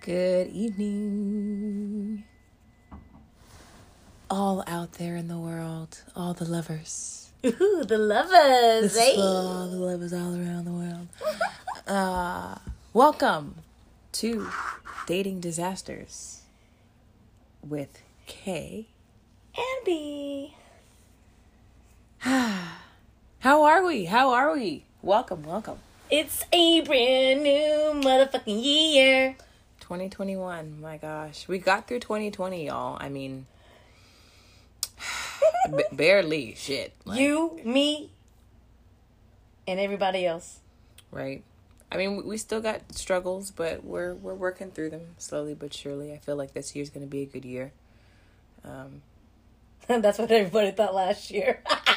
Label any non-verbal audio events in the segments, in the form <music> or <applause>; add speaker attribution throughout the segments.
Speaker 1: Good evening. All out there in the world, all the lovers.
Speaker 2: Ooh, the lovers, eh?
Speaker 1: all the lovers all around the world. <laughs> Uh, welcome to Dating Disasters with Kay.
Speaker 2: And B. <sighs>
Speaker 1: How are we? How are we? Welcome, welcome.
Speaker 2: It's a brand new motherfucking year.
Speaker 1: 2021, my gosh. We got through 2020, y'all. I mean, <sighs> b- barely shit. Like,
Speaker 2: you, me, and everybody else.
Speaker 1: right? I mean, we- we still got struggles, but we're we're working through them slowly but surely. I feel like this year's going to be a good year. Um, <laughs>
Speaker 2: That's what everybody thought last year. <laughs>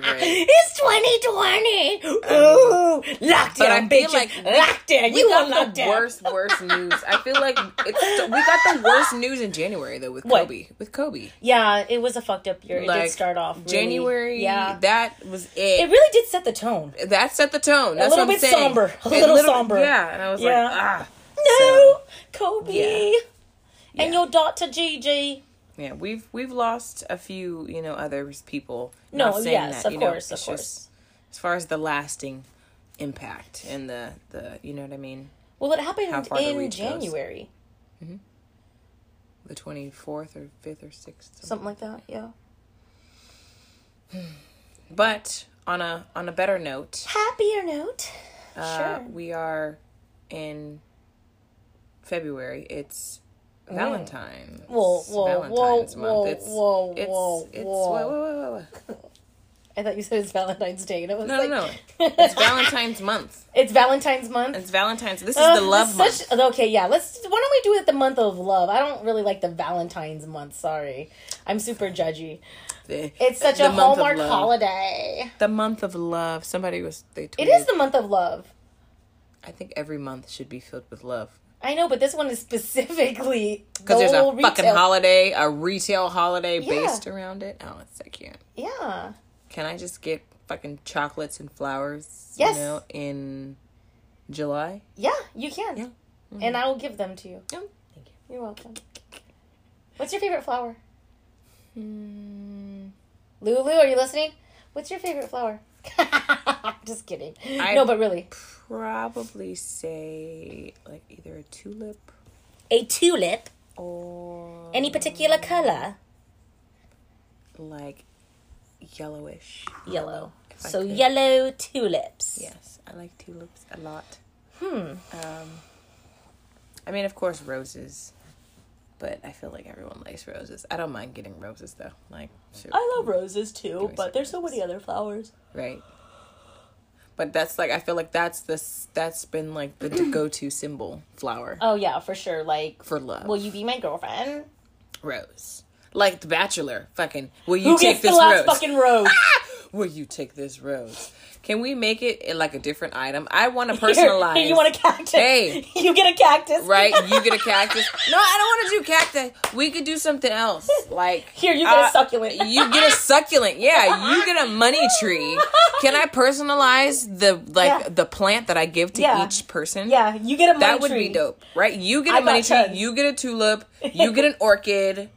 Speaker 1: right.
Speaker 2: it's 2020. Ooh, lockdown,
Speaker 1: But I feel
Speaker 2: bitches.
Speaker 1: like
Speaker 2: lockdown. You on
Speaker 1: got the
Speaker 2: lockdown.
Speaker 1: worst, worst news. I feel like it's we got the worst news in January though with
Speaker 2: What?
Speaker 1: Kobe. With Kobe,
Speaker 2: Yeah, it was a fucked up year. It did start off really-
Speaker 1: January.
Speaker 2: Yeah,
Speaker 1: that was
Speaker 2: it It really did set the tone.
Speaker 1: that set the tone. That's
Speaker 2: little
Speaker 1: what I'm
Speaker 2: bit
Speaker 1: saying.
Speaker 2: somber. A
Speaker 1: It
Speaker 2: little somber.
Speaker 1: Yeah, and I was
Speaker 2: Yeah.
Speaker 1: like, ah.
Speaker 2: No, Kobe,
Speaker 1: Yeah.
Speaker 2: and
Speaker 1: Yeah.
Speaker 2: your daughter Gigi.
Speaker 1: Yeah, we've we've lost a few, you know, other people.
Speaker 2: No,
Speaker 1: Not saying
Speaker 2: yes,
Speaker 1: that,
Speaker 2: of
Speaker 1: you know,
Speaker 2: course, of course.
Speaker 1: just as far as the lasting impact and the the you know what I mean,
Speaker 2: Well, it happened in. January,
Speaker 1: the twenty fourth or fifth or sixth.
Speaker 2: something like that. Yeah. <sighs>
Speaker 1: But on a on a better note,
Speaker 2: Happier note.
Speaker 1: uh,
Speaker 2: Sure.
Speaker 1: we are in February. It's Valentine's.
Speaker 2: Whoa, whoa,
Speaker 1: Valentine's
Speaker 2: whoa,
Speaker 1: month.
Speaker 2: whoa,
Speaker 1: it's,
Speaker 2: whoa,
Speaker 1: it's,
Speaker 2: whoa,
Speaker 1: it's,
Speaker 2: whoa.
Speaker 1: whoa. <laughs>
Speaker 2: I thought you said it's Valentine's Day, and it was
Speaker 1: No,
Speaker 2: like,
Speaker 1: no, no. <laughs> It's Valentine's month.
Speaker 2: it's Valentine's month.
Speaker 1: It's Valentine's. This is
Speaker 2: Uh,
Speaker 1: the love month.
Speaker 2: such- Okay, yeah. Let's. Why don't we do it the month of love? I don't really like the Valentine's month. Sorry, I'm super judgy.
Speaker 1: The-
Speaker 2: It's such a Hallmark holiday.
Speaker 1: The month of love. Somebody was they tweeted.
Speaker 2: It is the month of love.
Speaker 1: I think every month should be filled with love
Speaker 2: I know, but this one is specifically <laughs>
Speaker 1: because there's a
Speaker 2: whole
Speaker 1: fucking holiday, a retail holiday
Speaker 2: Yeah.
Speaker 1: based around it. Oh, it's so cute.
Speaker 2: Yeah.
Speaker 1: Can I just get fucking chocolates and flowers?
Speaker 2: Yes.
Speaker 1: You know, in July.
Speaker 2: Yeah, you can.
Speaker 1: Yeah.
Speaker 2: And I will give them to you.
Speaker 1: Yeah.
Speaker 2: Thank you. You're welcome. What's your favorite flower?
Speaker 1: Hmm.
Speaker 2: Lulu, are you listening? What's your favorite flower? <laughs> Just kidding.
Speaker 1: I-
Speaker 2: no, but really.
Speaker 1: Probably say like either a tulip
Speaker 2: A tulip.
Speaker 1: or
Speaker 2: Any particular color?
Speaker 1: like yellowish.
Speaker 2: Yellow. So yellow tulips.
Speaker 1: Yes, I like tulips a lot.
Speaker 2: Hmm.
Speaker 1: Um, I mean, of course, roses, but I feel like everyone likes roses. I don't mind getting roses though. Like, shoot,
Speaker 2: I love roses too, but there's so many other flowers.
Speaker 1: right? But that's like I feel like that's this that's been like the go to symbol flower
Speaker 2: Oh yeah, for sure. Like,
Speaker 1: for love.
Speaker 2: will you be my girlfriend?
Speaker 1: rose, like the Bachelor. Fucking, will you
Speaker 2: Who
Speaker 1: take
Speaker 2: gets the
Speaker 1: this
Speaker 2: last
Speaker 1: rose?
Speaker 2: fucking rose? <laughs> Ah!
Speaker 1: Will you take this rose? Can we make it like a different item? I want to <laughs> personalize.
Speaker 2: here, you want a cactus?
Speaker 1: Hey. <laughs>
Speaker 2: you get a cactus,
Speaker 1: right? You get a <laughs> cactus. No, I don't want to do cactus. We could do something else. Like
Speaker 2: Here, you get a
Speaker 1: uh,
Speaker 2: succulent.
Speaker 1: you get a succulent. Yeah, you get a money tree. Can I personalize the like
Speaker 2: Yeah.
Speaker 1: the plant that I give to
Speaker 2: Yeah.
Speaker 1: each person?
Speaker 2: Yeah, you get a money tree.
Speaker 1: that would
Speaker 2: tree.
Speaker 1: be dope, right? You get
Speaker 2: I
Speaker 1: a money tree.
Speaker 2: tons.
Speaker 1: You get a tulip. You get an orchid.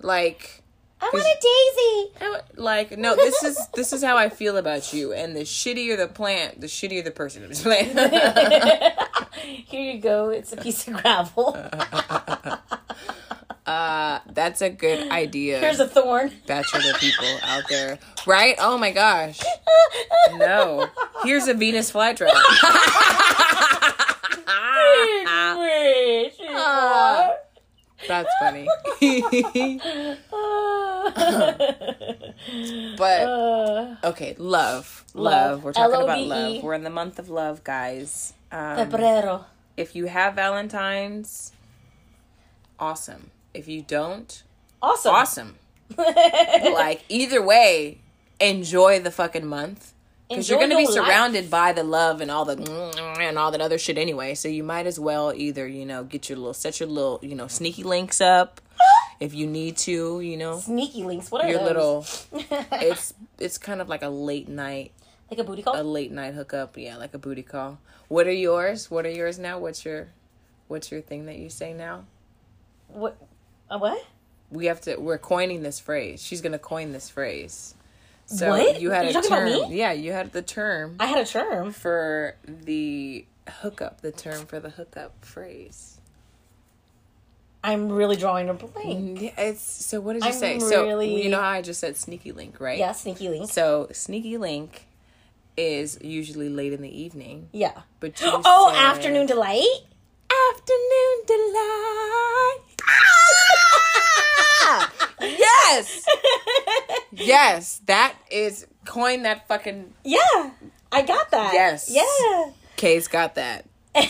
Speaker 1: Like.
Speaker 2: I want a daisy.
Speaker 1: Like no, this is this is how I feel about you, and the shittier the plant, the shittier the person. I'm just playing.
Speaker 2: Here you go. It's a piece of gravel. <laughs>
Speaker 1: uh, that's a good idea.
Speaker 2: Here's a thorn.
Speaker 1: bachelor people out there, right? Oh my gosh, no. Here's a Venus flytrap. <laughs> Ah. That's funny. <laughs> but
Speaker 2: Uh,
Speaker 1: okay, love, love.
Speaker 2: Love.
Speaker 1: We're talking about
Speaker 2: L-O-V-E.
Speaker 1: love. We're in the month of love, guys. Um,
Speaker 2: Febrero.
Speaker 1: if you have Valentine's, awesome. If you don't,
Speaker 2: Awesome.
Speaker 1: awesome. <laughs> like either way, enjoy the fucking month because you're gonna be
Speaker 2: your life.
Speaker 1: surrounded by the love and all the <sniffs> and all that other shit anyway. So you might as well either you know get your little set your little you know sneaky links up if you need to. You know
Speaker 2: Sneaky links. What are
Speaker 1: your
Speaker 2: those?
Speaker 1: little. <laughs> It's it's kind of like a late night
Speaker 2: like a booty call.
Speaker 1: a late night hookup. Yeah, like a booty call. What are yours? What are yours now? What's your what's your thing that you say now?
Speaker 2: What? A what?
Speaker 1: We have to. We're coining this phrase. She's gonna coin this phrase. So
Speaker 2: What?
Speaker 1: you had
Speaker 2: You're
Speaker 1: a
Speaker 2: talking about
Speaker 1: term.
Speaker 2: me?
Speaker 1: Yeah, you had the term
Speaker 2: I had a term.
Speaker 1: for the hookup. The term for the hookup phrase.
Speaker 2: I'm really drawing a blank.
Speaker 1: Mm, yeah, it's so. What did you
Speaker 2: I'm
Speaker 1: say? So
Speaker 2: really-
Speaker 1: you know how I just said sneaky link, right?
Speaker 2: Yeah, sneaky link.
Speaker 1: So sneaky link is usually late in the evening,
Speaker 2: Yeah.
Speaker 1: but <gasps>
Speaker 2: Oh,
Speaker 1: said-
Speaker 2: afternoon delight.
Speaker 1: Afternoon delight. Ah! yes, yes, that is coin that fucking.
Speaker 2: Yeah, I got that.
Speaker 1: Yes.
Speaker 2: Yeah.
Speaker 1: Kay's got that. <laughs>
Speaker 2: I'm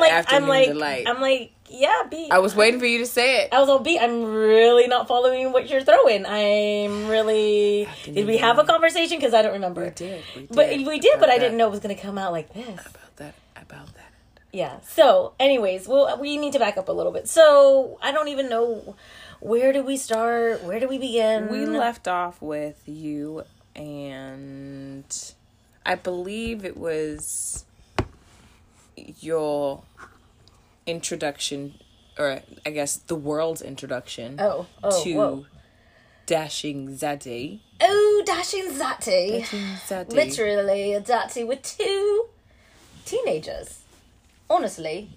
Speaker 2: like, I'm like,
Speaker 1: delight.
Speaker 2: I'm like, yeah, B.
Speaker 1: I was waiting for you to say it.
Speaker 2: I was all beat. I'm really not following what you're throwing. I'm really. Did we have a conversation? Because I don't remember.
Speaker 1: We did, we
Speaker 2: But we did, but
Speaker 1: about
Speaker 2: I didn't know it was gonna come out like this.
Speaker 1: about that. That.
Speaker 2: Yeah. So, anyways, well, we need to back up a little bit. So, I don't even know where do we start. Where do we begin?
Speaker 1: We left off with you and I believe it was your introduction or I guess the world's introduction
Speaker 2: Oh, oh,
Speaker 1: to
Speaker 2: whoa.
Speaker 1: Dashing Zaddy.
Speaker 2: Oh, dashing Zaddy.
Speaker 1: Dashing Zaddy.
Speaker 2: Literally a Zaddy with two teenagers. Honestly,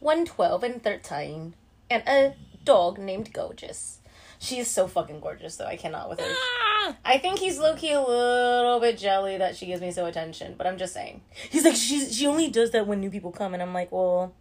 Speaker 2: one 12 and 13, and a dog named Gorgeous. She is so fucking gorgeous, though. I cannot with her.
Speaker 1: Ah!
Speaker 2: I think he's low key a little bit jelly that she gives me so attention, but I'm just saying. He's like, she's, she only does that when new people come, and I'm like, well,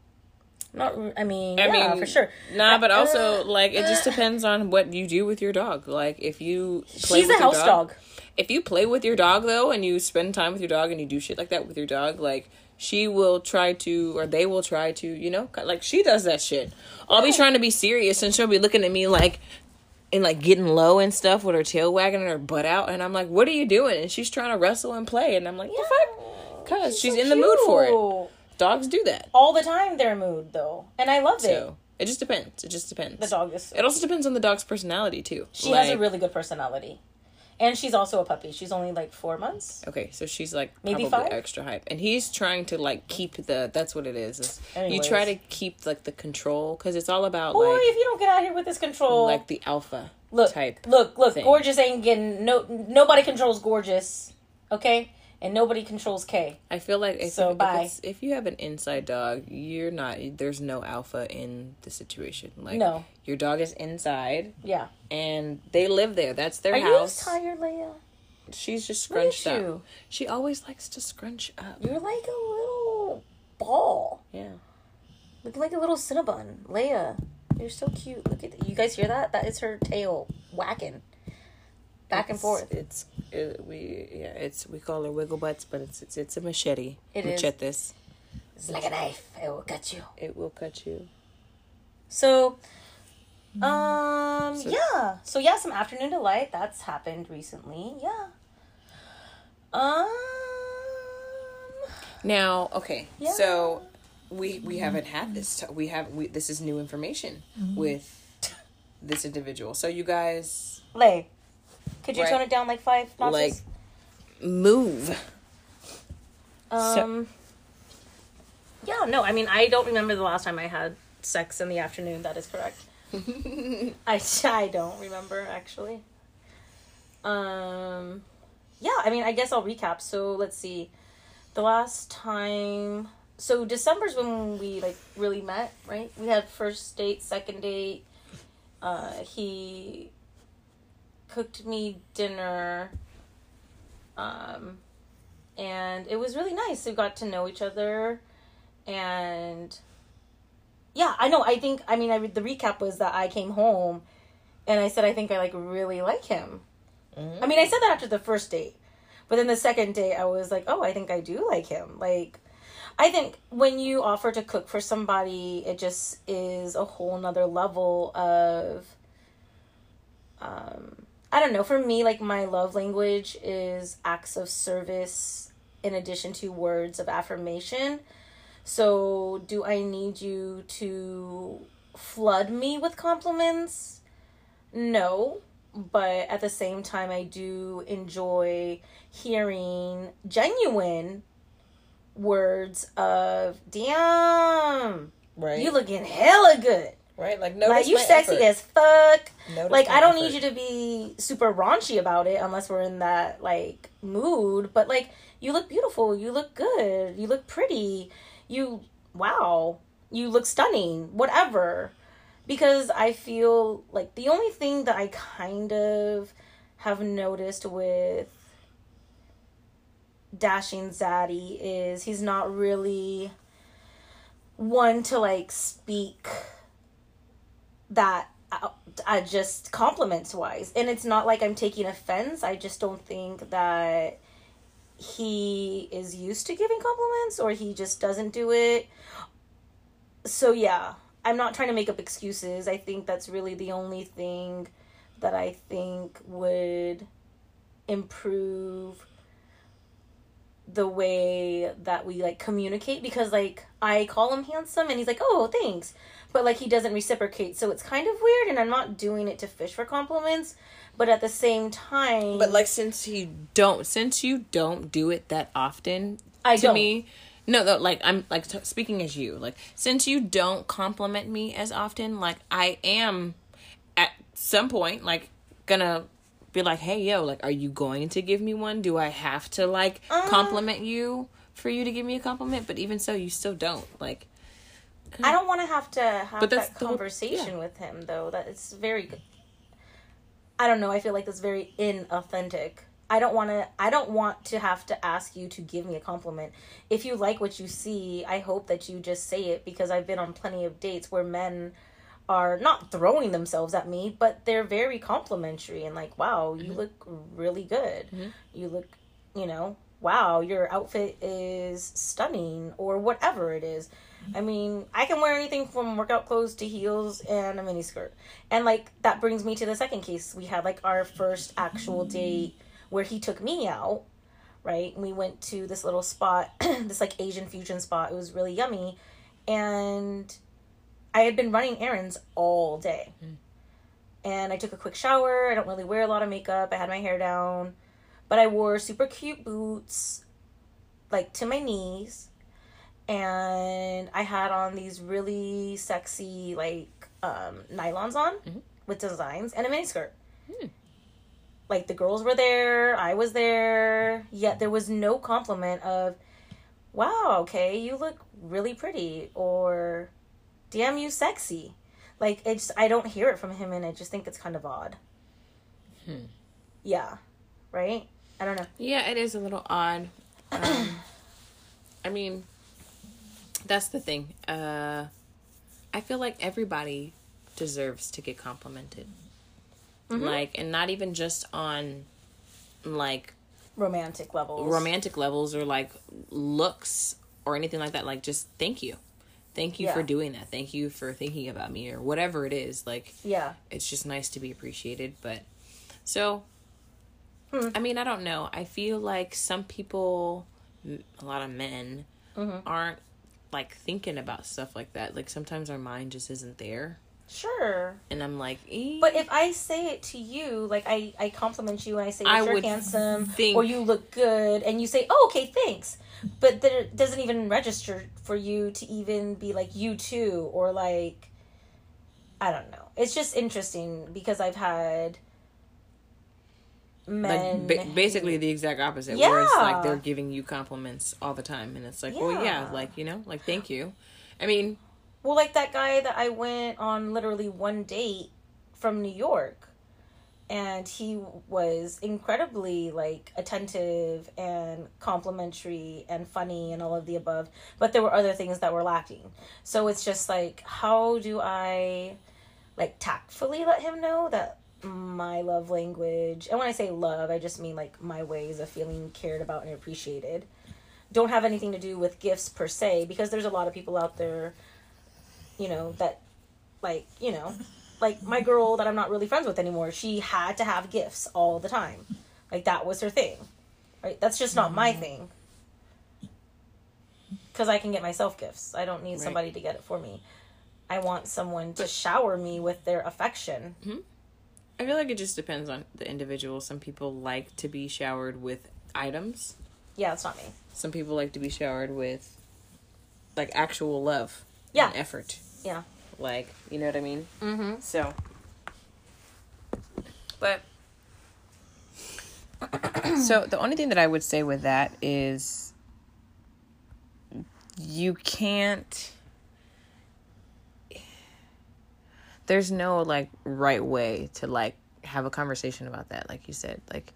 Speaker 2: not, I mean,
Speaker 1: I
Speaker 2: yeah,
Speaker 1: mean,
Speaker 2: for sure.
Speaker 1: Nah, but
Speaker 2: Uh,
Speaker 1: also like it just depends on what you do with your dog. Like if you play
Speaker 2: She's
Speaker 1: with
Speaker 2: a house dog.
Speaker 1: if you play with your dog though and you spend time with your dog and you do shit like that with your dog like she will try to or they will try to you know like she does that shit. I'll be trying to be serious and she'll be looking at me like and like getting low and stuff with her tail wagging and her butt out and i'm like what are you doing? And she's trying to wrestle and play and i'm like the fuck? Because she's,
Speaker 2: so
Speaker 1: in the mood for it. dogs do that.
Speaker 2: All the time, their mood, though. And I love it.
Speaker 1: so it. just depends. It just depends.
Speaker 2: The dog is
Speaker 1: it also depends on the dog's personality too.
Speaker 2: She has a really good personality. And she's also a puppy. She's only like four months.
Speaker 1: Okay, so she's like
Speaker 2: Maybe five?
Speaker 1: extra hype, and he's trying to like keep the. That's what it is. is you try to keep like the control because it's all about
Speaker 2: Boy,
Speaker 1: like
Speaker 2: if you don't get out here with this control,
Speaker 1: like the alpha
Speaker 2: look,
Speaker 1: type.
Speaker 2: look, look,
Speaker 1: thing.
Speaker 2: gorgeous ain't getting no. Nobody controls gorgeous, okay, and nobody controls K.
Speaker 1: I feel like if,
Speaker 2: So,
Speaker 1: if,
Speaker 2: bye.
Speaker 1: it's- if you have an inside dog, you're not. There's no alpha in the situation. Like
Speaker 2: No.
Speaker 1: your dog is inside
Speaker 2: Yeah.
Speaker 1: and they live there. That's their
Speaker 2: Are
Speaker 1: house.
Speaker 2: you tired, Leia?
Speaker 1: She's just scrunched up.
Speaker 2: you.
Speaker 1: She always likes to scrunch up.
Speaker 2: You're like a little ball.
Speaker 1: Yeah.
Speaker 2: Look like a little Cinnabon. Leia, you're so cute. Look at you guys hear that? That is her tail whacking back and forth.
Speaker 1: It's it, we yeah. It's we call her wiggle butts, but it's it's, it's a machete.
Speaker 2: It is.
Speaker 1: Machetes.
Speaker 2: It's like a knife. It will cut you.
Speaker 1: It will cut you.
Speaker 2: So, um,
Speaker 1: So-
Speaker 2: yeah. So yeah, some afternoon delight that's happened recently. Yeah. Um.
Speaker 1: Now, okay,
Speaker 2: Yeah.
Speaker 1: so we we haven't had this. T- we have we this is new information
Speaker 2: Mm-hmm.
Speaker 1: with this individual. So you guys
Speaker 2: Lay. Could you
Speaker 1: Right.
Speaker 2: tone it down like five notches?
Speaker 1: like move.
Speaker 2: um. yeah. No. I mean, I don't remember the last time I had sex in the afternoon. That is correct. <laughs> I <laughs> I don't remember actually. Um. Yeah. I mean, I guess I'll recap. So let's see. The last time. So December's when we like really met, right? We had first date, second date. Uh, he cooked me dinner. Um, and it was really nice. We got to know each other, and yeah, I know. I think I mean, I the recap was that I came home, and I said I think I like really like him. I mean, I said that after the first date, but then the second date, I was like, oh, I think I do like him. Like, I think when you offer to cook for somebody, it just is a whole nother level of um I don't know, for me like my love language is acts of service in addition to words of affirmation. So, do I need you to flood me with compliments? No, but at the same time I do enjoy hearing genuine words of damn
Speaker 1: Right.
Speaker 2: you looking hella good
Speaker 1: right. Like notice
Speaker 2: like you sexy
Speaker 1: effort.
Speaker 2: as fuck.
Speaker 1: Notice
Speaker 2: like i don't
Speaker 1: effort.
Speaker 2: need you to be super raunchy about it unless we're in that like mood but like you look beautiful. You look good. You look pretty. You wow. You look stunning. Whatever. Because i feel like the only thing that i kind of have noticed with dashing zaddy is he's not really one to like speak that I, uh, just compliments wise and it's not like i'm taking offense. I just don't think that he is used to giving compliments or he just doesn't do it. So yeah. I'm not trying to make up excuses. I think that's really the only thing that i think would improve the way that we like communicate because like I call him handsome and he's like, "Oh, thanks." But like he doesn't reciprocate. So it's kind of weird and I'm not doing it to fish for compliments, but at the same time
Speaker 1: But like since you don't since you don't do it that often
Speaker 2: I
Speaker 1: to
Speaker 2: don't.
Speaker 1: me no no like I'm like t- speaking as you like since you don't compliment me as often like I am at some point like gonna be like hey yo like are you going to give me one do I have to like
Speaker 2: Uh.
Speaker 1: compliment you for you to give me a compliment but even so you still don't like
Speaker 2: I don't want to have to have
Speaker 1: But
Speaker 2: that
Speaker 1: the whole-
Speaker 2: conversation
Speaker 1: yeah.
Speaker 2: with him though. That it's very. I don't know. I feel like that's very inauthentic. I don't want to. I don't want to have to ask you to give me a compliment. If you like what you see, I hope that you just say it because I've been on plenty of dates where men are not throwing themselves at me, but they're very complimentary and like, "Wow, you
Speaker 1: Mm-hmm.
Speaker 2: look really good. You look, you know, wow, your outfit is stunning or whatever it is." I mean, I can wear anything from workout clothes to heels and a mini skirt. And like that brings me to the second case. We had like our first actual date where he took me out, right? And we went to this little spot, <clears throat> this like Asian fusion spot. It was really yummy. And I had been running errands all day. Mm-hmm. And I took a quick shower. I don't really wear a lot of makeup. I had my hair down. But I wore super cute boots, like to my knees. And I had on these really sexy, like, um, nylons on with designs and a mini miniskirt. Like, the girls were there, I was there, yet there was no compliment of, wow, okay, you look really pretty, or damn, you sexy. Like, it's, I don't hear it from him, and I just think it's kind of odd. Yeah. Right? I don't know.
Speaker 1: Yeah, it is a little odd. Um, <coughs> I mean, that's the thing. Uh, I feel like everybody deserves to get complimented. Like, and not even just on like
Speaker 2: Romantic levels.
Speaker 1: romantic levels or like looks or anything like that. Like, just thank you. Thank you for doing that. Thank you for thinking about me or whatever it is. Like,
Speaker 2: Yeah.
Speaker 1: it's just nice to be appreciated but so
Speaker 2: Hmm.
Speaker 1: i mean i don't know i feel like some people a lot of men
Speaker 2: Mm-hmm.
Speaker 1: aren't like thinking about stuff like that like sometimes our mind just isn't there
Speaker 2: Sure.
Speaker 1: and i'm like eh.
Speaker 2: But if I say it to you, like I, I compliment you and I say
Speaker 1: I
Speaker 2: you're handsome
Speaker 1: think-
Speaker 2: or you look good and you say, Oh, okay, thanks. But then it doesn't even register for you to even be like you too or like I don't know. It's just interesting because I've had men
Speaker 1: like ba- basically the exact opposite Yeah. where it's like they're giving you compliments all the time and it's like well yeah
Speaker 2: Yeah.
Speaker 1: like you know like thank you i mean
Speaker 2: Well, like that guy that I went on literally one date from New York, and he was incredibly like attentive and complimentary and funny and all of the above. But there were other things that were lacking. So it's just like, how do I like tactfully let him know that my love language, and when I say love, I just mean like my ways of feeling cared about and appreciated, don't have anything to do with gifts per se, because there's a lot of people out there you know, that like, you know, like my girl that I'm not really friends with anymore, she had to have gifts all the time. Like that was her thing. Right? That's just not my mm-hmm. thing. Cuz I can get myself gifts. I don't need
Speaker 1: Right.
Speaker 2: somebody to get it for me. I want someone to shower me with their affection. Mm-hmm.
Speaker 1: I feel like it just depends on the individual some people like to be showered with items
Speaker 2: Yeah, that's not me.
Speaker 1: Some people like to be showered with like actual love.
Speaker 2: Yeah.
Speaker 1: And effort.
Speaker 2: Yeah.
Speaker 1: Like, you know what I mean?
Speaker 2: Mm-hmm.
Speaker 1: So but <coughs> so the only thing that I would say with that is you can't there's no like right way to like have a conversation about that like you said like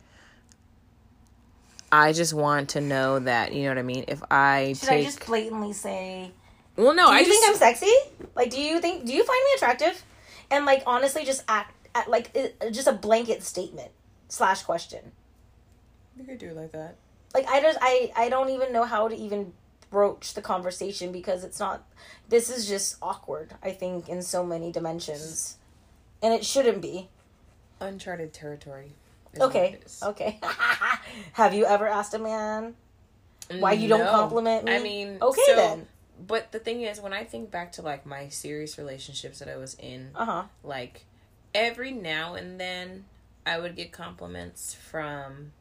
Speaker 1: I just want to know that you know what I mean if I
Speaker 2: Should
Speaker 1: take
Speaker 2: I just blatantly say?
Speaker 1: well no
Speaker 2: Do you
Speaker 1: I
Speaker 2: think
Speaker 1: just
Speaker 2: I'm sexy? Like, do you think? Do you find me attractive? And like, honestly, just act, act like it, just a blanket statement slash question.
Speaker 1: you could do it like that
Speaker 2: Like, I just, I, I don't even know how to even broach the conversation because it's not. This is just awkward. I think in so many dimensions, and it shouldn't be.
Speaker 1: uncharted territory
Speaker 2: Okay. Okay. <laughs> Have you ever asked a man why you don't compliment me?
Speaker 1: I mean,
Speaker 2: okay
Speaker 1: so-
Speaker 2: then.
Speaker 1: But the thing is, when I think back to like my serious relationships that I was in,
Speaker 2: Uh huh.
Speaker 1: like every now and then I would get compliments from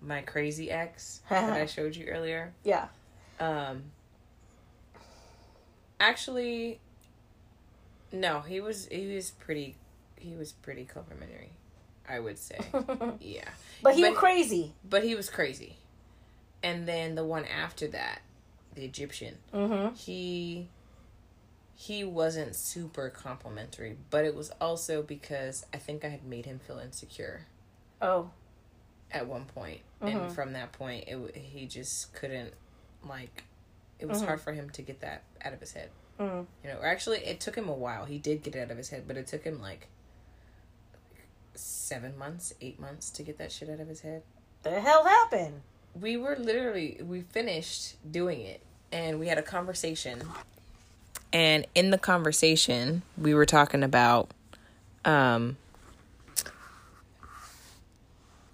Speaker 1: my crazy ex that I <laughs> showed you earlier.
Speaker 2: Yeah.
Speaker 1: Um actually no, he was he was pretty he was pretty complimentary, I would say. <laughs> yeah.
Speaker 2: But he
Speaker 1: But-
Speaker 2: was crazy.
Speaker 1: But he was crazy. And then the one after that, the Egyptian,
Speaker 2: Mm-hmm.
Speaker 1: he he wasn't super complimentary, but it was also because I think I had made him feel insecure
Speaker 2: Oh.
Speaker 1: at one point.
Speaker 2: Mhm.
Speaker 1: and from that point, it he just couldn't like. It was hard for him to get that out of his head.
Speaker 2: Mm.
Speaker 1: You know, or actually, it took him a while. He did get it out of his head, but it took him like seven months, eight months to get that shit out of his head.
Speaker 2: The hell happened?
Speaker 1: we were literally we finished doing it and we had a conversation and in the conversation we were talking about um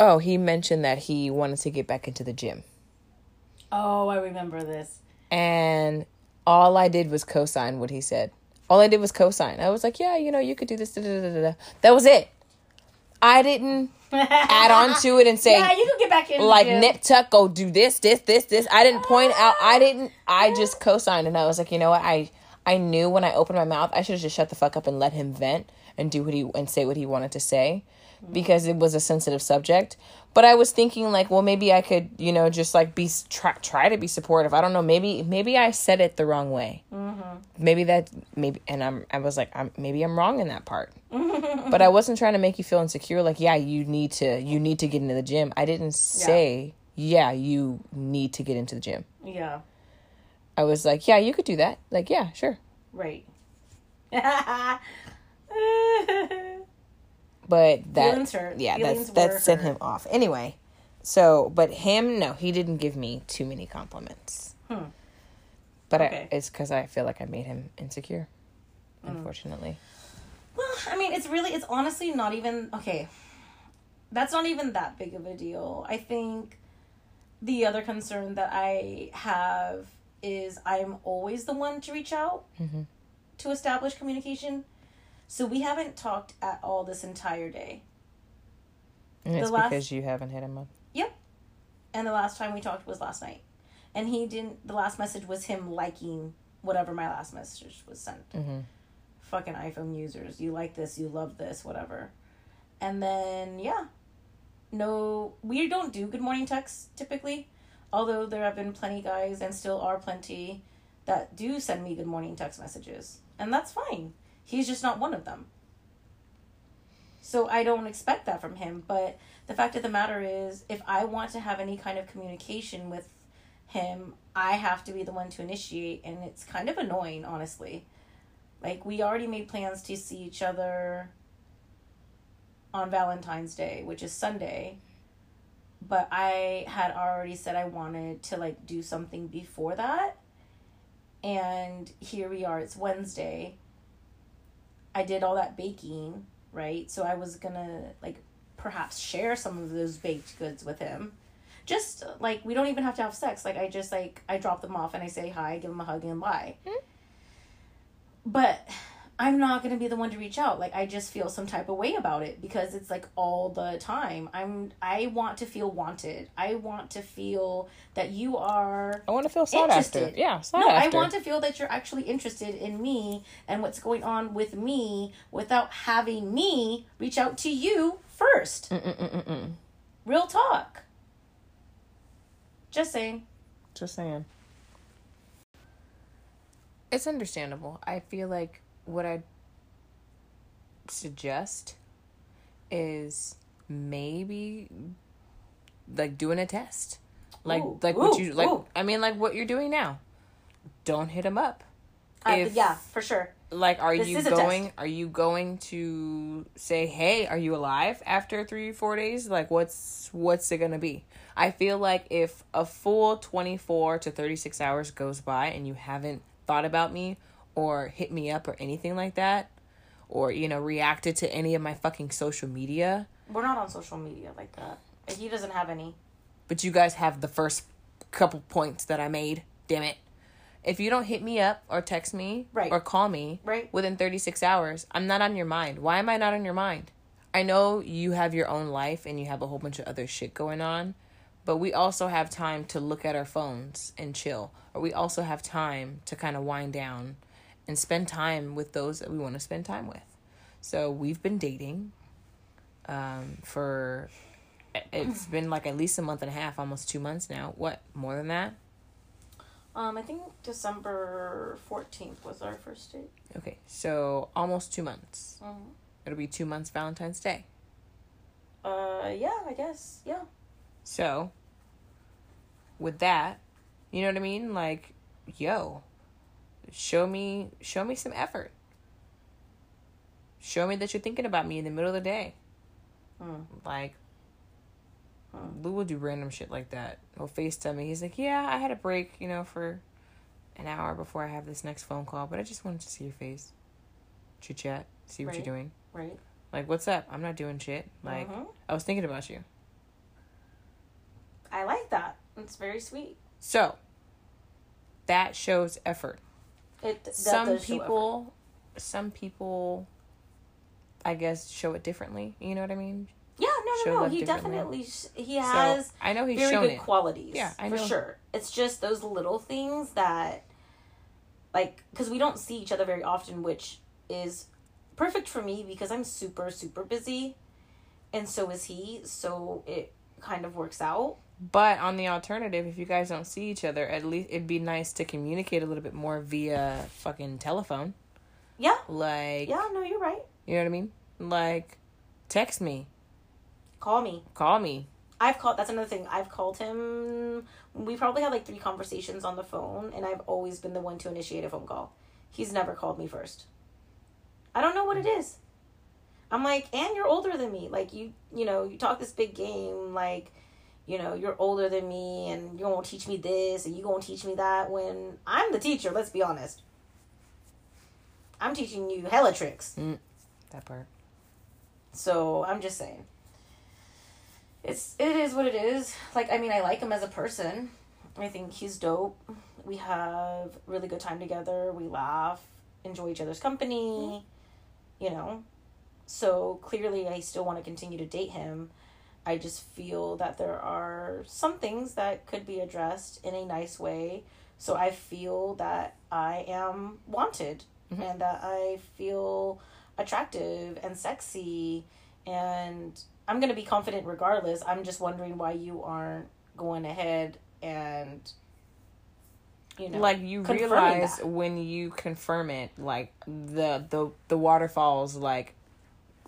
Speaker 1: oh he mentioned that he wanted to get back into the gym
Speaker 2: Oh, I remember this.
Speaker 1: and all i did was co-sign what he said. All i did was co-sign. I was like yeah you know you could do this. Da, da, da, that was it. I didn't add on to it and <laughs> say
Speaker 2: yeah, you can get back in.
Speaker 1: like nip tuck go do this this this this. I didn't point out i ah. didn't i just co-signed and i was like you know what? I i knew when i opened my mouth i should have just shut the fuck up and let him vent and do what he and say what he wanted to say because it was a sensitive subject but i was thinking like well maybe i could you know just like be try, try to be supportive. I don't know. Maybe maybe i said it the wrong way. Mm-hmm. Maybe that maybe and i'm i was like i'm maybe i'm wrong in that part. <laughs> But i wasn't trying to make you feel insecure. Like yeah you need to you need to get into the gym. I didn't say yeah, you need to get into the gym.
Speaker 2: Yeah.
Speaker 1: i was like yeah you could do that. Like yeah sure.
Speaker 2: Right. <laughs>
Speaker 1: but that
Speaker 2: hurt.
Speaker 1: yeah
Speaker 2: Feelings
Speaker 1: that's that sent
Speaker 2: hurt.
Speaker 1: him off anyway so but him no he didn't give me too many compliments
Speaker 2: Hmm.
Speaker 1: but
Speaker 2: Okay.
Speaker 1: I, it's because i feel like i made him insecure
Speaker 2: Mm.
Speaker 1: unfortunately
Speaker 2: Well, I mean, it's really, it's honestly not even, okay. That's not even that big of a deal. I think the other concern that I have is I'm always the one to reach out
Speaker 1: Mhm.
Speaker 2: to establish communication. So we haven't talked at all this entire day.
Speaker 1: and it's
Speaker 2: last-
Speaker 1: because you haven't hit him up Yep.
Speaker 2: And the last time we talked was last night. And he didn't, the last message was him liking whatever my last message was sent.
Speaker 1: hmm
Speaker 2: fucking iPhone users. You like this, you love this, whatever. And then yeah. No we don't do good morning texts typically. Although there have been plenty guys and still are plenty that do send me good morning text messages. And that's fine. He's just not one of them. So I don't expect that from him, but the fact of the matter is if I want to have any kind of communication with him, I have to be the one to initiate and it's kind of annoying, honestly. Like we already made plans to see each other on Valentine's Day, which is Sunday. But I had already said I wanted to like do something before that. And here we are, it's Wednesday. I did all that baking, right? So I was to like perhaps share some of those baked goods with him. Just like we don't even have to have sex. Like I just like I drop them off and I say hi, give him a hug and bye. Hmm? But I'm not going to be the one to reach out. Like I just feel some type of way about it because it's like all the time. I'm I want to feel wanted. I want to feel that you are
Speaker 1: I want to feel sought after.
Speaker 2: Interested.
Speaker 1: Yeah, sought
Speaker 2: No,
Speaker 1: after.
Speaker 2: I want to feel that you're actually interested in me and what's going on with me without having me reach out to you 1st
Speaker 1: Mm-mm-mm-mm.
Speaker 2: Real talk. Just saying.
Speaker 1: Just saying. It's understandable. I feel like what I suggest is maybe like doing a test. Like
Speaker 2: Ooh,
Speaker 1: like what you like
Speaker 2: ooh.
Speaker 1: I mean like what you're doing now. Don't hit him up.
Speaker 2: Uh,
Speaker 1: If-
Speaker 2: yeah, for sure.
Speaker 1: Like are
Speaker 2: This
Speaker 1: you going are you going to say, "Hey, are you alive after 3 4 days?" Like what's what's it going to be? I feel like if a full 24 to 36 hours goes by and you haven't thought about me or hit me up or anything like that or you know reacted to any of my fucking social media,
Speaker 2: We're not on social media like that. He doesn't have any.
Speaker 1: but you guys have the first couple points that I made. Damn it. If you don't hit me up or text me
Speaker 2: Right.
Speaker 1: or call me
Speaker 2: Right.
Speaker 1: within 36 hours, I'm not on your mind. Why am I not on your mind? I know you have your own life and you have a whole bunch of other shit going on, but we also have time to look at our phones and chill. Or we also have time to kind of wind down and spend time with those that we want to spend time with. So we've been dating um, for it's <laughs> been like at least a month and a half, almost two months now. What more than that?
Speaker 2: Um, I think December 14th was our first date.
Speaker 1: Okay, so almost two months.
Speaker 2: Mhm.
Speaker 1: It'll be two months Valentine's Day.
Speaker 2: Uh, yeah, I guess. Yeah.
Speaker 1: So, with that, you know what I mean? Like, yo, show me, show me some effort. Show me that you're thinking about me in the middle of the day.
Speaker 2: Mm.
Speaker 1: Like,
Speaker 2: Hmm.
Speaker 1: Lou will do random shit like that. He'll FaceTime me. He's like, yeah, I had a break, you know, for an hour before I have this next phone call, but I just wanted to see your face. Chit chat, see what
Speaker 2: Right.
Speaker 1: you're doing.
Speaker 2: Right.
Speaker 1: Like, what's up? I'm not doing shit. Like,
Speaker 2: Mhm.
Speaker 1: I was thinking about you.
Speaker 2: I like that. It's very sweet.
Speaker 1: So, that shows effort.
Speaker 2: It that
Speaker 1: some people, some people, I guess, show it differently. You know what I mean?
Speaker 2: Yeah,
Speaker 1: show
Speaker 2: no, no, no. He definitely sh- he has
Speaker 1: so I know he's
Speaker 2: very good
Speaker 1: it.
Speaker 2: qualities.
Speaker 1: Yeah, I
Speaker 2: for
Speaker 1: know.
Speaker 2: sure. It's just those little things that, like, because we don't see each other very often, which is perfect for me because I'm super super busy, and so is he. So it kind of works out.
Speaker 1: But on the alternative, if you guys don't see each other, at least it'd be nice to communicate a little bit more via fucking telephone.
Speaker 2: Yeah.
Speaker 1: Like,
Speaker 2: Yeah. No, you're right.
Speaker 1: you know what I mean? Like, text me,
Speaker 2: Call me.
Speaker 1: call me.
Speaker 2: I've called. That's another thing. I've called him. We probably had like three conversations on the phone, and I've always been the one to initiate a phone call. He's never called me first. I don't know what it is. I'm like, and you're older than me. Like you, you know, you talk this big game. Like, you know, you're older than me, and you're gonna teach me this, and you're gonna teach me that. When I'm the teacher, let's be honest. I'm teaching you hella tricks.
Speaker 1: Mm, that part.
Speaker 2: So I'm just saying. It's it is what it is. Like I mean I like him as a person. I think he's dope. We have really good time together. We laugh, enjoy each other's company, mm-hmm. you know. So clearly I still want to continue to date him. I just feel that there are some things that could be addressed in a nice way. So I feel that I am wanted
Speaker 1: Mhm.
Speaker 2: and that I feel attractive and sexy and I'm going to be confident regardless. I'm just wondering why you aren't going ahead and you know
Speaker 1: like you realize
Speaker 2: that.
Speaker 1: when you confirm it like the the the waterfalls like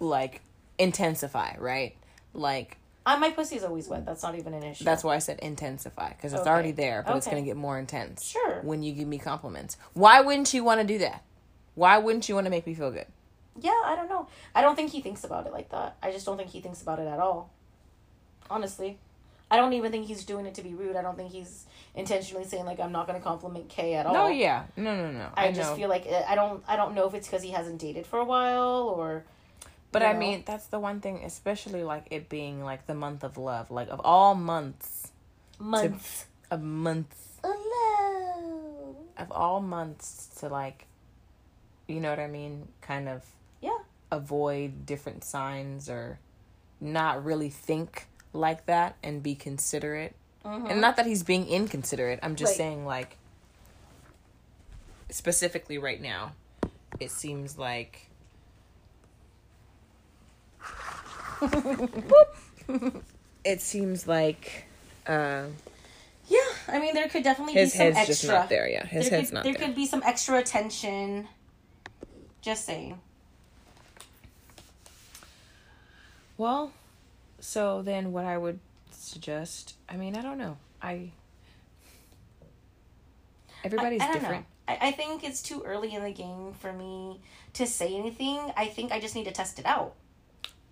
Speaker 1: like intensify right like
Speaker 2: Uh, my pussy's always wet. That's not even an issue.
Speaker 1: that's why i said intensify because it's
Speaker 2: Okay.
Speaker 1: already there but it's
Speaker 2: Okay.
Speaker 1: gonna get more intense
Speaker 2: Sure.
Speaker 1: when you give me compliments why wouldn't you want to do that why wouldn't you want to make me feel good
Speaker 2: Yeah, I don't know. I don't think he thinks about it like that. I just don't think he thinks about it at all. Honestly. I don't even think he's doing it to be rude. I don't think he's intentionally saying like I'm not going to compliment Kay at all.
Speaker 1: no yeah no no no
Speaker 2: I,
Speaker 1: i,
Speaker 2: just
Speaker 1: know
Speaker 2: feel like uh, I don't I don't know if it's cuz he hasn't dated for a while or
Speaker 1: but
Speaker 2: you
Speaker 1: i mean that's the one thing especially like it being like the month of love like of all months months to, of months Hello. of all months to like, you know what I mean, kind of
Speaker 2: Yeah.
Speaker 1: avoid different signs or not really think like that and be considerate. Mm-hmm. And not that he's being inconsiderate. I'm just
Speaker 2: Right.
Speaker 1: saying like specifically right now, it seems like <laughs> it seems like uh
Speaker 2: Yeah, I mean there could definitely
Speaker 1: his
Speaker 2: be some
Speaker 1: head's
Speaker 2: extra.
Speaker 1: just not there. Yeah, his
Speaker 2: there
Speaker 1: head's
Speaker 2: could,
Speaker 1: not
Speaker 2: there
Speaker 1: there.
Speaker 2: could be some extra attention. Just saying.
Speaker 1: Well, so then what I would suggest, I mean, I don't know. I everybody's
Speaker 2: I, I
Speaker 1: different.
Speaker 2: Know. I, I think it's too early in the game for me to say anything. I think I just need to test it out.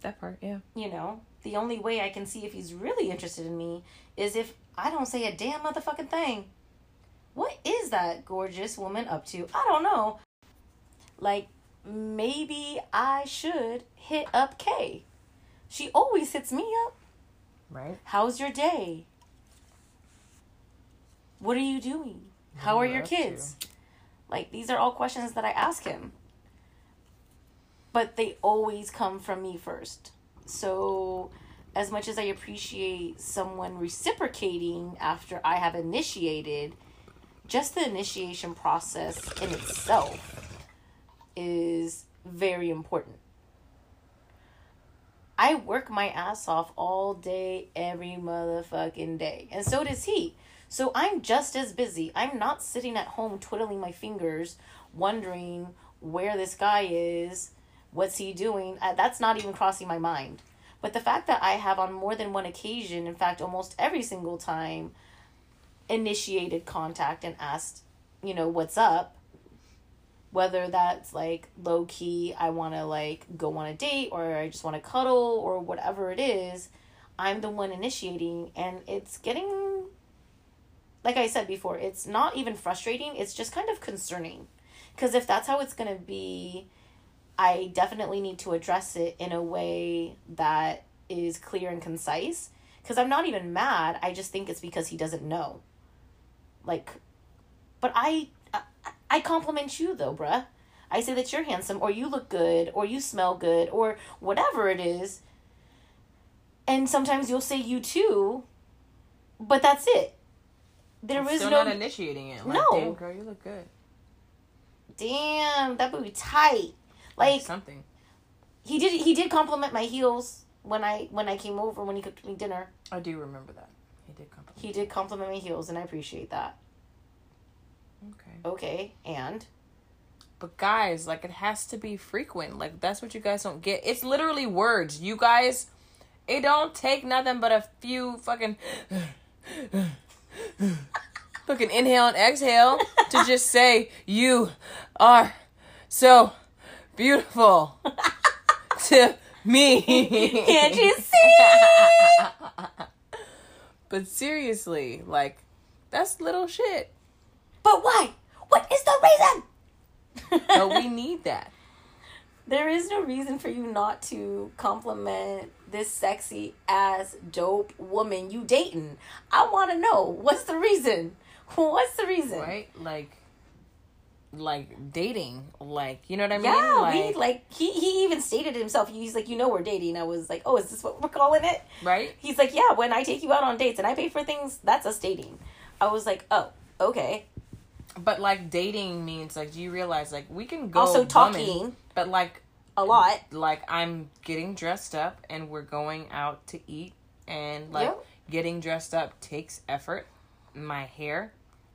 Speaker 1: That part, yeah.
Speaker 2: You know, the only way I can see if he's really interested in me is if I don't say a damn motherfucking thing. What is that gorgeous woman up to? I don't know. Like, maybe I should hit up Kay. She always hits me up.
Speaker 1: Right?
Speaker 2: How's your day? What are you doing? How are your kids? Like, these are all questions that I ask him. But they always come from me first. So, as much as I appreciate someone reciprocating after I have initiated, just the initiation process in itself is very important. I work my ass off all day, every motherfucking day. And so does he. So I'm just as busy. I'm not sitting at home twiddling my fingers, wondering where this guy is, what's he doing. Uh, that's not even crossing my mind. But the fact that I have on more than one occasion, in fact, almost every single time, initiated contact and asked, you know, what's up, whether that's like low key, I want to like go on a date or I just want to cuddle or whatever it is, I'm the one initiating and it's getting like I said before, it's not even frustrating, it's just kind of concerning. Cuz if that's how it's going to be, I definitely need to address it in a way that is clear and concise cuz I'm not even mad, I just think it's because he doesn't know. Like but I I, I compliment you though, bruh. I say that you're handsome or you look good or you smell good or whatever it is. And sometimes you'll say you too, but that's it. There
Speaker 1: I'm
Speaker 2: is
Speaker 1: still
Speaker 2: no
Speaker 1: not initiating it. Like,
Speaker 2: No.
Speaker 1: damn girl, you look good.
Speaker 2: damn, that would be tight.
Speaker 1: Like something.
Speaker 2: he did he did compliment my heels when I when I came over when he cooked me dinner.
Speaker 1: I do remember that. He did compliment.
Speaker 2: He did compliment my heels and I appreciate that.
Speaker 1: Okay.
Speaker 2: Okay, and
Speaker 1: But guys, like it has to be frequent. Like that's what you guys don't get. It's literally words. You guys it don't take nothing but a few fucking fucking inhale and exhale to just say you are so beautiful <laughs> to me.
Speaker 2: can't you see?
Speaker 1: But seriously, like that's little shit.
Speaker 2: But why? What is the reason? <laughs>
Speaker 1: But we need that.
Speaker 2: There is no reason for you not to compliment this sexy ass dope woman you dating. I want to know what's the reason. <laughs> What's the reason?
Speaker 1: Right? Like like dating. Like you know what I mean?
Speaker 2: Yeah,
Speaker 1: like,
Speaker 2: we like he he even stated it himself. He's like, you know, we're dating. I was like, oh, is this what we're calling it?
Speaker 1: right?
Speaker 2: He's like, yeah, when I take you out on dates and I pay for things, that's us dating. I was like, oh, okay.
Speaker 1: But like dating means like do you realize like we can go
Speaker 2: Also
Speaker 1: bumming,
Speaker 2: talking
Speaker 1: but like
Speaker 2: a lot.
Speaker 1: like I'm getting dressed up and we're going out to eat and like
Speaker 2: Yep.
Speaker 1: getting dressed up takes effort. My hair,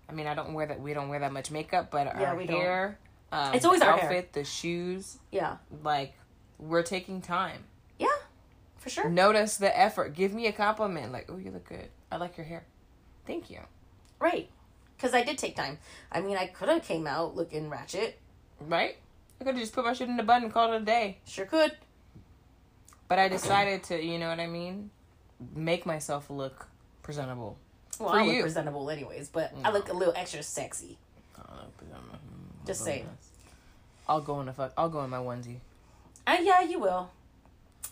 Speaker 1: I mean I don't wear that we don't wear that much makeup, but
Speaker 2: Yeah,
Speaker 1: our hair, um,
Speaker 2: It's always
Speaker 1: the
Speaker 2: our
Speaker 1: outfit,
Speaker 2: hair.
Speaker 1: the shoes,
Speaker 2: Yeah,
Speaker 1: like we're taking time.
Speaker 2: yeah, for sure.
Speaker 1: Notice the effort. Give me a compliment. Like, oh, you look good. I like your hair. Thank you.
Speaker 2: Right. Because I did take time. I mean, I could have came out looking ratchet.
Speaker 1: Right? I could have just put my shit in the button and called it a day.
Speaker 2: Sure could.
Speaker 1: But I decided to, you know what I mean? Make myself look presentable.
Speaker 2: Well,
Speaker 1: For
Speaker 2: I look
Speaker 1: you.
Speaker 2: presentable anyways, but I look a little extra sexy.
Speaker 1: I don't know, presentable.
Speaker 2: Just saying.
Speaker 1: I'll go in the fuck. I'll go in my onesie.
Speaker 2: Uh, yeah, you will.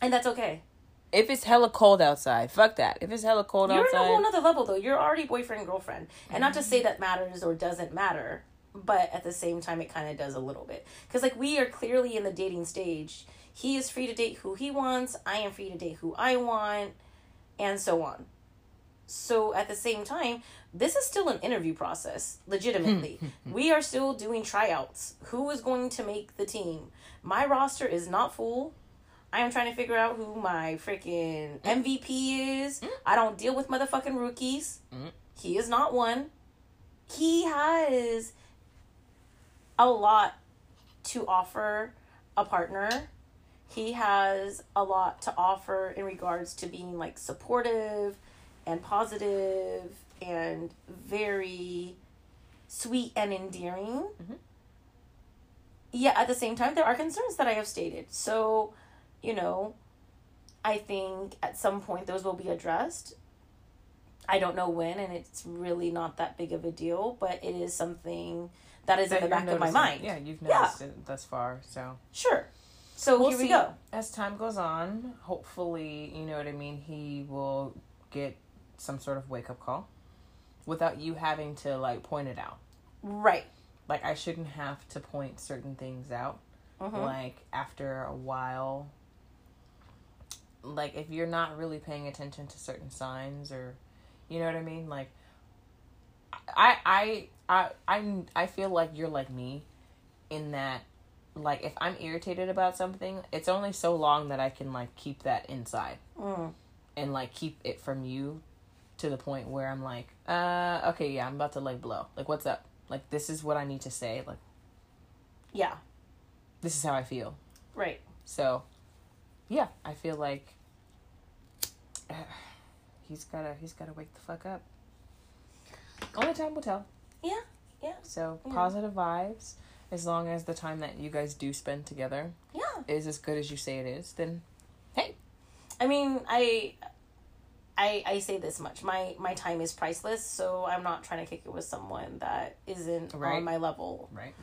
Speaker 2: And that's okay.
Speaker 1: If it's hella cold outside, fuck that. If it's hella cold outside.
Speaker 2: You're
Speaker 1: outside,
Speaker 2: on a whole nother level, though. You're already boyfriend, girlfriend. And not to say that matters or doesn't matter, but at the same time it kind of does a little bit because like we are clearly in the dating stage he is free to date who he wants i am free to date who i want and so on so at the same time this is still an interview process legitimately. Hmm. <laughs> We are still doing tryouts. Who is going to make the team? My roster is not full. I am trying to figure out who my freaking hmm. mvp is. Hmm. I don't deal with motherfucking rookies. He is not one. He has a lot to offer a partner. He has a lot to offer in regards to being like supportive and positive and very sweet and endearing. Mm-hmm. Yeah, at the same time, there are concerns that I have stated. So, you know, I think at some point those will be addressed. I don't know when, and it's really not that big of a deal, but it is something that is
Speaker 1: That
Speaker 2: in the back of my mind.
Speaker 1: Yeah, you've
Speaker 2: Yeah.
Speaker 1: noticed it thus far. So
Speaker 2: Sure. So
Speaker 1: we'll
Speaker 2: here we go.
Speaker 1: As time goes on, hopefully, you know what I mean. He will get some sort of wake up call, without you having to like point it out.
Speaker 2: Right.
Speaker 1: Like I shouldn't have to point certain things out.
Speaker 2: Mhm.
Speaker 1: Like after a while, like if you're not really paying attention to certain signs or, you know what I mean. Like, I I I I I feel like you're like me, in that, like if I'm irritated about something, it's only so long that I can like keep that inside
Speaker 2: Mm.
Speaker 1: and like keep it from you to the point where I'm like, uh, okay, yeah, I'm about to like blow. Like, what's up? Like, this is what I need to say. Like,
Speaker 2: Yeah.
Speaker 1: this is how I feel.
Speaker 2: Right.
Speaker 1: So, yeah, I feel like <sighs> he's gotta he's gotta wake the fuck up. Only time will tell.
Speaker 2: Yeah. Yeah.
Speaker 1: So
Speaker 2: Yeah.
Speaker 1: positive vibes. As long as the time that you guys do spend together
Speaker 2: Yeah.
Speaker 1: is as good as you say it is, then hey,
Speaker 2: I mean, I, I, I say this much: my my time is priceless. So I'm not trying to kick it with someone that isn't
Speaker 1: Right.
Speaker 2: on my level.
Speaker 1: right?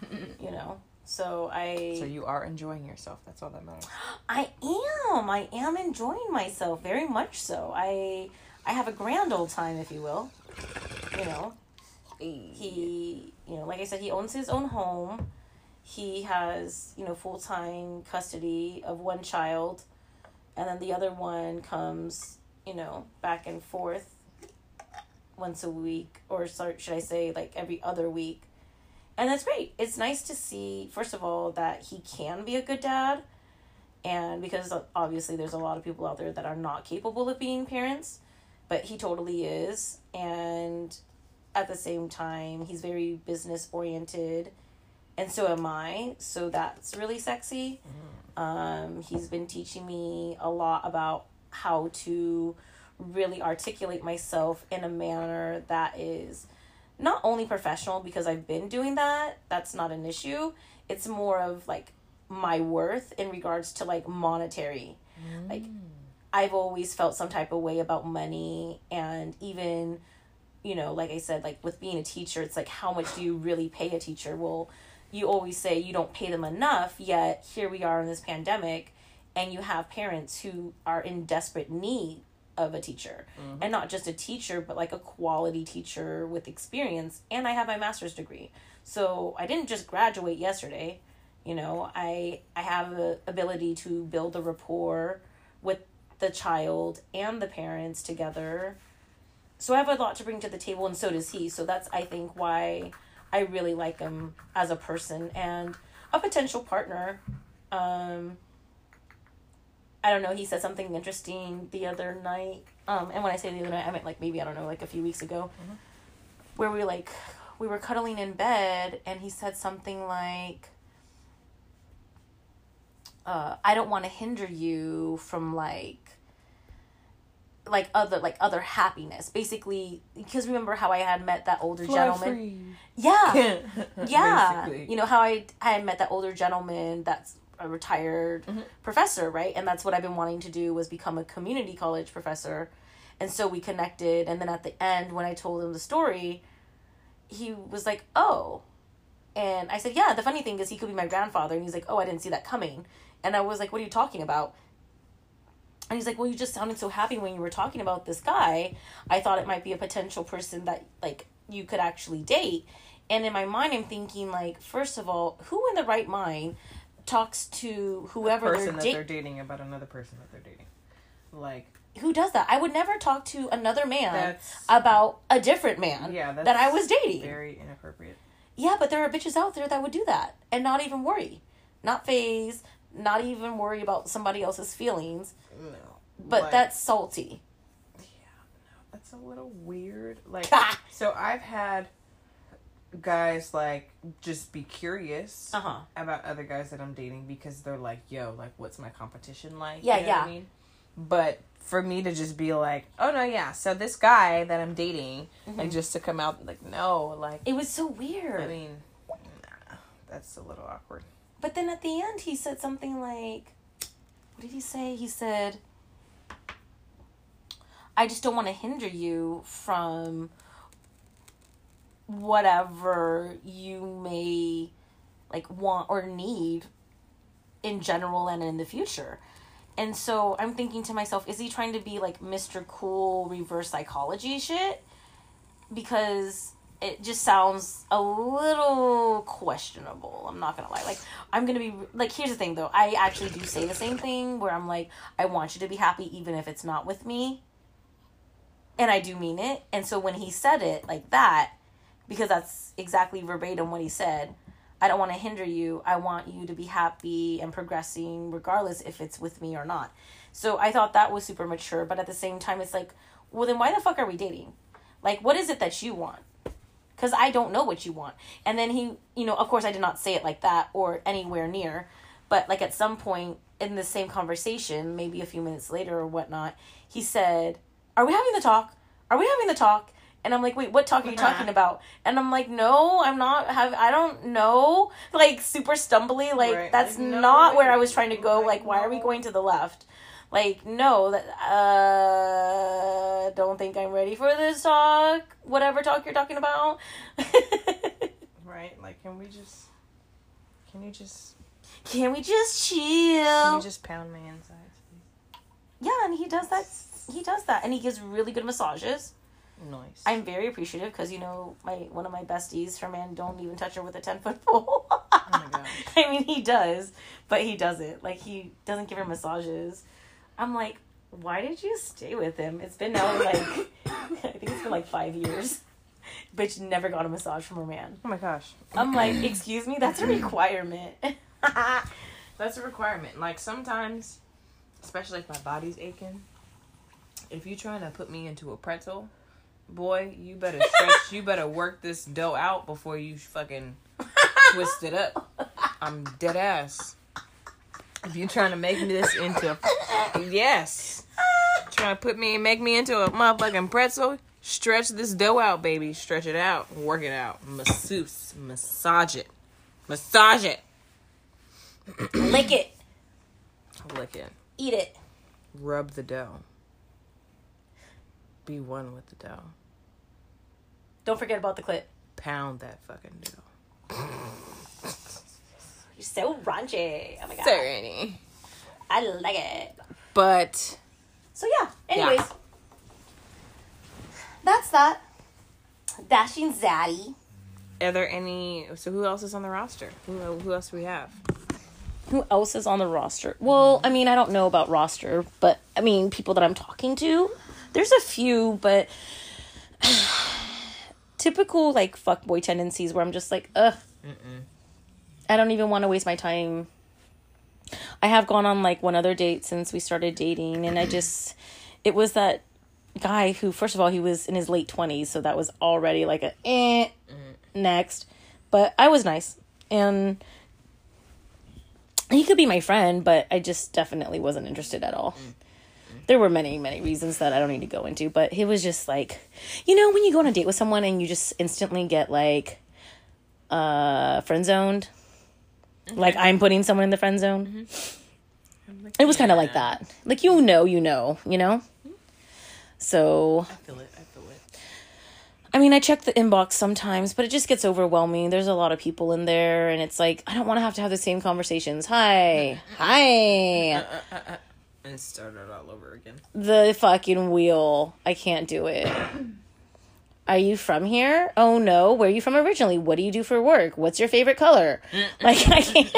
Speaker 2: You know. So I.
Speaker 1: so you are enjoying yourself. That's all that matters.
Speaker 2: I am. I am enjoying myself very much. So I. I have a grand old time, if you will. You know. he you know like i said he owns his own home he has you know full-time custody of one child and then the other one comes you know back and forth once a week or should i say like every other week. And that's great. It's nice to see first of all that he can be a good dad and because obviously there's a lot of people out there that are not capable of being parents but he totally is. And at the same time he's very business oriented and so am i. So that's really sexy. Um, he's been teaching me a lot about how to really articulate myself in a manner that is not only professional because i've been doing that that's not an issue. It's more of like my worth in regards to like monetary. Mm. Like I've always felt some type of way about money and even you know like I said like with being a teacher it's like how much do you really pay a teacher? Well you always say you don't pay them enough yet here we are in this pandemic and you have parents who are in desperate need of a teacher and not just a teacher but like a quality teacher with experience and I have my master's degree so I didn't just graduate yesterday you know I I have the ability to build a rapport with the child and the parents together. So I have a lot to bring to the table, and so does he. So that's, I think, why I really like him as a person and a potential partner. Um, I don't know. He said something interesting the other night. Um, and when I say the other night, I meant like maybe, I don't know, like a few weeks ago, where we were like, we were cuddling in bed, and he said something like, uh, I don't want to hinder you from like like other like other happiness basically because remember how i had met that older gentleman yeah <laughs> yeah
Speaker 1: Basically.
Speaker 2: you know how i i had met that older gentleman that's a retired mm-hmm. professor right? And that's what i've been wanting to do was become a community college professor. And so we connected. And then at the end when i told him the story he was like oh. And i said yeah the funny thing is he could be my grandfather. And he's like oh i didn't see that coming. And i was like what are you talking about? And he's like, "Well, you just sounded so happy when you were talking about this guy. I thought it might be a potential person that like you could actually date." And in my mind, I'm thinking like, first of all, who in the right mind talks to whoever
Speaker 1: person
Speaker 2: they're
Speaker 1: that
Speaker 2: dating?
Speaker 1: they're dating about another person that they're dating. Like
Speaker 2: Who does that? I would never talk to another man about a different man
Speaker 1: yeah,
Speaker 2: that I was dating.
Speaker 1: Very inappropriate.
Speaker 2: Yeah, but there are bitches out there that would do that and not even worry, not faze, not even worry about somebody else's feelings.
Speaker 1: No.
Speaker 2: But
Speaker 1: Like,
Speaker 2: that's salty.
Speaker 1: Yeah, no, that's a little weird. Like <laughs> so I've had guys like just be curious
Speaker 2: Uh huh.
Speaker 1: about other guys that I'm dating because they're like, yo, like what's my competition like?
Speaker 2: Yeah,
Speaker 1: You know what I
Speaker 2: yeah.
Speaker 1: mean? But for me to just be like, oh no, yeah, so this guy that I'm dating,
Speaker 2: Mm-hmm.
Speaker 1: like just to come out like, no, like
Speaker 2: It was so weird.
Speaker 1: I mean, nah, that's a little awkward.
Speaker 2: But then at the end, he said something like, what did he say? He said, I just don't want to hinder you from whatever you may like want or need in general and in the future. And so I'm thinking to myself, is he trying to be like Mr. Cool reverse psychology shit? Because it just sounds a little questionable. I'm not gonna lie. Like I'm gonna be like, here's the thing though. I actually do say the same thing where I'm like, I want you to be happy even if it's not with me. And I do mean it. And so when he said it like that, because that's exactly verbatim what he said. I don't want to hinder you. I want you to be happy and progressing regardless if it's with me or not. So I thought that was super mature, but at the same time it's like, well then why the fuck are we dating? Like what is it that you want? Cuz I don't know what you want. And then he, you know, of course I did not say it like that or anywhere near, but like at some point in the same conversation, maybe a few minutes later or whatnot, he said, "Are we having the talk? Are we having the talk?" And I'm like, wait, what talk are you talking about? And I'm like, no, I'm not have I don't know. Like super stumbly, like
Speaker 1: Right.
Speaker 2: that's
Speaker 1: Like, no,
Speaker 2: not where I was trying to go.
Speaker 1: Like,
Speaker 2: Like, why are we going to the left? Like, no, that uh don't think I'm ready for this talk. Whatever talk you're talking about. <laughs>
Speaker 1: Right? Like, can we just, can you just,
Speaker 2: Can we just chill?
Speaker 1: can you just pound my insides, please?
Speaker 2: yeah, and he does that. He does that, and he gives really good massages.
Speaker 1: Nice.
Speaker 2: I'm very appreciative because you know my one of my besties, her man, don't even touch her with a ten foot pole. <laughs>
Speaker 1: oh my gosh.
Speaker 2: I mean, he does, but he doesn't. Like he doesn't give her massages. I'm like, why did you stay with him? It's been now like <coughs> I think it's been like five years. Bitch never got a massage from her man.
Speaker 1: Oh my gosh.
Speaker 2: I'm like, excuse me, that's a requirement. <laughs>
Speaker 1: That's a requirement. Like sometimes, especially if my body's aching, if you're trying to put me into a pretzel, boy, you better stretch. you better work this dough out before you fucking twist it up. I'm dead ass. If you're trying to make me this into, yes, trying to put me and make me into a motherfucking pretzel. Stretch this dough out, baby. Stretch it out. Work it out. Masseuse. Massage it. Massage it.
Speaker 2: Lick it,
Speaker 1: Lick it.
Speaker 2: eat it.
Speaker 1: Rub the dough. Be one with the dough.
Speaker 2: Don't forget about the clit.
Speaker 1: Pound that fucking dough. <laughs>
Speaker 2: You're so raunchy. Oh my god,
Speaker 1: Sorry.
Speaker 2: I like it.
Speaker 1: But
Speaker 2: So yeah. Anyways, that's that. Dashing Zaddy.
Speaker 1: are there any? So who else is on the roster? Who who else do we have?
Speaker 2: Who else is on the roster? Well, I mean, I don't know about roster, but I mean, people that I'm talking to, there's a few, but <sighs> typical like fuckboy tendencies where I'm just like, ugh, I don't even want to waste my time. I have gone on like one other date since we started dating, and I just, it was that guy who, first of all, he was in his late 20s, so that was already like a eh, next. But I was nice, and he could be my friend, but I just definitely wasn't interested at all. There were many, many reasons that I don't need to go into, but it was just like, you know, when you go on a date with someone and you just instantly get like, uh, friend zoned. Mm-hmm. Like I'm putting someone in the friend zone. Mm-hmm. It was kind of like that. Like you know, you know, you know. Mm-hmm. So
Speaker 1: I feel it. I feel it.
Speaker 2: I mean, I check the inbox sometimes, but it just gets overwhelming. There's a lot of people in there, and it's like I don't want to have to have the same conversations. Hi, <laughs> hi, uh, uh, uh,
Speaker 1: And start it all over again.
Speaker 2: the fucking wheel. I can't do it. <coughs> Are you from here? Oh no. Where are you from originally? What do you do for work? What's your favorite color? Like I can't.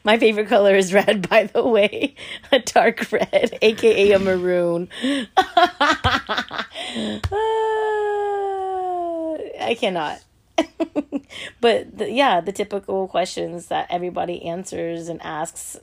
Speaker 2: <laughs> My favorite color is red, by the way. A dark red, aka a maroon. <laughs> Ah, I cannot. <laughs> but the, yeah, the typical questions that everybody answers and asks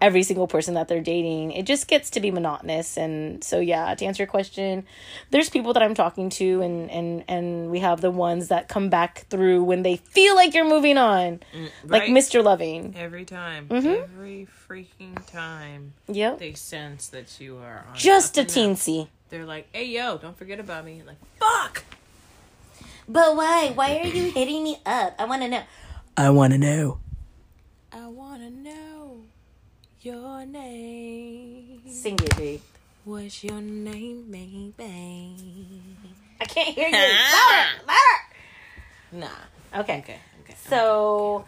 Speaker 2: every single person that they're dating, it just gets to be monotonous. And so yeah, to answer your question, there's people that I'm talking to and and and we have the ones that come back through when they feel like you're moving on. Like
Speaker 1: right.
Speaker 2: Mr. Loving.
Speaker 1: Every time.
Speaker 2: Mm-hmm.
Speaker 1: Every freaking time.
Speaker 2: Yep.
Speaker 1: They sense that you are on
Speaker 2: Just a teensy.
Speaker 1: They're like, hey, yo, don't forget about me. Like, fuck!
Speaker 2: But why? Why are you hitting me up? I want to know.
Speaker 3: I want to know.
Speaker 1: I want to know your name.
Speaker 2: Sing it, babe.
Speaker 1: What's your name, baby?
Speaker 2: I can't hear you. louder, louder.
Speaker 1: Nah.
Speaker 2: Okay.
Speaker 1: Okay, okay.
Speaker 2: So,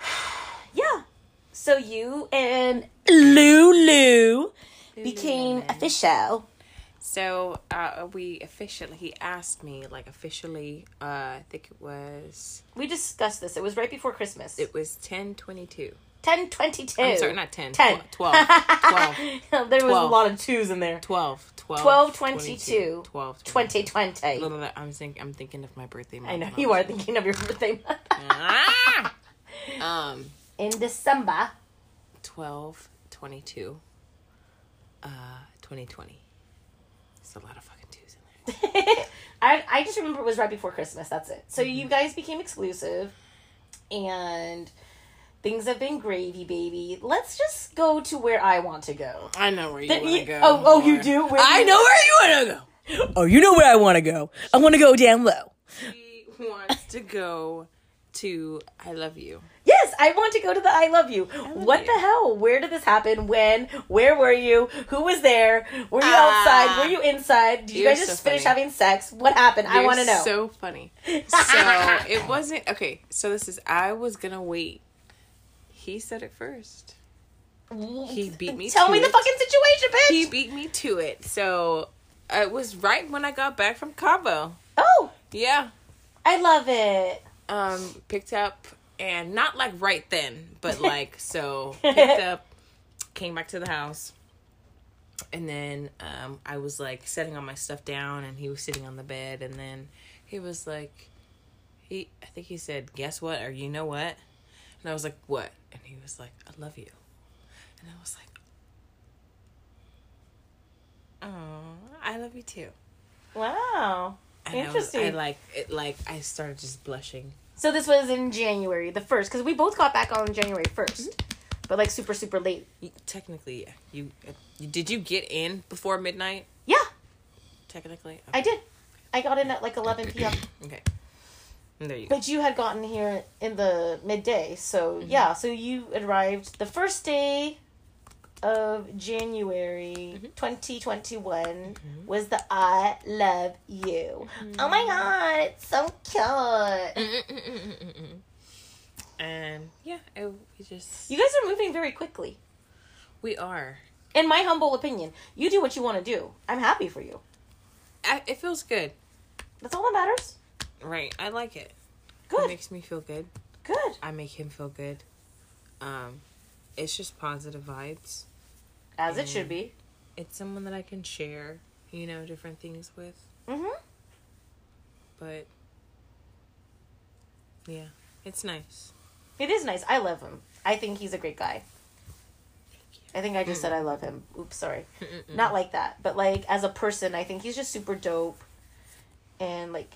Speaker 2: <sighs> yeah. So you and
Speaker 3: Lulu.
Speaker 2: became official.
Speaker 1: So uh, we officially, he asked me, like, officially, uh, I think it was,
Speaker 2: We discussed this. It was right before Christmas.
Speaker 1: it was 1022.
Speaker 2: Ten twenty two.
Speaker 1: I'm sorry, not 10.
Speaker 2: 10.
Speaker 1: 12. 12. <laughs>
Speaker 2: there was a lot of twos in there.
Speaker 1: 12. 12.
Speaker 2: 12, 22.
Speaker 1: 12.
Speaker 2: 20 20.
Speaker 1: I'm think I'm thinking of my birthday month.
Speaker 2: I know you are thinking of your birthday
Speaker 1: Ah! <laughs> um,
Speaker 2: in December.
Speaker 1: 12, 22, uh, 2020. It's a lot of fucking twos in there. <laughs>
Speaker 2: I I just remember it was right before Christmas. That's it. So you mm-hmm. guys became exclusive, and things have been gravy, baby. Let's just go to where I want to go.
Speaker 1: I know where you want to go.
Speaker 2: oh, oh, you do? Where
Speaker 3: I
Speaker 2: you-
Speaker 3: know where you want to go. Oh, you know where I want to go. I want to go down low.
Speaker 1: She wants to go to I Love You.
Speaker 2: Yes, I want to go to the I love you. what
Speaker 1: you.
Speaker 2: the hell? Where did this happen? When? Where were you? Who was there? Were you
Speaker 1: Ah.
Speaker 2: outside? Were you inside? Did you guys just
Speaker 1: so
Speaker 2: finish
Speaker 1: funny.
Speaker 2: having sex? What happened? I
Speaker 1: You're
Speaker 2: want to know.
Speaker 1: So funny. <laughs> So it wasn't okay. So this is I was gonna wait. He said it first. He beat me.
Speaker 2: Tell
Speaker 1: to
Speaker 2: me the
Speaker 1: it.
Speaker 2: fucking situation, bitch.
Speaker 1: He beat me to it. So it was right when I got back from Cabo.
Speaker 2: oh,
Speaker 1: Yeah.
Speaker 2: I love it.
Speaker 1: Um, picked up and not like right then, but <laughs> like so picked up, came back to the house, and then um I was like setting all my stuff down, and he was sitting on the bed, and then he was like, he I think he said, "Guess what?" or "You know what?" And I was like, "What?" And he was like, "I love you," and I was like, "Oh, I love you too."
Speaker 2: Wow.
Speaker 1: And I was-
Speaker 2: Interesting.
Speaker 1: I like it. Like I started just blushing.
Speaker 2: So this was in January, the first, because we both got back on January 1st,
Speaker 1: Mm-hmm.
Speaker 2: but like super, super late.
Speaker 1: You, technically. You, uh, you did you get in before midnight?
Speaker 2: Yeah,
Speaker 1: Technically,
Speaker 2: I did. I got in at like 11 p.m. <clears throat>
Speaker 1: Okay. There you go.
Speaker 2: But you had gotten here in the midday, so yeah. So you arrived the first day of January mm-hmm. 2021 mm-hmm. was the I love you. Oh my mm-hmm. god, it's so cute.
Speaker 1: And yeah, it, we just
Speaker 2: You guys are moving very quickly.
Speaker 1: we are.
Speaker 2: In my humble opinion, you do what you want to do. I'm happy for you.
Speaker 1: I, it feels good,
Speaker 2: That's all that matters.
Speaker 1: right? I like it. It
Speaker 2: Good.
Speaker 1: makes me feel good.
Speaker 2: Good.
Speaker 1: I make him feel good. Um, it's just positive vibes.
Speaker 2: As it should be.
Speaker 1: It's someone that I can share, you know, different things with.
Speaker 2: Mm-hmm.
Speaker 1: But yeah, it's nice.
Speaker 2: It is nice. I love him. I think he's a great guy. I think I just said I love him. Oops, sorry. Not like that, but like as a person, I think he's just super dope. And like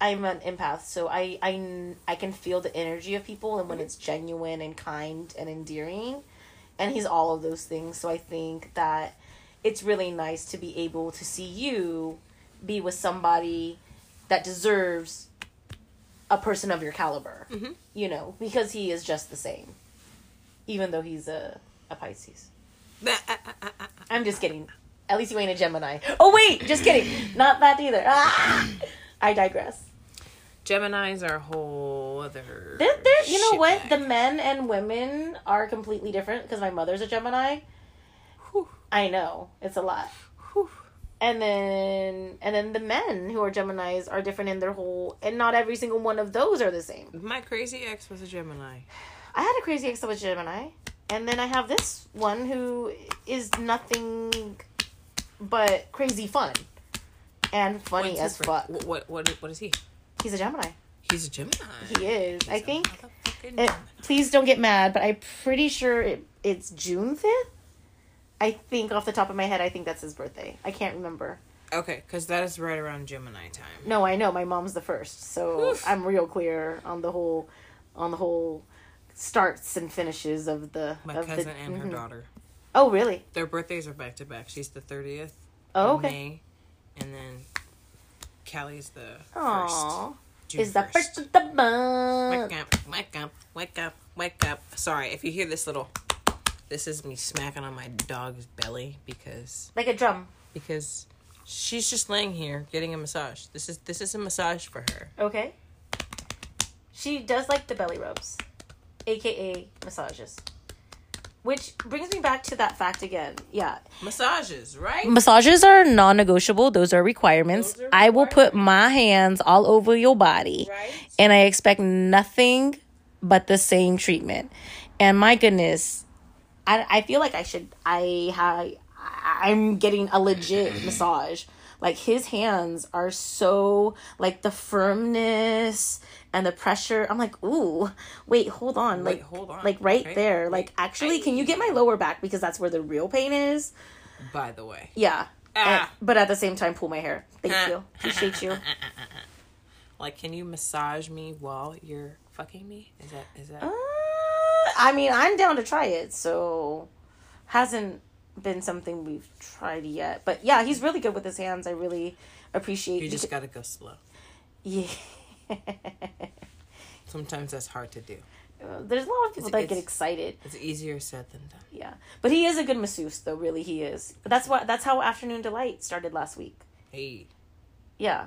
Speaker 2: I'm an empath, so I I I can feel the energy of people and when it's genuine and kind and endearing. And he's all of those things, so I think that it's really nice to be able to see you be with somebody that deserves a person of your caliber.
Speaker 1: Mhm.
Speaker 2: You know, because he is just the same. Even though he's a a Pisces. <laughs> I'm just kidding. At least you ain't a Gemini. Oh wait, just kidding. Not that either. Ah! I digress.
Speaker 1: Gemini's are a whole other.
Speaker 2: There, there. You know what?
Speaker 1: bag.
Speaker 2: The men and women are completely different because my mother's a Gemini.
Speaker 1: Whew.
Speaker 2: I know it's a lot.
Speaker 1: Whew.
Speaker 2: and then and then the men who are Gemini's are different in their whole and not every single one of those are the same.
Speaker 1: My crazy ex was a Gemini.
Speaker 2: I had a crazy ex that was Gemini, and then I have this one who is nothing but crazy fun and funny
Speaker 1: What's
Speaker 2: as fuck.
Speaker 1: What, what what what is he?
Speaker 2: He's a Gemini.
Speaker 1: He's a Gemini.
Speaker 2: He is. I
Speaker 1: He's a
Speaker 2: think. It, please don't get mad, but I'm pretty sure it, it's June fifth. I think off the top of my head, I think that's his birthday. I can't remember.
Speaker 1: Okay, because that is right around Gemini time.
Speaker 2: No, I know my mom's the first, so
Speaker 1: Oof.
Speaker 2: I'm real clear on the whole, on the whole starts and finishes of the.
Speaker 1: My
Speaker 2: of
Speaker 1: cousin
Speaker 2: the,
Speaker 1: and her
Speaker 2: mhm.
Speaker 1: daughter.
Speaker 2: Oh really?
Speaker 1: Their birthdays are back to back. She's the thirtieth.
Speaker 2: Oh okay.
Speaker 1: May, and then Callie's the
Speaker 2: Aww.
Speaker 1: first. June
Speaker 2: Is the first of the month.
Speaker 1: Wake up! Wake up! Wake up! Wake up! Sorry if you hear this little. This is me smacking on my dog's belly because
Speaker 2: Like a drum.
Speaker 1: because she's just laying here getting a massage. This is this is a massage for her.
Speaker 2: Okay. She does like the belly rubs, aka massages. Which brings me back to that fact again. Yeah.
Speaker 1: Massages, right?
Speaker 3: Massages are non negotiable, those are requirements.
Speaker 1: Those are
Speaker 3: I will put my hands all over your body,
Speaker 1: Right.
Speaker 3: and I expect nothing but the same treatment. And my goodness,
Speaker 2: I, I feel like I should I have I'm getting a legit massage. Like his hands are so like the firmness and the pressure. I'm like, ooh, wait, hold on,
Speaker 1: Wait,
Speaker 2: like
Speaker 1: hold on.
Speaker 2: like right
Speaker 1: Okay.
Speaker 2: there. Like actually, can you get my lower back because that's where the real pain is?
Speaker 1: By the way,
Speaker 2: Yeah.
Speaker 1: Ah.
Speaker 2: And- but at the same time, pull my hair. Thank you. Appreciate you. <laughs>
Speaker 1: like, can you massage me while you're fucking me? Is that is that?
Speaker 2: Uh, I mean, I'm down to try it. So, hasn't been something we've tried yet. But yeah, he's really good with his hands. I really appreciate.
Speaker 1: you just gotta go slow.
Speaker 2: yeah. <laughs>
Speaker 1: Sometimes that's hard to do.
Speaker 2: There's a lot of people
Speaker 1: It's-
Speaker 2: that get excited.
Speaker 1: It's easier said than done.
Speaker 2: Yeah, but he is a good masseuse, though. Really, he is. But that's why. That's how Afternoon Delight started last week.
Speaker 1: Hey,
Speaker 2: Yeah,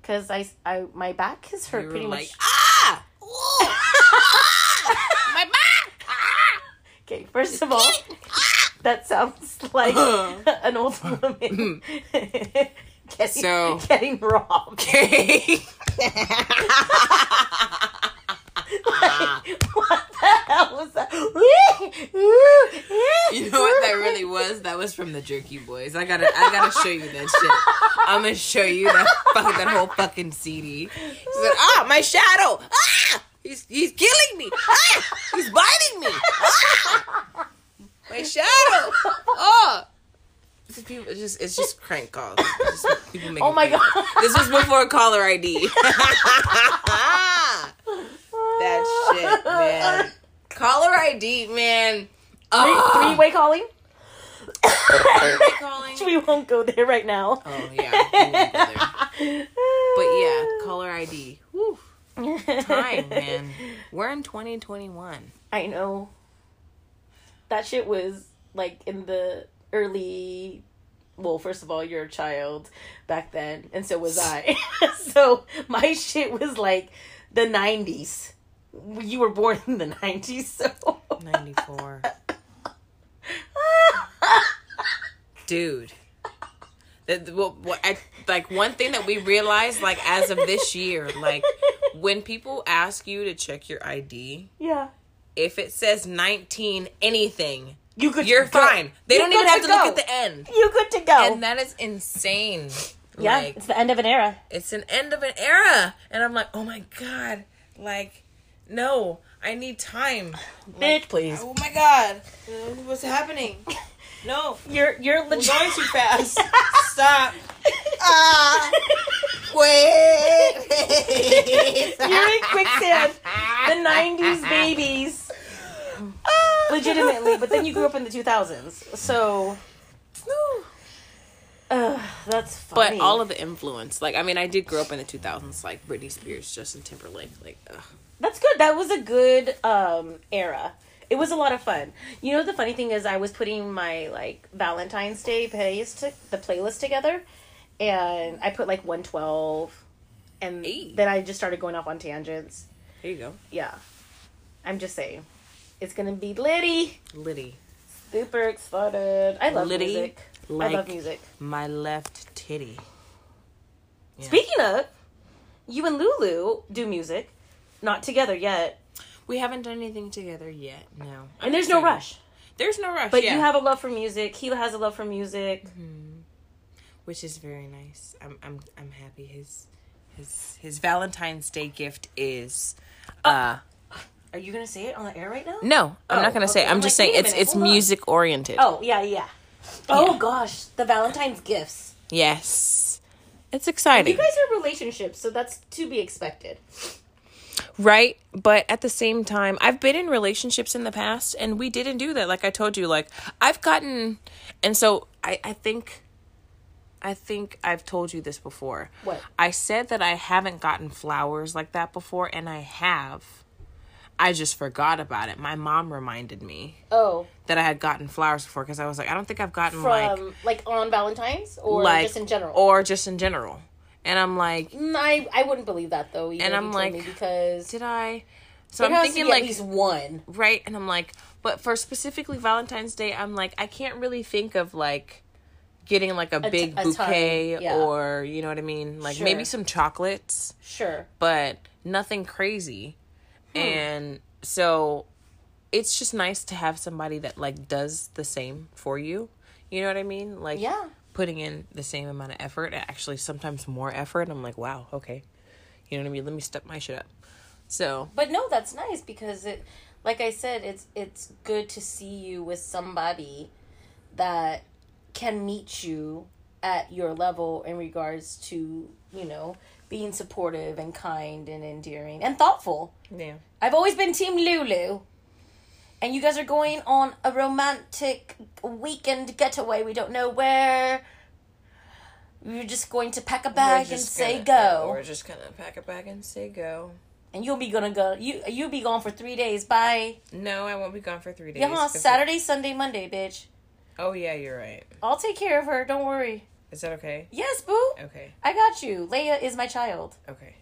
Speaker 2: because I, I, my back is hurt pretty
Speaker 1: like,
Speaker 2: much.
Speaker 1: ah, <laughs> <laughs> my back. Ah!
Speaker 2: Okay, first of all, that sounds <laughs> like <laughs> an old woman <laughs> getting,
Speaker 1: So-
Speaker 2: getting robbed.
Speaker 1: Okay.
Speaker 2: what the hell was that?
Speaker 1: You know what that really was? That was from the Jerky Boys. I gotta, I gotta show you that shit. I'm gonna show you that fucking that whole fucking CD. She said, "Ah, my shadow! Ah, he's he's killing me! Ah, he's biting me! Ah, my shadow! Oh." Is people- It's just, it's just crank calls. It's just people <laughs> making
Speaker 2: Oh my
Speaker 1: prank-
Speaker 2: god!
Speaker 1: This was before caller ID. <laughs> that shit, man. Caller ID, man.
Speaker 2: Ah. Three-way calling.
Speaker 1: calling. <laughs>
Speaker 2: We won't go there right now.
Speaker 1: Oh yeah, we won't go there. but yeah, caller ID. Whew. Time, man. We're in 2021.
Speaker 2: I know. That shit was like in the early. Well, first of all, you're a child back then, and so was I. <laughs> so my shit was like the 90s. You were born in the 90s, so.
Speaker 1: 94. Dude. That, what, what, I, like one thing that we realized, like as of this year, like when people ask you to check your ID,
Speaker 2: yeah.
Speaker 1: If it says 19 anything,
Speaker 2: You could.
Speaker 1: you're
Speaker 2: go-
Speaker 1: fine. They
Speaker 2: you're
Speaker 1: don't even have to look at the end.
Speaker 2: You're good to go.
Speaker 1: And that is insane.
Speaker 2: yeah,
Speaker 1: Like,
Speaker 2: it's the end of an era.
Speaker 1: it's an end of an era. And I'm like, oh my God. Like, no, I need time. <sighs>
Speaker 2: Bitch, please.
Speaker 1: Oh my God. Uh, What's happening? No. <laughs>
Speaker 2: You're you're legit.
Speaker 1: Going too <laughs> fast. Stop. <laughs> Ah. Wait.
Speaker 2: You're in quicksand. The '90s babies. Legitimately, but then you grew up in the 2000s, so. Uh, that's
Speaker 1: But all of the influence, like I mean, I did grow up in the 2000s, like Britney Spears, Justin Timberlake, like ugh.
Speaker 2: That's good. That was a good um era. It was a lot of fun. You know the funny thing is I was putting my like Valentine's Day playlist to, the playlist together and I put like 112 and
Speaker 1: Hey.
Speaker 2: then I just started going off on tangents.
Speaker 1: There you go,
Speaker 2: Yeah. I'm just saying. It's to be Liddy.
Speaker 1: Liddy,
Speaker 2: Super excited. I love
Speaker 1: Liddy,
Speaker 2: music.
Speaker 1: like
Speaker 2: I love music.
Speaker 1: my left titty. Yeah.
Speaker 2: Speaking of, you and Lulu do music, not together yet,
Speaker 1: We haven't done anything together yet. No,
Speaker 2: and there's no rush.
Speaker 1: There's no rush.
Speaker 2: But
Speaker 1: yeah.
Speaker 2: you have a love for music. He has a love for music.
Speaker 1: which is very nice. I'm I'm I'm happy. His his his Valentine's Day gift is. uh
Speaker 2: Are you gonna say it on the air right now?
Speaker 1: No, I'm
Speaker 2: Oh,
Speaker 1: not gonna say.
Speaker 2: okay.
Speaker 1: I'm
Speaker 2: I'm
Speaker 1: just
Speaker 2: like,
Speaker 1: saying it's
Speaker 2: minute,
Speaker 1: it's
Speaker 2: hold on.
Speaker 1: music oriented.
Speaker 2: Oh yeah, yeah. Oh
Speaker 1: Yeah.
Speaker 2: gosh, the Valentine's gifts.
Speaker 1: Yes, it's exciting,
Speaker 2: You guys are relationships, so that's to be expected.
Speaker 1: right? But at the same time, I've been in relationships in the past, and we didn't do that. Like I told you, like I've gotten, and so I I think. I think I've told you this before.
Speaker 2: What?
Speaker 1: I said that I haven't gotten flowers like that before, and I have. I just forgot about it. My mom reminded me.
Speaker 2: Oh,
Speaker 1: that I had gotten flowers before because I was like, I don't think I've gotten
Speaker 2: from
Speaker 1: like
Speaker 2: like, on Valentine's or
Speaker 1: like
Speaker 2: just in general.
Speaker 1: or just in general. And I'm like,
Speaker 2: Mm, I I wouldn't believe that though. Even
Speaker 1: And I'm like,
Speaker 2: because
Speaker 1: did I? So I'm thinking like
Speaker 2: he's one.
Speaker 1: right, and I'm like, but for specifically Valentine's Day, I'm like, I can't really think of like getting like a big
Speaker 2: a ton,
Speaker 1: bouquet
Speaker 2: yeah.
Speaker 1: or you know what I mean, like maybe some chocolates,
Speaker 2: Sure.
Speaker 1: but nothing crazy.
Speaker 2: Hmm.
Speaker 1: And so it's just nice to have somebody that like does the same for you. You know what I mean? Like
Speaker 2: Yeah.
Speaker 1: putting in the same amount of effort, actually sometimes more effort. I'm like, wow, okay. You know what I mean? Let me step my shit up. So,
Speaker 2: But no, that's nice because it, like I said, it's it's good to see you with somebody that can meet you at your level in regards to you know being supportive and kind and endearing and thoughtful.
Speaker 1: Yeah.
Speaker 2: I've always been Team Lulu. And you guys are going on a romantic weekend getaway. We don't know where. We're just going to pack a bag and say go.
Speaker 1: We're just gonna pack a bag and say go.
Speaker 2: And you'll be gonna go. You you'll be gone for three days. Bye.
Speaker 1: No, I won't be gone for three days.
Speaker 2: Yeah, Saturday, Sunday, Monday, bitch.
Speaker 1: Oh yeah, you're right.
Speaker 2: I'll take care of her. Don't worry.
Speaker 1: Is that okay?
Speaker 2: Yes, boo.
Speaker 1: Okay.
Speaker 2: I got you. Leia is my child.
Speaker 1: Okay.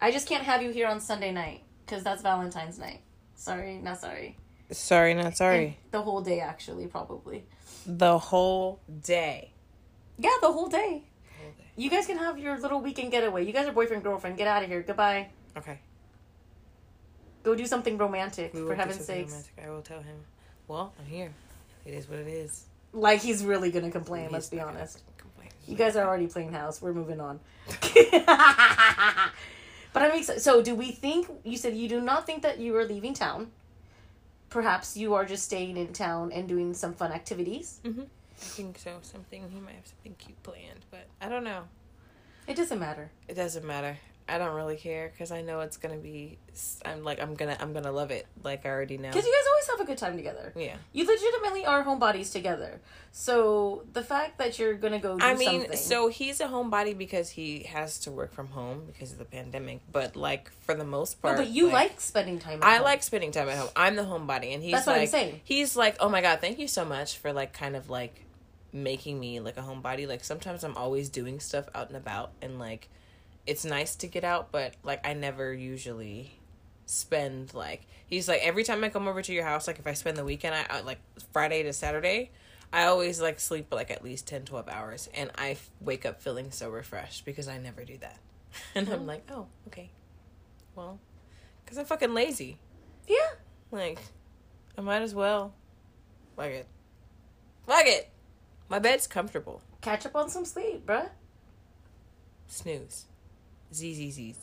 Speaker 2: I just can't have you here on Sunday night because that's Valentine's night. Sorry, not sorry.
Speaker 1: Sorry, not sorry.
Speaker 2: The whole day, actually, probably.
Speaker 1: The whole day.
Speaker 2: Yeah, the whole day.
Speaker 1: Whole day.
Speaker 2: You guys can have your little weekend getaway. You guys are boyfriend girlfriend. Get out of here. Goodbye.
Speaker 1: Okay.
Speaker 2: Go do something romantic
Speaker 1: We
Speaker 2: for heaven's sakes.
Speaker 1: romantic. I will tell him. Well, I'm here. It is what it is.
Speaker 2: Like he's really gonna complain. let's be honest. You guys are already playing house. We're moving on. <laughs> <laughs> but I'm excited. So, do we think you said you do not think that you are leaving town? Perhaps you are just staying in town and doing some fun activities. Mm-hmm.
Speaker 1: I think so. Something he might have something cute planned, but I don't know.
Speaker 2: It doesn't matter.
Speaker 1: It doesn't matter. I don't really care because I know it's gonna be. I'm like I'm gonna I'm gonna love it. Like I already know.
Speaker 2: Because you guys always have a good time together.
Speaker 1: Yeah.
Speaker 2: You legitimately are homebodies together. So the fact that you're gonna go do
Speaker 1: I mean,
Speaker 2: something.
Speaker 1: so he's a homebody because he has to work from home because of the pandemic. But like for the most part, No,
Speaker 2: but you like, spending time. At
Speaker 1: I
Speaker 2: home.
Speaker 1: like spending time at home. I'm the homebody, and he's
Speaker 2: That's what I'm
Speaker 1: like,
Speaker 2: saying.
Speaker 1: he's like, oh my god, thank you so much for like kind of like making me like a homebody. Like sometimes I'm always doing stuff out and about, and like it's nice to get out, but like I never usually spend like he's like every time I come over to your house, like if I spend the weekend, I, I like Friday to Saturday. I always like sleep like at least 10, 12 hours, and I f- wake up feeling so refreshed because I never do that. <laughs> And I'm mm-hmm. like, oh, okay. Well, because I'm fucking lazy.
Speaker 2: Yeah.
Speaker 1: Like, I might as well. Fuck it. Fuck it. My bed's comfortable.
Speaker 2: Catch up on some sleep, bruh.
Speaker 1: Snooze. ZZZs.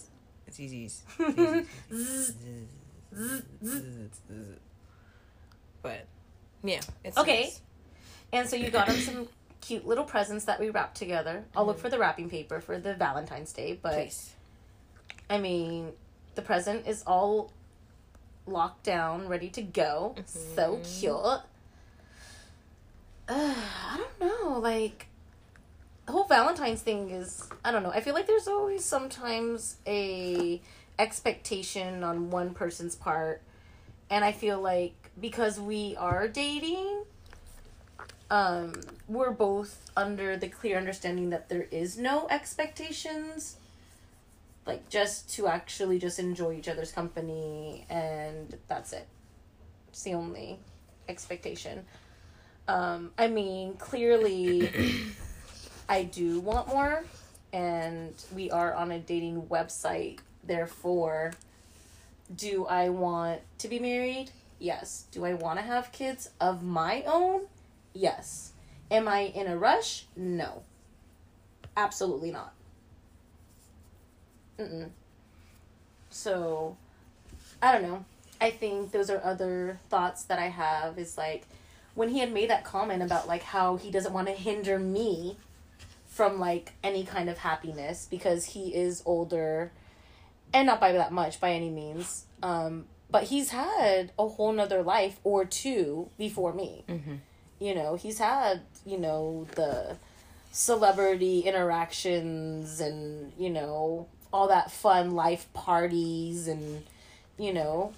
Speaker 1: It's ZZs. <laughs> But, yeah. It's
Speaker 2: Okay.
Speaker 1: nice.
Speaker 2: And so you got him some cute little presents that we wrapped together. I'll look for the wrapping paper for the Valentine's Day, but
Speaker 1: Please.
Speaker 2: I mean, the present is all locked down, ready to go. So cute. Uh, <sighs> I don't know, like the whole Valentine's thing is I don't know. I feel like there's always sometimes a expectation on one person's part. And I feel like because we are dating um we're both under the clear understanding that there is no expectations. Like just to actually just enjoy each other's company and that's it. It's the only expectation. Um, I mean, clearly, <clears throat> I do want more, and we are on a dating website. Therefore, do I want to be married? Yes. Do I want to have kids of my own? Yes. Am I in a rush? No. Absolutely not. Mm-mm. So, I don't know. I think those are other thoughts that I have is like when he had made that comment about like how he doesn't want to hinder me from like any kind of happiness because he is older and not by that much by any means. Um, but he's had a whole nother life or two before me.
Speaker 1: Mm-hmm.
Speaker 2: You know, he's had, you know, the celebrity interactions and, you know, all that fun life parties and, you know,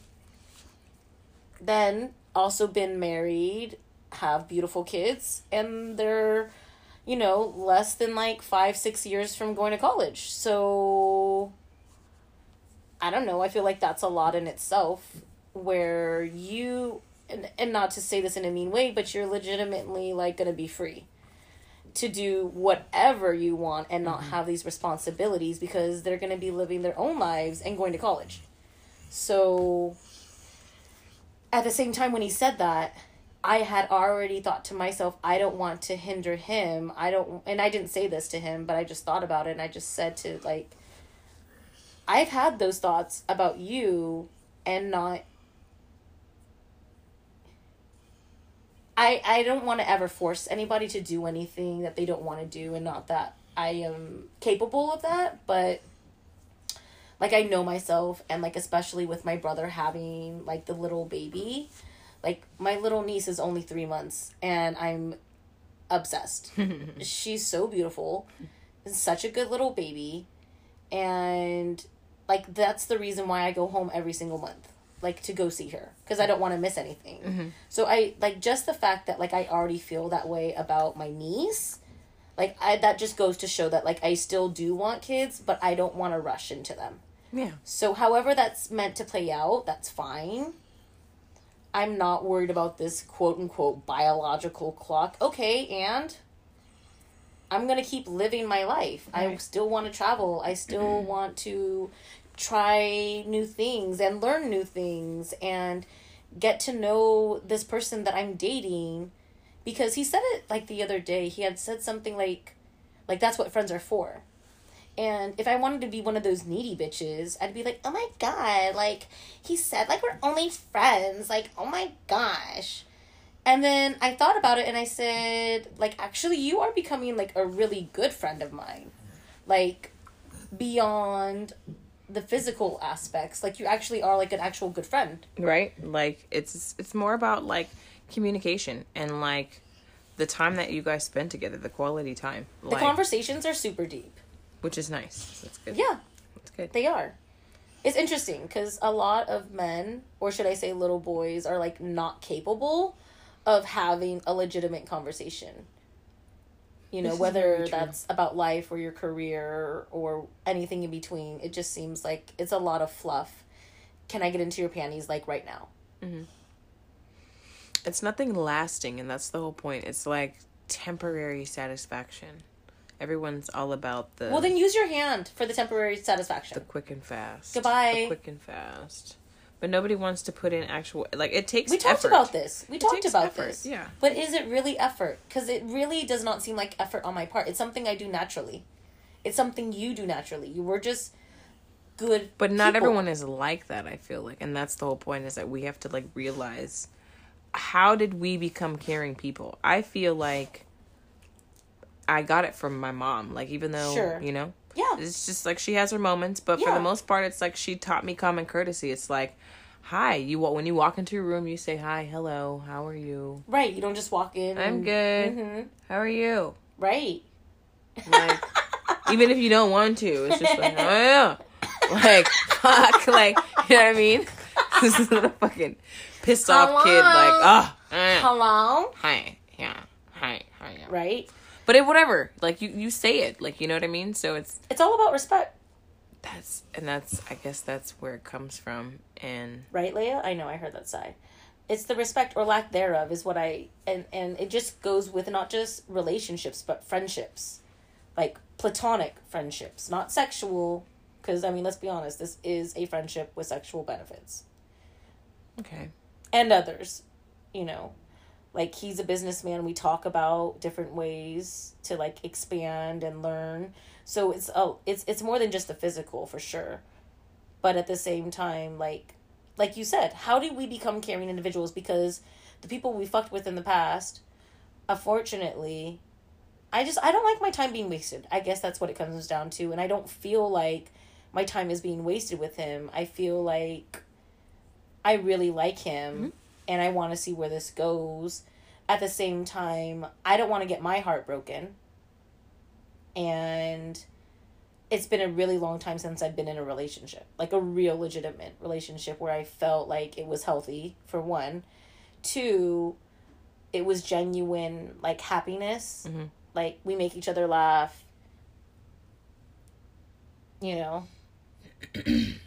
Speaker 2: then also been married, have beautiful kids, and they're, you know, less than like five, six years from going to college. So, I don't know. I feel like that's a lot in itself where you, and, and not to say this in a mean way, but you're legitimately like going to be free to do whatever you want and not mm-hmm. have these responsibilities because they're going to be living their own lives and going to college. So, at the same time, when he said that, I had already thought to myself, I don't want to hinder him. I don't, and I didn't say this to him, but I just thought about it and I just said to, like, I've had those thoughts about you and not. I, I don't want to ever force anybody to do anything that they don't want to do, and not that I am capable of that, but like I know myself and like especially with my brother having like the little baby like my little niece is only 3 months and I'm obsessed. <laughs> She's so beautiful. And such a good little baby and like that's the reason why I go home every single month like to go see her because I don't want to miss anything. Mm-hmm. So I like just the fact that like I already feel that way about my niece like I that just goes to show that like I still do want kids but I don't want to rush into them.
Speaker 1: Yeah.
Speaker 2: So, however that's meant to play out, that's fine. I'm not worried about this quote unquote biological clock. Okay, and I'm going to keep living my life. I still want to travel. I still mm-hmm. want to try new things and learn new things and get to know this person that I'm dating because he said it like the other day. He had said something like like that's what friends are for. And if I wanted to be one of those needy bitches, I'd be like, oh my god, like, he said, like, we're only friends. Like, oh my gosh. And then I thought about it and I said, like, actually, you are becoming, like, a really good friend of mine. Like, beyond the physical aspects. Like, you actually are, like, an actual good friend.
Speaker 1: right like it's it's more about like communication and like the time that you guys spend together the quality time
Speaker 2: The
Speaker 1: like,
Speaker 2: conversations are super deep.
Speaker 1: Which is nice that's good
Speaker 2: Yeah.
Speaker 1: that's good
Speaker 2: They are. It's interesting because a lot of men, or should I say little boys, are like not capable of having a legitimate conversation. You know,
Speaker 1: This
Speaker 2: whether that's about life or your career or anything in between, it just seems like it's a lot of fluff. Can I get into your panties like right now? Mm-hmm.
Speaker 1: it's nothing lasting and that's the whole point it's like temporary satisfaction everyone's all about the
Speaker 2: Well, then use your hand for the temporary satisfaction.
Speaker 1: the quick and fast
Speaker 2: Goodbye.
Speaker 1: the quick and fast but nobody wants to put in actual like it takes
Speaker 2: We talked
Speaker 1: effort.
Speaker 2: about this. We talked
Speaker 1: takes
Speaker 2: about
Speaker 1: effort,
Speaker 2: this.
Speaker 1: yeah.
Speaker 2: But is it really effort? Because it really does not seem like effort on my part. It's something I do naturally. It's something you do naturally. You were just good.
Speaker 1: But not
Speaker 2: people.
Speaker 1: everyone is like that, I feel like. And that's the whole point is that we have to like realize how did we become caring people? I feel like I got it from my mom. Like even though,
Speaker 2: Sure.
Speaker 1: you know,
Speaker 2: Yeah.
Speaker 1: it's just like she has her moments, but for the most part it's like she taught me common courtesy. It's like, "Hi, you when you walk into a room, you say hi, hello, how are you?
Speaker 2: Right. You don't just walk in.
Speaker 1: I'm
Speaker 2: and-
Speaker 1: good.
Speaker 2: Mhm.
Speaker 1: How are you?"
Speaker 2: Right.
Speaker 1: Like even if you don't want to, it's just like, "Oh yeah." Like, fuck, like, you know what I mean? <laughs> this is a fucking pissed off kid, like,
Speaker 2: Hello?
Speaker 1: oh, eh,
Speaker 2: Hello.
Speaker 1: hi, yeah, hi, hi, yeah.
Speaker 2: Right.
Speaker 1: But it, whatever, like, you, you say it, like, you know what I mean? So it's,
Speaker 2: It's all about respect.
Speaker 1: that's, and that's, I guess that's where it comes from. And
Speaker 2: Right, Leah? I know. I heard that sigh. it's the respect or lack thereof is what I and and it just goes with not just relationships but friendships, like platonic friendships, not sexual. Because I mean, let's be honest, this is a friendship with sexual benefits
Speaker 1: Okay.
Speaker 2: and others, you know. Like he's a businessman. We talk about different ways to like expand and learn. So it's oh, it's it's more than just the physical for sure. But at the same time, like like you said, how did we become caring individuals? Because the people we fucked with in the past, unfortunately, I just I don't like my time being wasted. I guess that's what it comes down to, and I don't feel like my time is being wasted with him. I feel like I really like him mm-hmm. And I want to see where this goes. At the same time, I don't want to get my heart broken. And it's been a really long time since I've been in a relationship, like a real legitimate relationship where I felt like it was healthy, for one. Two, it was genuine, like happiness.
Speaker 1: Mhm.
Speaker 2: Like we make each other laugh. You know? <clears throat>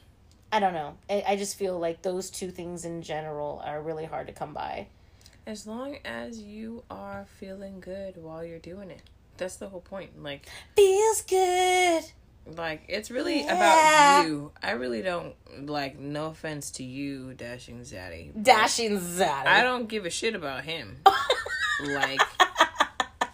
Speaker 2: I don't know. I, I just feel like those two things in general are really hard to come by.
Speaker 1: As long as you are feeling good while you're doing it. That's the whole point. Like
Speaker 2: Feels good.
Speaker 1: like it's really
Speaker 2: Yeah.
Speaker 1: about you. I really don't like no offense to you, Dashing Zaddy.
Speaker 2: Dashing Zaddy.
Speaker 1: I don't give a shit about him. <laughs> like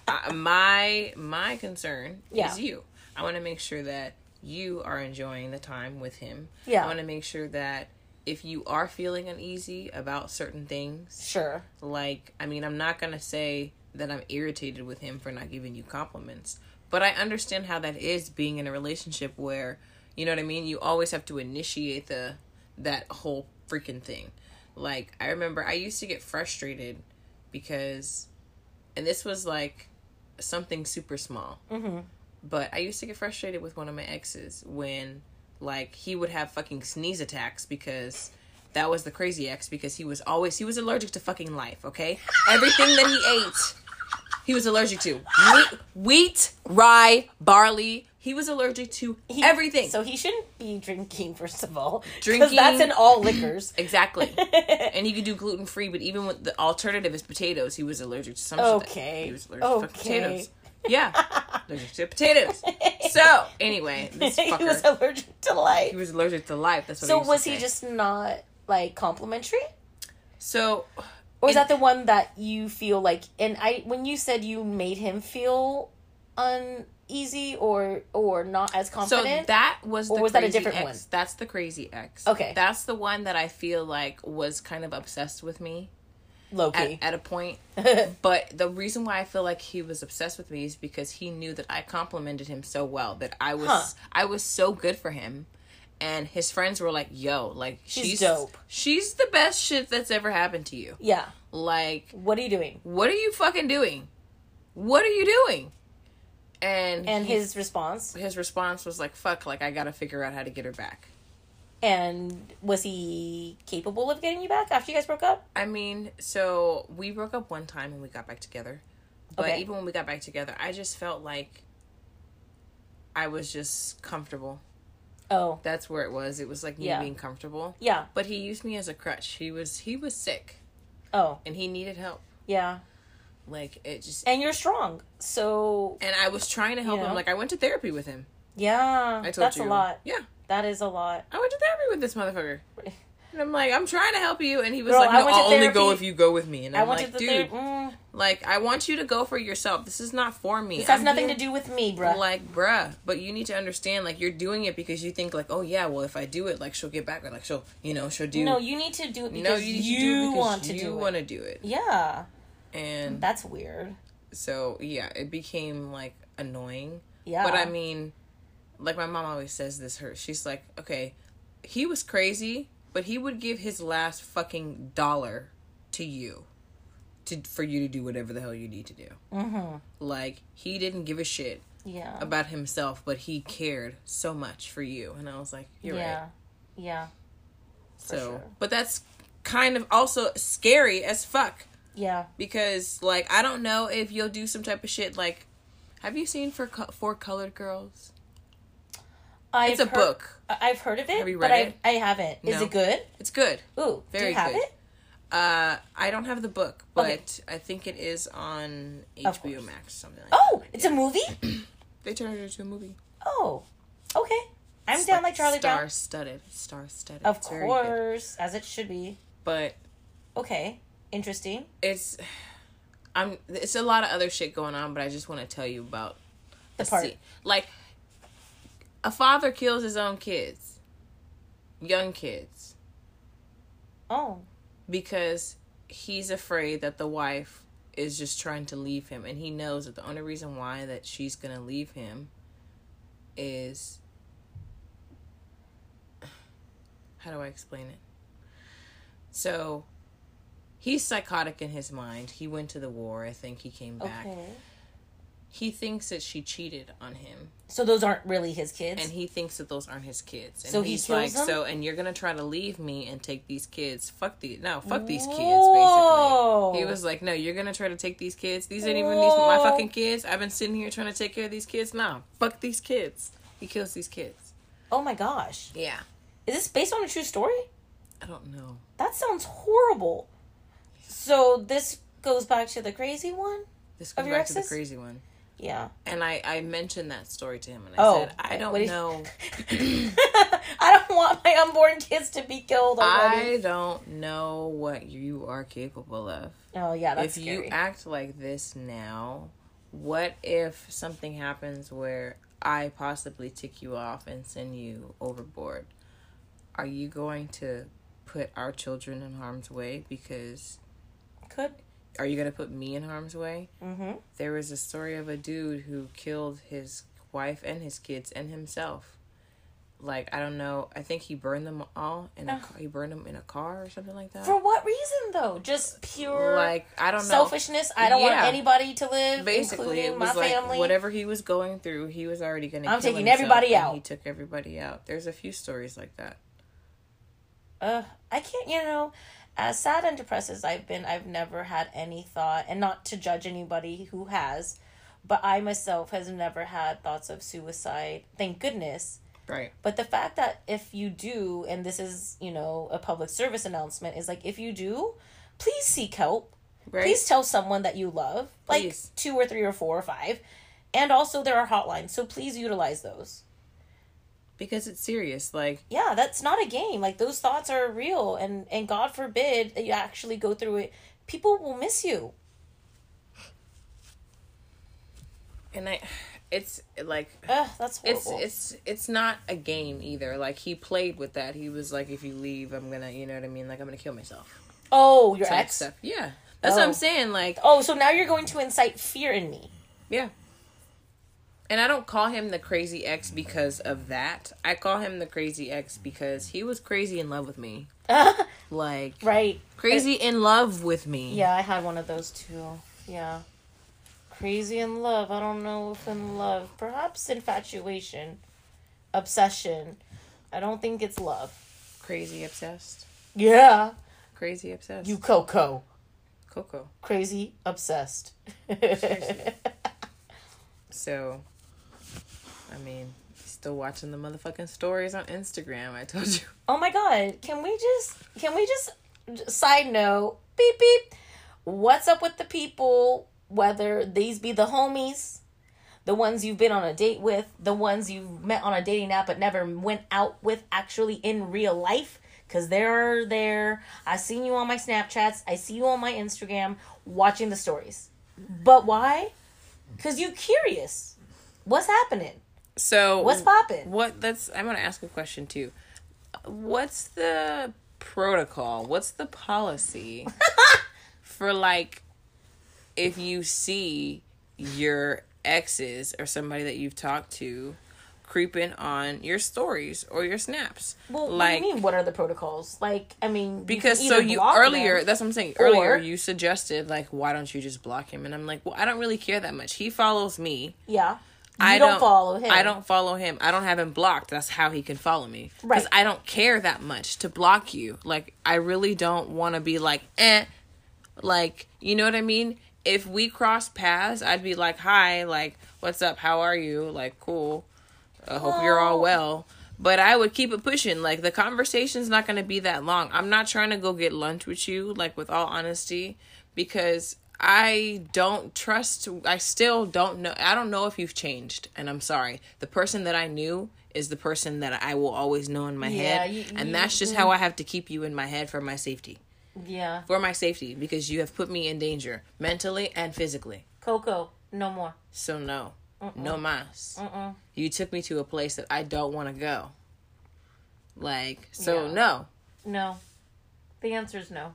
Speaker 1: I, my my concern
Speaker 2: Yeah.
Speaker 1: is you. I want to make sure that you are enjoying the time with him.
Speaker 2: Yeah.
Speaker 1: I want to make sure that if you are feeling uneasy about certain things,
Speaker 2: Sure.
Speaker 1: like I mean, I'm not going to say that I'm irritated with him for not giving you compliments, but I understand how that is being in a relationship where, you know what I mean, you always have to initiate the that whole freaking thing. Like I remember I used to get frustrated because and this was like something super small.
Speaker 2: Mm-hmm.
Speaker 1: But I used to get frustrated with one of my exes when like he would have fucking sneeze attacks because that was the crazy ex because he was always he was allergic to fucking life, okay? Everything that he ate he was allergic to. Wheat, wheat rye, barley, he was allergic to
Speaker 2: He-
Speaker 1: everything.
Speaker 2: So he shouldn't be drinking, first of all. Because
Speaker 1: Drinking-
Speaker 2: that's in all liquors.
Speaker 1: exactly. <laughs> and he could do gluten free, but even with the alternative is potatoes, he was allergic to some shit.
Speaker 2: Okay.
Speaker 1: He was allergic to fucking
Speaker 2: Okay.
Speaker 1: potatoes. Yeah. allergic to potatoes. So, anyway, <laughs> this
Speaker 2: he was allergic to life.
Speaker 1: He was allergic to life. That's what
Speaker 2: so
Speaker 1: he
Speaker 2: was he
Speaker 1: say.
Speaker 2: just not like complimentary?
Speaker 1: So
Speaker 2: Or is that the one that you feel like and I when you said you made him feel uneasy or or not as
Speaker 1: so
Speaker 2: confident?
Speaker 1: that was the
Speaker 2: Or was that a different
Speaker 1: ex.
Speaker 2: one?
Speaker 1: That's the crazy ex.
Speaker 2: Okay.
Speaker 1: That's the one that I feel like was kind of obsessed with me
Speaker 2: low
Speaker 1: at,
Speaker 2: key.
Speaker 1: at a point. <laughs> but the reason why I feel like he was obsessed with me is because he knew that I complimented him so well that I was
Speaker 2: Huh.
Speaker 1: I was so good for him. And his friends were like, "Yo, like
Speaker 2: She's
Speaker 1: she's
Speaker 2: dope.
Speaker 1: She's the best shit that's ever happened to you.
Speaker 2: yeah.
Speaker 1: Like
Speaker 2: What are you doing?
Speaker 1: what are you fucking doing? What are you doing? And
Speaker 2: And
Speaker 1: he-
Speaker 2: his response.
Speaker 1: his response was like, "Fuck! Like I gotta figure out how to get her back."
Speaker 2: And was he capable of getting you back after you guys broke up?
Speaker 1: I mean, so we broke up one time and we got back together, but
Speaker 2: Okay.
Speaker 1: even when we got back together, I just felt like I was just comfortable.
Speaker 2: Oh,
Speaker 1: That's where it was. It was like me
Speaker 2: Yeah.
Speaker 1: being comfortable.
Speaker 2: yeah.
Speaker 1: But he used me as a crutch. He was he was sick
Speaker 2: Oh,
Speaker 1: and he needed help.
Speaker 2: yeah.
Speaker 1: Like it just
Speaker 2: And you're strong. So,
Speaker 1: and I was trying to help
Speaker 2: You know?
Speaker 1: him. Like I went to therapy with him.
Speaker 2: yeah.
Speaker 1: I told
Speaker 2: that's
Speaker 1: you.
Speaker 2: a lot.
Speaker 1: Yeah,
Speaker 2: That is a lot.
Speaker 1: I went to therapy with this motherfucker. And I'm like, I'm trying to help you, and he was
Speaker 2: Girl,
Speaker 1: like,
Speaker 2: I
Speaker 1: No, I'll only go if you go with me. And
Speaker 2: I
Speaker 1: I'm like, dude,
Speaker 2: ther- mm,
Speaker 1: like I want you to go for yourself. This is not for me.
Speaker 2: This has
Speaker 1: I'm
Speaker 2: nothing to do with me, bruh.
Speaker 1: Like, bruh, but you need to understand, like, you're doing it because you think, like, oh yeah, well, if I do it, like, she'll get back, or like, she'll, you know, she'll do.
Speaker 2: no, you need to do it because
Speaker 1: no, you need
Speaker 2: you,
Speaker 1: to do it because
Speaker 2: want to
Speaker 1: you
Speaker 2: do it.
Speaker 1: want to do it,
Speaker 2: Yeah,
Speaker 1: and
Speaker 2: that's weird.
Speaker 1: so yeah, it became like annoying.
Speaker 2: Yeah,
Speaker 1: But I mean, like my mom always says this. Her, she's like, okay, he was crazy, but he would give his last fucking dollar to you, to for you to do whatever the hell you need to do.
Speaker 2: mm-hmm.
Speaker 1: Like he didn't give a shit
Speaker 2: yeah,
Speaker 1: about himself, but he cared so much for you. And I was like, you're
Speaker 2: yeah,
Speaker 1: right.
Speaker 2: yeah,
Speaker 1: So,
Speaker 2: sure.
Speaker 1: but that's kind of also scary as fuck
Speaker 2: yeah.
Speaker 1: because, like, I don't know if you'll do some type of shit like. Have you seen for for colored girls?
Speaker 2: I've
Speaker 1: It's a
Speaker 2: heard-
Speaker 1: book.
Speaker 2: I've heard of it.
Speaker 1: Have you
Speaker 2: but
Speaker 1: read
Speaker 2: I
Speaker 1: it?
Speaker 2: I haven't. Is it good?
Speaker 1: It's good.
Speaker 2: Ooh,
Speaker 1: very do
Speaker 2: you have
Speaker 1: good.
Speaker 2: it?
Speaker 1: Uh, I don't have the book, but
Speaker 2: Okay.
Speaker 1: I think it is on HBO. Max, something like that.
Speaker 2: Oh, it's a movie. <clears throat>
Speaker 1: They turned it into a movie.
Speaker 2: Oh, okay. I'm
Speaker 1: It's
Speaker 2: down like Charlie
Speaker 1: star
Speaker 2: Brown.
Speaker 1: studded, star studded.
Speaker 2: Of
Speaker 1: It's
Speaker 2: course, as it should be.
Speaker 1: but
Speaker 2: Okay, interesting.
Speaker 1: it's <sighs> I'm it's a lot of other shit going on, but I just want to tell you about
Speaker 2: The part.
Speaker 1: se- like a father kills his own kids, young kids,
Speaker 2: Oh,
Speaker 1: because he's afraid that the wife is just trying to leave him, and he knows that the only reason why that she's gonna leave him is how do I explain it? So he's psychotic in his mind. He went to the war. I think he came back.
Speaker 2: okay.
Speaker 1: He thinks that she cheated on him,
Speaker 2: So those aren't really his kids.
Speaker 1: and he thinks that those aren't his kids. And
Speaker 2: So he
Speaker 1: he's
Speaker 2: kills
Speaker 1: like,
Speaker 2: them?
Speaker 1: so, and you're gonna try to leave me and take these kids? Fuck these, no, fuck these kids. Basically, he was like, no, you're gonna try to take these kids. These ain't even these my fucking kids. I've been sitting here trying to take care of these kids. Nah, fuck these kids. He kills these kids.
Speaker 2: oh my gosh,
Speaker 1: Yeah,
Speaker 2: is this based on a true story?
Speaker 1: I don't know.
Speaker 2: That sounds horrible. So this goes back to the crazy one.
Speaker 1: This goes back to the crazy one.
Speaker 2: Yeah.
Speaker 1: And I, I mentioned that story to him, and I
Speaker 2: Oh,
Speaker 1: said, I don't know. <laughs>
Speaker 2: I don't want my unborn kids to be killed already.
Speaker 1: I don't know what you are capable of.
Speaker 2: oh yeah, that's
Speaker 1: if
Speaker 2: scary.
Speaker 1: you act like this now, what if something happens where I possibly tick you off and send you overboard? Are you going to put our children in harm's way? Because
Speaker 2: Could.
Speaker 1: Are you going to put me in harm's way?
Speaker 2: Mm-hmm.
Speaker 1: There was a story of a dude who killed his wife and his kids and himself. Like I don't know. I think he burned them all in a
Speaker 2: Ugh.
Speaker 1: car. He burned them in a car or something like that.
Speaker 2: For what reason though? Just pure
Speaker 1: like I don't know.
Speaker 2: selfishness. I don't want anybody to live,
Speaker 1: Basically,
Speaker 2: including
Speaker 1: it
Speaker 2: my
Speaker 1: like
Speaker 2: family.
Speaker 1: whatever he was going through, he was already going to.
Speaker 2: I'm taking everybody out.
Speaker 1: He took everybody out. There's a few stories like that.
Speaker 2: uh, I can't, you know, as sad and depressed as I've been, I've never had any thought, and not to judge anybody who has, but I myself has never had thoughts of suicide. Thank goodness.
Speaker 1: Right.
Speaker 2: But the fact that if you do, and this is, you know, a public service announcement, is like if you do, please seek help.
Speaker 1: Right.
Speaker 2: Please tell someone that you love, like
Speaker 1: Please.
Speaker 2: two or three or four or five. And also, there are hotlines, so please utilize those.
Speaker 1: Because it's serious. Like
Speaker 2: yeah that's not a game like those thoughts are real and and god forbid that you actually go through it people will miss you
Speaker 1: and I it's like
Speaker 2: Ugh, that's
Speaker 1: it's
Speaker 2: horrible
Speaker 1: it's it's not a game either. Like he played with that. He was like if you leave, I'm going to, you know what I mean? Like I'm going to kill myself.
Speaker 2: oh your
Speaker 1: Type
Speaker 2: ex
Speaker 1: stuff. Yeah. That's what
Speaker 2: Oh.
Speaker 1: I'm saying like
Speaker 2: oh so now you're going to incite fear in me
Speaker 1: Yeah. And I don't call him the crazy ex because of that. I call him the crazy ex because he was crazy in love with me. <laughs> Like
Speaker 2: right
Speaker 1: crazy in love with me.
Speaker 2: yeah i had one of those too yeah crazy in love i don't know if in love perhaps infatuation obsession i don't think it's love
Speaker 1: Crazy obsessed.
Speaker 2: yeah
Speaker 1: Crazy obsessed.
Speaker 2: you coco
Speaker 1: Coco.
Speaker 2: crazy obsessed <laughs>
Speaker 1: So I mean, still watching the motherfucking stories on Instagram, I told you. <laughs>
Speaker 2: Oh my god, can we just can we just side note beep beep. What's up with the people whether these be the homies the ones you've been on a date with the ones you've met on a dating app but never went out with actually in real life? Cuz they're there. I seen you on my Snapchats. I see you on my Instagram watching the stories. But why? Cuz you curious. What's happening
Speaker 1: So
Speaker 2: what's popping
Speaker 1: What that's I'm gonna ask a question too. What's the protocol? What's the policy <laughs> for like if you see your exes or somebody that you've talked to creeping on your stories or your snaps?
Speaker 2: Well,
Speaker 1: like
Speaker 2: what do you mean? What are the protocols? Like, I mean,
Speaker 1: because
Speaker 2: you
Speaker 1: so you earlier that's what I'm saying.
Speaker 2: or-
Speaker 1: Earlier you suggested like why don't you just block him? And I'm like, well, I don't really care that much. He follows me.
Speaker 2: yeah, you
Speaker 1: I
Speaker 2: don't, follow him.
Speaker 1: I don't follow him. I don't have him blocked. That's how he can follow me. Because
Speaker 2: Right.
Speaker 1: I don't care that much to block you. Like I really don't want to be like eh. Like you know what I mean. If we cross paths, I'd be like, "Hi, like, what's up? How are you? Like, cool. I hope you're all well." But I would keep it pushing. Like the conversation's not going to be that long. I'm not trying to go get lunch with you, like with all honesty, because I don't trust. I still don't know. I don't know if you've changed, and I'm sorry. The person that I knew is the person that I will always know in my
Speaker 2: Yeah,
Speaker 1: head,
Speaker 2: you-
Speaker 1: and
Speaker 2: you-
Speaker 1: that's just how I have to keep you in my head for my safety.
Speaker 2: Yeah.
Speaker 1: For my safety, because you have put me in danger mentally and physically.
Speaker 2: Coco, no more.
Speaker 1: So no, no mas.
Speaker 2: Mm-mm.
Speaker 1: You took me to a place that I don't want to go. Like so,
Speaker 2: Yeah.
Speaker 1: no.
Speaker 2: No. The answer is no.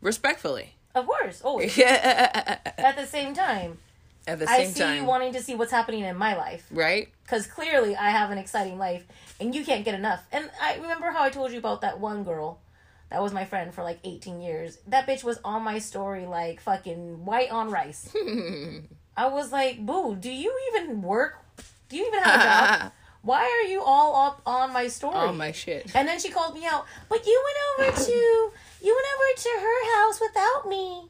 Speaker 1: Respectfully.
Speaker 2: Of course, always. <laughs>
Speaker 1: At
Speaker 2: At the same time,
Speaker 1: the
Speaker 2: I see
Speaker 1: time,
Speaker 2: you wanting to see what's happening in my life.
Speaker 1: right?
Speaker 2: Because clearly I have an exciting life and you can't get enough. And I remember how I told you about that one girl that was my friend for like 18 years. That bitch was on my story like fucking white on rice. <laughs> I was like, boo, do you even work? Do you even have a job? <laughs> Why are you all up on my story?
Speaker 1: Oh my shit.
Speaker 2: And then she called me out, but you went over to you went over to her house without me.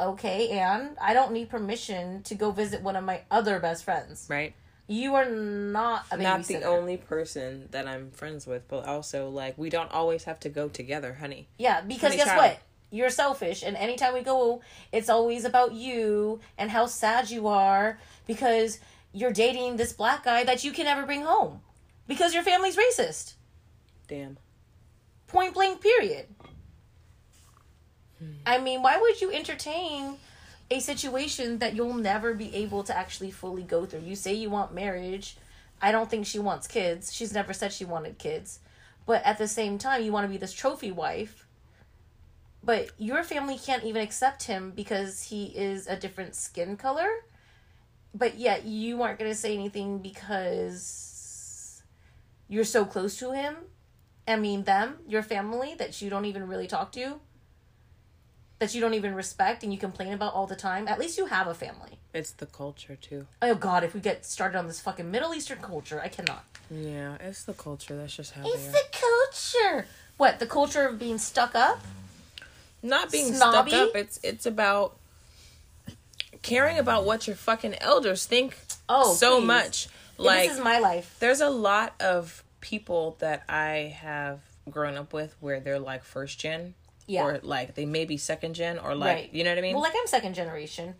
Speaker 2: Okay, Anne, I don't need permission to go visit one of my other best friends.
Speaker 1: Right?
Speaker 2: You are not a.
Speaker 1: Not the only person that I'm friends with, but also like we don't always have to go together, honey.
Speaker 2: Yeah, because
Speaker 1: Honey
Speaker 2: guess
Speaker 1: child.
Speaker 2: what? You're selfish, and anytime we go, it's always about you and how sad you are because you're dating this black guy that you can never bring home because your family's racist.
Speaker 1: Damn.
Speaker 2: Point blank, period. I mean, why would you entertain a situation that you'll never be able to actually fully go through? You say you want marriage. I don't think she wants kids. She's never said she wanted kids. But at the same time, you want to be this trophy wife. But your family can't even accept him because he is a different skin color. But yet, you aren't going to say anything because you're so close to him. I mean, them, your family that you don't even really talk to, that you don't even respect and you complain about all the time. At least you have a family.
Speaker 1: It's the culture too.
Speaker 2: Oh God, if we get started on this fucking Middle Eastern culture, I cannot.
Speaker 1: Yeah, it's the culture. That's just how
Speaker 2: It's the culture. What the culture of being stuck up?
Speaker 1: Not being
Speaker 2: snobby?
Speaker 1: stuck up. It's it's about caring about what your fucking elders think
Speaker 2: Oh,
Speaker 1: so
Speaker 2: please.
Speaker 1: much. Like
Speaker 2: this is my life.
Speaker 1: there's a lot of people that I have grown up with where they're like first gen.
Speaker 2: Yeah.
Speaker 1: Or like they may be second gen or like
Speaker 2: Right.
Speaker 1: you know what I mean?
Speaker 2: Well, like I'm second generation,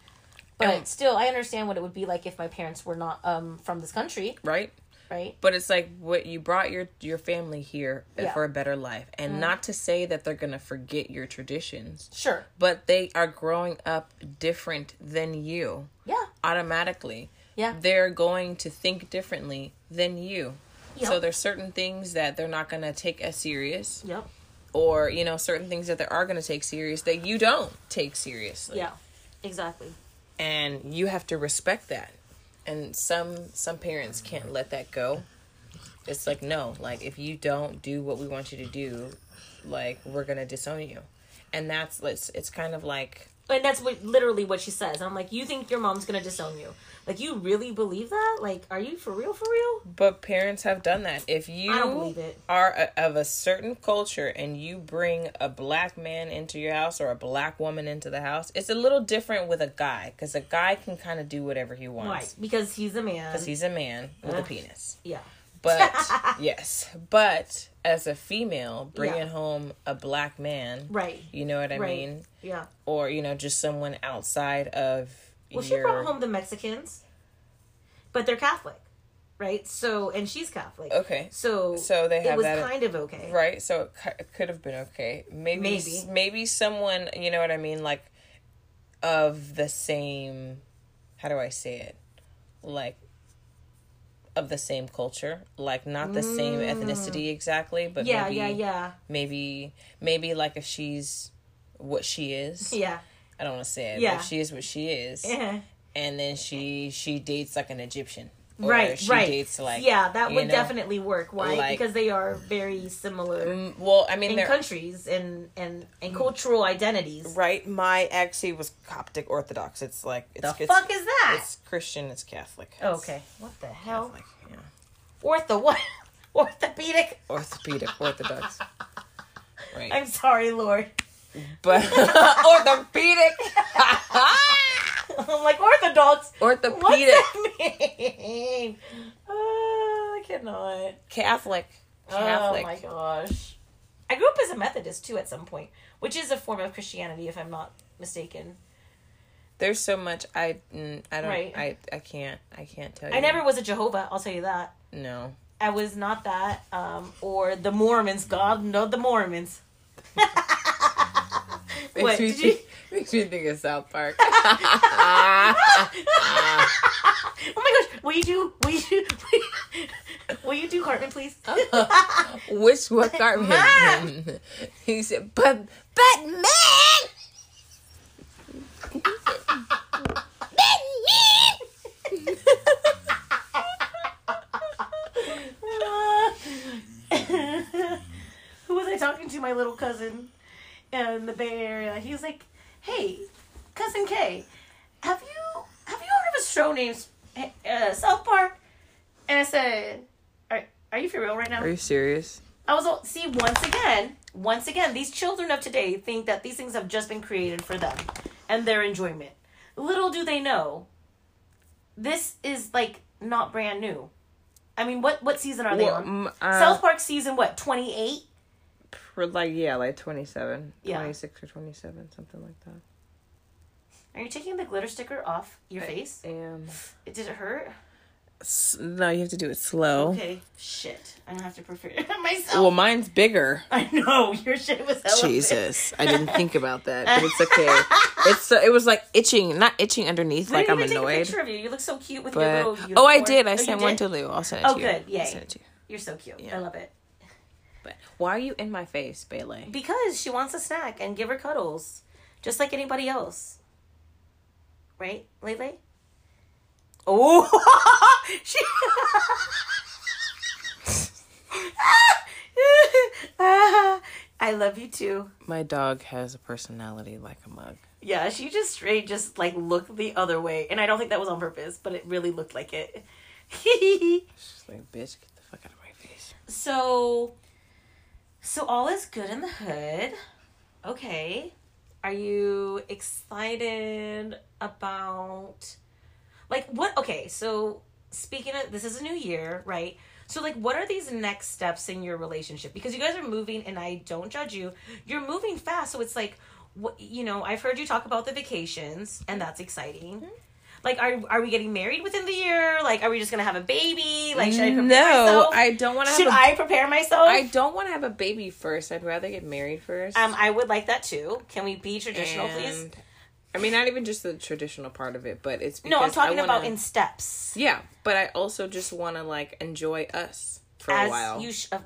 Speaker 2: but still, I understand what it would be like if my parents were not um from this country,
Speaker 1: right?
Speaker 2: right?
Speaker 1: But it's like what you brought your your family here
Speaker 2: Yeah.
Speaker 1: for a better life. And not to say that they're going to forget your traditions,
Speaker 2: Sure.
Speaker 1: but they are growing up different than you
Speaker 2: Yeah.
Speaker 1: automatically.
Speaker 2: Yeah.
Speaker 1: They're going to think differently than you. So there's certain things that they're not going to take as serious
Speaker 2: Yep.
Speaker 1: Or, you know, certain things that they are going to take serious that you don't take seriously.
Speaker 2: Yeah. Exactly.
Speaker 1: And you have to respect that. And some some parents can't let that go. It's like no, like if you don't do what we want you to do, like we're going to disown you. And that's it's it's kind of like
Speaker 2: And that's what literally what she says. I'm like, you think your mom's gonna disown you? Like, you really believe that? Like, are you for real? For real?
Speaker 1: But parents have done that. If you
Speaker 2: I don't believe it.
Speaker 1: are a, of a certain culture and you bring a black man into your house or a black woman into the house, it's a little different with a guy because a guy can kind of do whatever he
Speaker 2: Right.
Speaker 1: wants
Speaker 2: Because he's a man.
Speaker 1: because he's a man with a penis.
Speaker 2: yeah.
Speaker 1: But <laughs> yes, but as a female, bringing
Speaker 2: Yeah.
Speaker 1: home a black man,
Speaker 2: Right.
Speaker 1: you know what I
Speaker 2: Right.
Speaker 1: mean,
Speaker 2: Yeah.
Speaker 1: or you know just someone outside of
Speaker 2: Well, she brought home the Mexicans, but they're Catholic, right? So, and she's Catholic.
Speaker 1: okay.
Speaker 2: So,
Speaker 1: So they
Speaker 2: it
Speaker 1: have
Speaker 2: was
Speaker 1: that-
Speaker 2: kind of okay.
Speaker 1: Right, so it, it could have been okay. Maybe,
Speaker 2: Maybe.
Speaker 1: maybe someone, you know what I mean, like of the same. How do I say it? Like of the same culture, like not the same ethnicity exactly, but
Speaker 2: Mm. Yeah,
Speaker 1: maybe,
Speaker 2: yeah, yeah,
Speaker 1: maybe, maybe like if she's what she is.
Speaker 2: yeah.
Speaker 1: I don't want to say it.
Speaker 2: Yeah.
Speaker 1: But if she is what she is,
Speaker 2: Eh.
Speaker 1: and then she she dates like an Egyptian,
Speaker 2: Right, right.
Speaker 1: dates like
Speaker 2: yeah, that would
Speaker 1: know,
Speaker 2: definitely work. Why?
Speaker 1: like-
Speaker 2: because they are very similar
Speaker 1: Mm, Well, I mean,
Speaker 2: in countries and and and cultural identities.
Speaker 1: Right, my ex he was Coptic Orthodox. It's like it's
Speaker 2: The
Speaker 1: it's,
Speaker 2: fuck is that?
Speaker 1: It's Christian. It's Catholic. It's
Speaker 2: Okay, what the hell?
Speaker 1: Catholic. Yeah,
Speaker 2: Ortho what? <laughs> Orthopedic?
Speaker 1: orthopedic Orthodox. <laughs> Right,
Speaker 2: I'm sorry, Lord.
Speaker 1: but <laughs> orthopedic, <laughs>
Speaker 2: I'm like orthodox. What's
Speaker 1: orthopedic.
Speaker 2: that mean? <laughs> Uh, I cannot.
Speaker 1: Catholic. Catholic.
Speaker 2: Oh my gosh. I grew up as a Methodist too at some point, which is a form of Christianity, if I'm not mistaken.
Speaker 1: There's so much I I don't
Speaker 2: Right.
Speaker 1: I I can't I can't tell you.
Speaker 2: I never was a Jehovah, I'll tell you that.
Speaker 1: No.
Speaker 2: I was not that. Um, or the Mormons. God, no, the Mormons. <laughs> What, did you-
Speaker 1: makes me think of South Park. <laughs>
Speaker 2: Oh my gosh, will you do, will you do, will you do Cartman, please? <laughs>
Speaker 1: Which what Cartman? <laughs> he said, but but man.
Speaker 2: Who was I talking to? My little cousin in the Bay Area. He was like, "Hey, cousin Kay, have you have you heard of a show named uh, South Park?" And I said, "Are are you for real right now?"
Speaker 1: Are you serious?
Speaker 2: I was all, see once again, once again, these children of today think that these things have just been created for them and their enjoyment. Little do they know, this is like not brand new. I mean, what what season are they on?
Speaker 1: uh,
Speaker 2: South Park season what twenty eight?
Speaker 1: For like yeah, like 27,
Speaker 2: Yeah.
Speaker 1: 26 or 27, something like that.
Speaker 2: Are you taking the glitter sticker off your face?
Speaker 1: And
Speaker 2: Did it hurt?
Speaker 1: no, you have to do it slow.
Speaker 2: Okay, shit. I don't have to prepare it <laughs> myself.
Speaker 1: Well, mine's bigger.
Speaker 2: I know your shit was hella.
Speaker 1: Jesus, I didn't think about that, but it's <laughs> okay. It's uh, it was like itching, not itching underneath,
Speaker 2: I
Speaker 1: like
Speaker 2: didn't
Speaker 1: I'm
Speaker 2: even take a
Speaker 1: annoyed.
Speaker 2: picture of you. You look so cute with your
Speaker 1: But
Speaker 2: little.
Speaker 1: oh, I
Speaker 2: unicorn.
Speaker 1: did. I
Speaker 2: you
Speaker 1: sent one
Speaker 2: did?
Speaker 1: to Lou. I'll send it
Speaker 2: Oh,
Speaker 1: to you.
Speaker 2: good. Yay.
Speaker 1: I'll send it to you.
Speaker 2: You're so cute. I love it.
Speaker 1: But why are you in my face, Bailey?
Speaker 2: Because she wants a snack and give her cuddles, just like anybody else. Right, Lele? Oh, <laughs> she. <laughs> I love you too.
Speaker 1: My dog has a personality like a mug.
Speaker 2: Yeah, she just straight just like looked the other way, and I don't think that was on purpose, but it really looked like it. <laughs>
Speaker 1: She's like, bitch, get the fuck out of my face.
Speaker 2: so, so all is good in the hood. Okay, are you excited about like what? Okay, so speaking of this is a new year, right? So like what are these next steps in your relationship? Because you guys are moving and I don't judge you. You're moving fast, so it's like what you know, I've heard you talk about the vacations and that's exciting. Mm-hmm. Like are are we getting married within the year? Like are we just to have a baby? Like should I prepare
Speaker 1: No,
Speaker 2: myself?
Speaker 1: I don't want to
Speaker 2: should
Speaker 1: have. A,
Speaker 2: I prepare myself?
Speaker 1: I don't want to have a baby first. I'd rather get married first.
Speaker 2: um I would like that too. Can we be traditional please?
Speaker 1: I mean, not even just the traditional part of it, but it's because
Speaker 2: No, I'm talking
Speaker 1: wanna,
Speaker 2: about in steps.
Speaker 1: Yeah, but I also just want to like enjoy us for
Speaker 2: As
Speaker 1: a while.
Speaker 2: you sh- uh,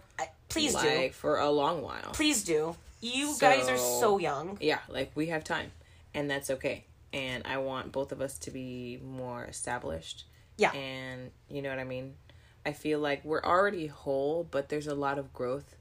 Speaker 2: please do.
Speaker 1: like for a long while.
Speaker 2: Please do. You guys are
Speaker 1: So-
Speaker 2: so young.
Speaker 1: Yeah, like we have time, and that's okay. And I want both of us to be more established.
Speaker 2: Yeah.
Speaker 1: And you know what I mean? I feel like we're already whole, but there's a lot of growth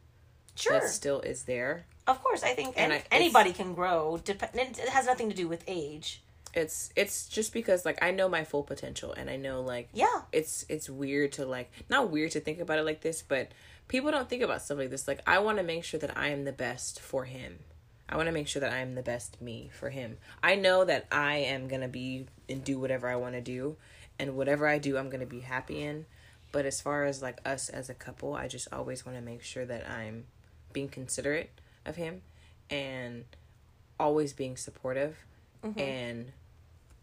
Speaker 2: Sure.
Speaker 1: that still is there.
Speaker 2: Of course, I think
Speaker 1: And
Speaker 2: any,
Speaker 1: I-
Speaker 2: anybody can grow. Dep- it has nothing to do with age.
Speaker 1: It's it's just because like I know my full potential and I know like
Speaker 2: Yeah.
Speaker 1: it's it's weird to like not weird to think about it like this, but people don't think about stuff like this. Like I want to make sure that I am the best for him. I want to make sure that I am the best me for him. I know that I am going to be and do whatever I want to do and whatever I do I'm going to be happy in. But as far as like us as a couple, I just always want to make sure that I'm being considerate of him and always being supportive mm-hmm. and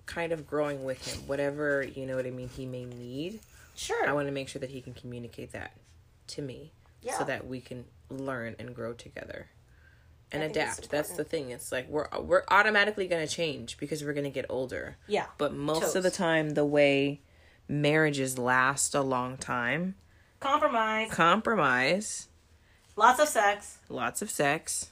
Speaker 1: kind of growing with him whatever you know what i mean he may need
Speaker 2: Sure.
Speaker 1: i want to make sure that he can communicate that to me
Speaker 2: Yeah.
Speaker 1: so that we can learn and grow together and
Speaker 2: I
Speaker 1: adapt. That's the thing. It's like we're we're automatically going to change because we're going to get older.
Speaker 2: Yeah.
Speaker 1: but most of the time the way marriages last a long time
Speaker 2: Compromise.
Speaker 1: compromise.
Speaker 2: Lots of sex.
Speaker 1: lots of sex.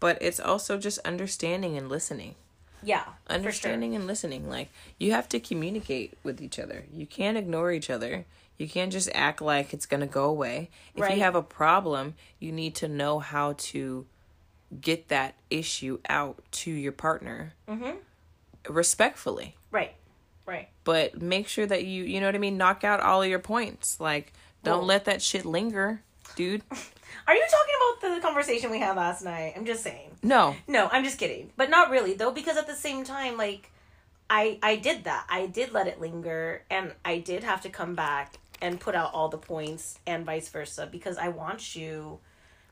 Speaker 1: But it's also just understanding and listening.
Speaker 2: Yeah.
Speaker 1: understanding and listening. Like you have to communicate with each other. You can't ignore each other. You can't just act like it's going to go away. If
Speaker 2: Right.
Speaker 1: you have a problem you need to know how to get that issue out to your partner
Speaker 2: Mm-hmm.
Speaker 1: respectfully
Speaker 2: Right. Right.
Speaker 1: but make sure that you you know what i mean knock out all of your points like don't let that shit linger dude <laughs>
Speaker 2: Are you talking about the conversation we had last night? I'm just saying.
Speaker 1: no
Speaker 2: No, I'm just kidding. But not really though, because at the same time, like I I did that. I did let it linger and I did have to come back and put out all the points and vice versa because I want you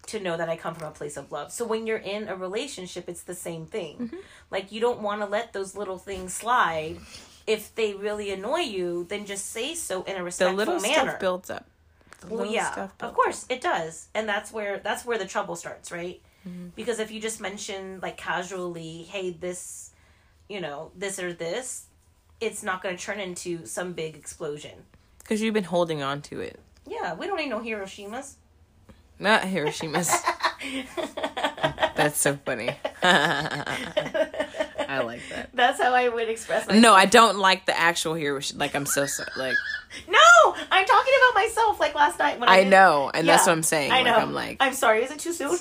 Speaker 2: to know that I come from a place of love. So when you're in a relationship, it's the same thing.
Speaker 1: Mm-hmm.
Speaker 2: Like you don't want to let those little things slide. If they really annoy you, then just say so in a respectful
Speaker 1: The
Speaker 2: respectful
Speaker 1: little
Speaker 2: manner.
Speaker 1: stuff builds up. The
Speaker 2: Well, yeah,
Speaker 1: stuff
Speaker 2: of course it does, and that's where that's where the trouble starts, right?
Speaker 1: Mm-hmm.
Speaker 2: Because if you just mention like casually, "Hey, this," you know, this or this, it's not going to turn into some big explosion.
Speaker 1: Because you've been holding on to it.
Speaker 2: Yeah, we don't need no Hiroshimas.
Speaker 1: Not Hiroshima's. That's so funny. I like that.
Speaker 2: That's how I would express myself.
Speaker 1: No, I don't like the actual Hiroshima. Like I'm so sorry. Like
Speaker 2: No, I'm talking about myself. Like last night when I,
Speaker 1: I know, and that's what I'm saying.
Speaker 2: I know.
Speaker 1: Like I'm like
Speaker 2: I'm sorry. Is it too soon?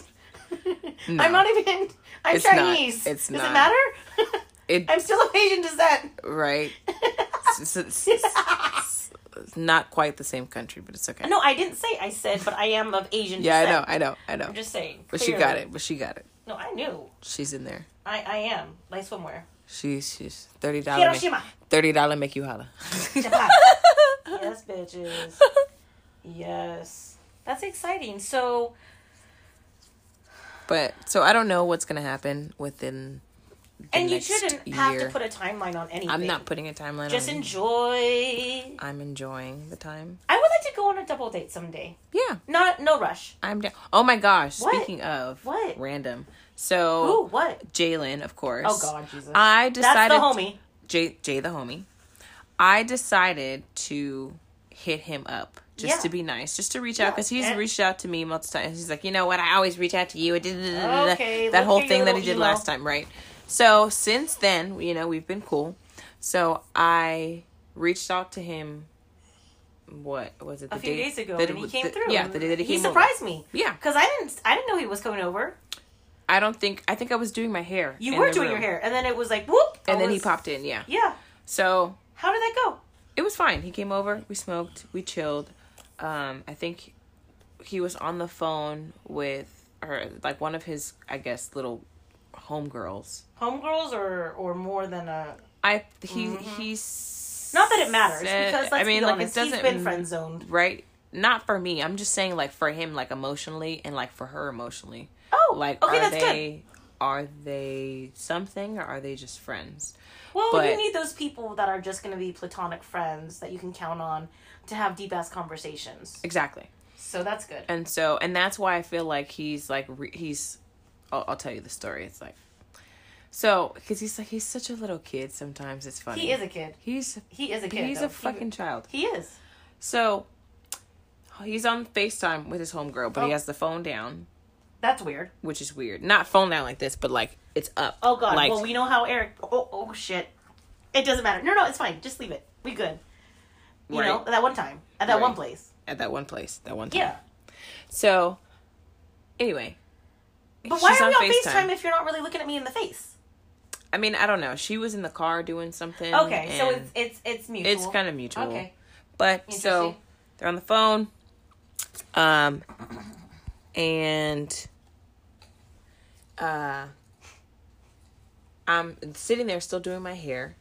Speaker 2: <laughs>
Speaker 1: No.
Speaker 2: I'm not even. I'm
Speaker 1: It's not.
Speaker 2: Chinese.
Speaker 1: It's
Speaker 2: Does
Speaker 1: not.
Speaker 2: it matter?
Speaker 1: it <laughs>
Speaker 2: I'm still of Asian descent.
Speaker 1: right. <laughs> not quite the same country, but it's okay.
Speaker 2: No, I didn't say I said, but I am of Asian
Speaker 1: Yeah, I know. I know, I know.
Speaker 2: I'm just saying.
Speaker 1: But she got it. But she got it.
Speaker 2: No, I knew.
Speaker 1: She's in there.
Speaker 2: I, I am. Like swimwear.
Speaker 1: She's she's thirty dollars.
Speaker 2: Hiroshima.
Speaker 1: Thirty dollar make you holla. <laughs>
Speaker 2: Yes, bitches. Yes. That's exciting. So,
Speaker 1: But so I don't know what's gonna happen within.
Speaker 2: And you shouldn't have to put a timeline on anything.
Speaker 1: I'm not putting a timeline. On it.
Speaker 2: Just
Speaker 1: on
Speaker 2: enjoy.
Speaker 1: I'm enjoying the time.
Speaker 2: I would like to go on a double date someday.
Speaker 1: Yeah,
Speaker 2: Not no rush.
Speaker 1: I'm down. Oh my gosh!
Speaker 2: What?
Speaker 1: Speaking of
Speaker 2: What?
Speaker 1: random, so
Speaker 2: Ooh, what?
Speaker 1: Jalen, of course.
Speaker 2: Oh God, Jesus.
Speaker 1: I decided
Speaker 2: That's the homie.
Speaker 1: Jay, Jay the homie. I decided to hit him up just
Speaker 2: Yeah.
Speaker 1: to be nice, just to reach out because he's
Speaker 2: and-
Speaker 1: reached out to me multiple times. He's like, you know what? I always reach out to you. <laughs>
Speaker 2: Okay,
Speaker 1: that whole thing that he did
Speaker 2: emo.
Speaker 1: last time, right? So since then, you know, we've been cool. So I reached out to him. What was it? The
Speaker 2: A few
Speaker 1: day-
Speaker 2: days ago,
Speaker 1: the-
Speaker 2: and he
Speaker 1: the-
Speaker 2: came through.
Speaker 1: Yeah, the day that he
Speaker 2: he
Speaker 1: came over.
Speaker 2: surprised me.
Speaker 1: Yeah,
Speaker 2: Cause I didn't, I didn't know he was coming over.
Speaker 1: I don't think I think I was doing my hair.
Speaker 2: You were doing
Speaker 1: room.
Speaker 2: your hair, and then it was like whoop,
Speaker 1: and then he popped in. Yeah.
Speaker 2: Yeah.
Speaker 1: So
Speaker 2: How did that go?
Speaker 1: it was fine. He came over, we smoked, we chilled. Um, I think he was on the phone with her, like one of his, I guess, little homegirls.
Speaker 2: Homegirls or or more than a.
Speaker 1: I he he's
Speaker 2: Mm-hmm. Not that it matters
Speaker 1: said-
Speaker 2: because
Speaker 1: I mean, like
Speaker 2: honest,
Speaker 1: it doesn't
Speaker 2: he's been friend zoned.
Speaker 1: right. Not for me. I'm just saying, like for him, like emotionally, and like for her emotionally.
Speaker 2: Oh,
Speaker 1: Like,
Speaker 2: okay,
Speaker 1: are
Speaker 2: that's good.
Speaker 1: they are they something or are they just friends?
Speaker 2: Well,
Speaker 1: but-
Speaker 2: you need those people that are just going to be platonic friends that you can count on to have deep ass conversations.
Speaker 1: Exactly.
Speaker 2: So that's good.
Speaker 1: and so and that's why i feel like he's like re- he's I'll, I'll tell you the story it's like so because he's like he's such a little kid sometimes it's funny
Speaker 2: He is a kid.
Speaker 1: he's
Speaker 2: He is a kid.
Speaker 1: he's
Speaker 2: though.
Speaker 1: a fucking child
Speaker 2: He, he is.
Speaker 1: so he's on facetime with his homegirl but he
Speaker 2: Oh.
Speaker 1: has the phone down
Speaker 2: That's weird.
Speaker 1: which is weird not phone down like this but like it's up
Speaker 2: Oh god.
Speaker 1: like
Speaker 2: well, we know how Eric. Oh, oh shit. It doesn't matter. No, no, it's fine. Just leave it. We good. You
Speaker 1: Right.
Speaker 2: know, at that one time, at that
Speaker 1: Right.
Speaker 2: one place.
Speaker 1: at that one place that one time
Speaker 2: Yeah.
Speaker 1: so anyway
Speaker 2: But why are we
Speaker 1: on
Speaker 2: on
Speaker 1: FaceTime.
Speaker 2: FaceTime if you're not really looking at me in the face?
Speaker 1: i mean i don't know she was in the car doing something
Speaker 2: Okay, so it's it's it's mutual.
Speaker 1: It's kind of mutual.
Speaker 2: Okay.
Speaker 1: But so they're on the phone. Um and uh I'm sitting there still doing my hair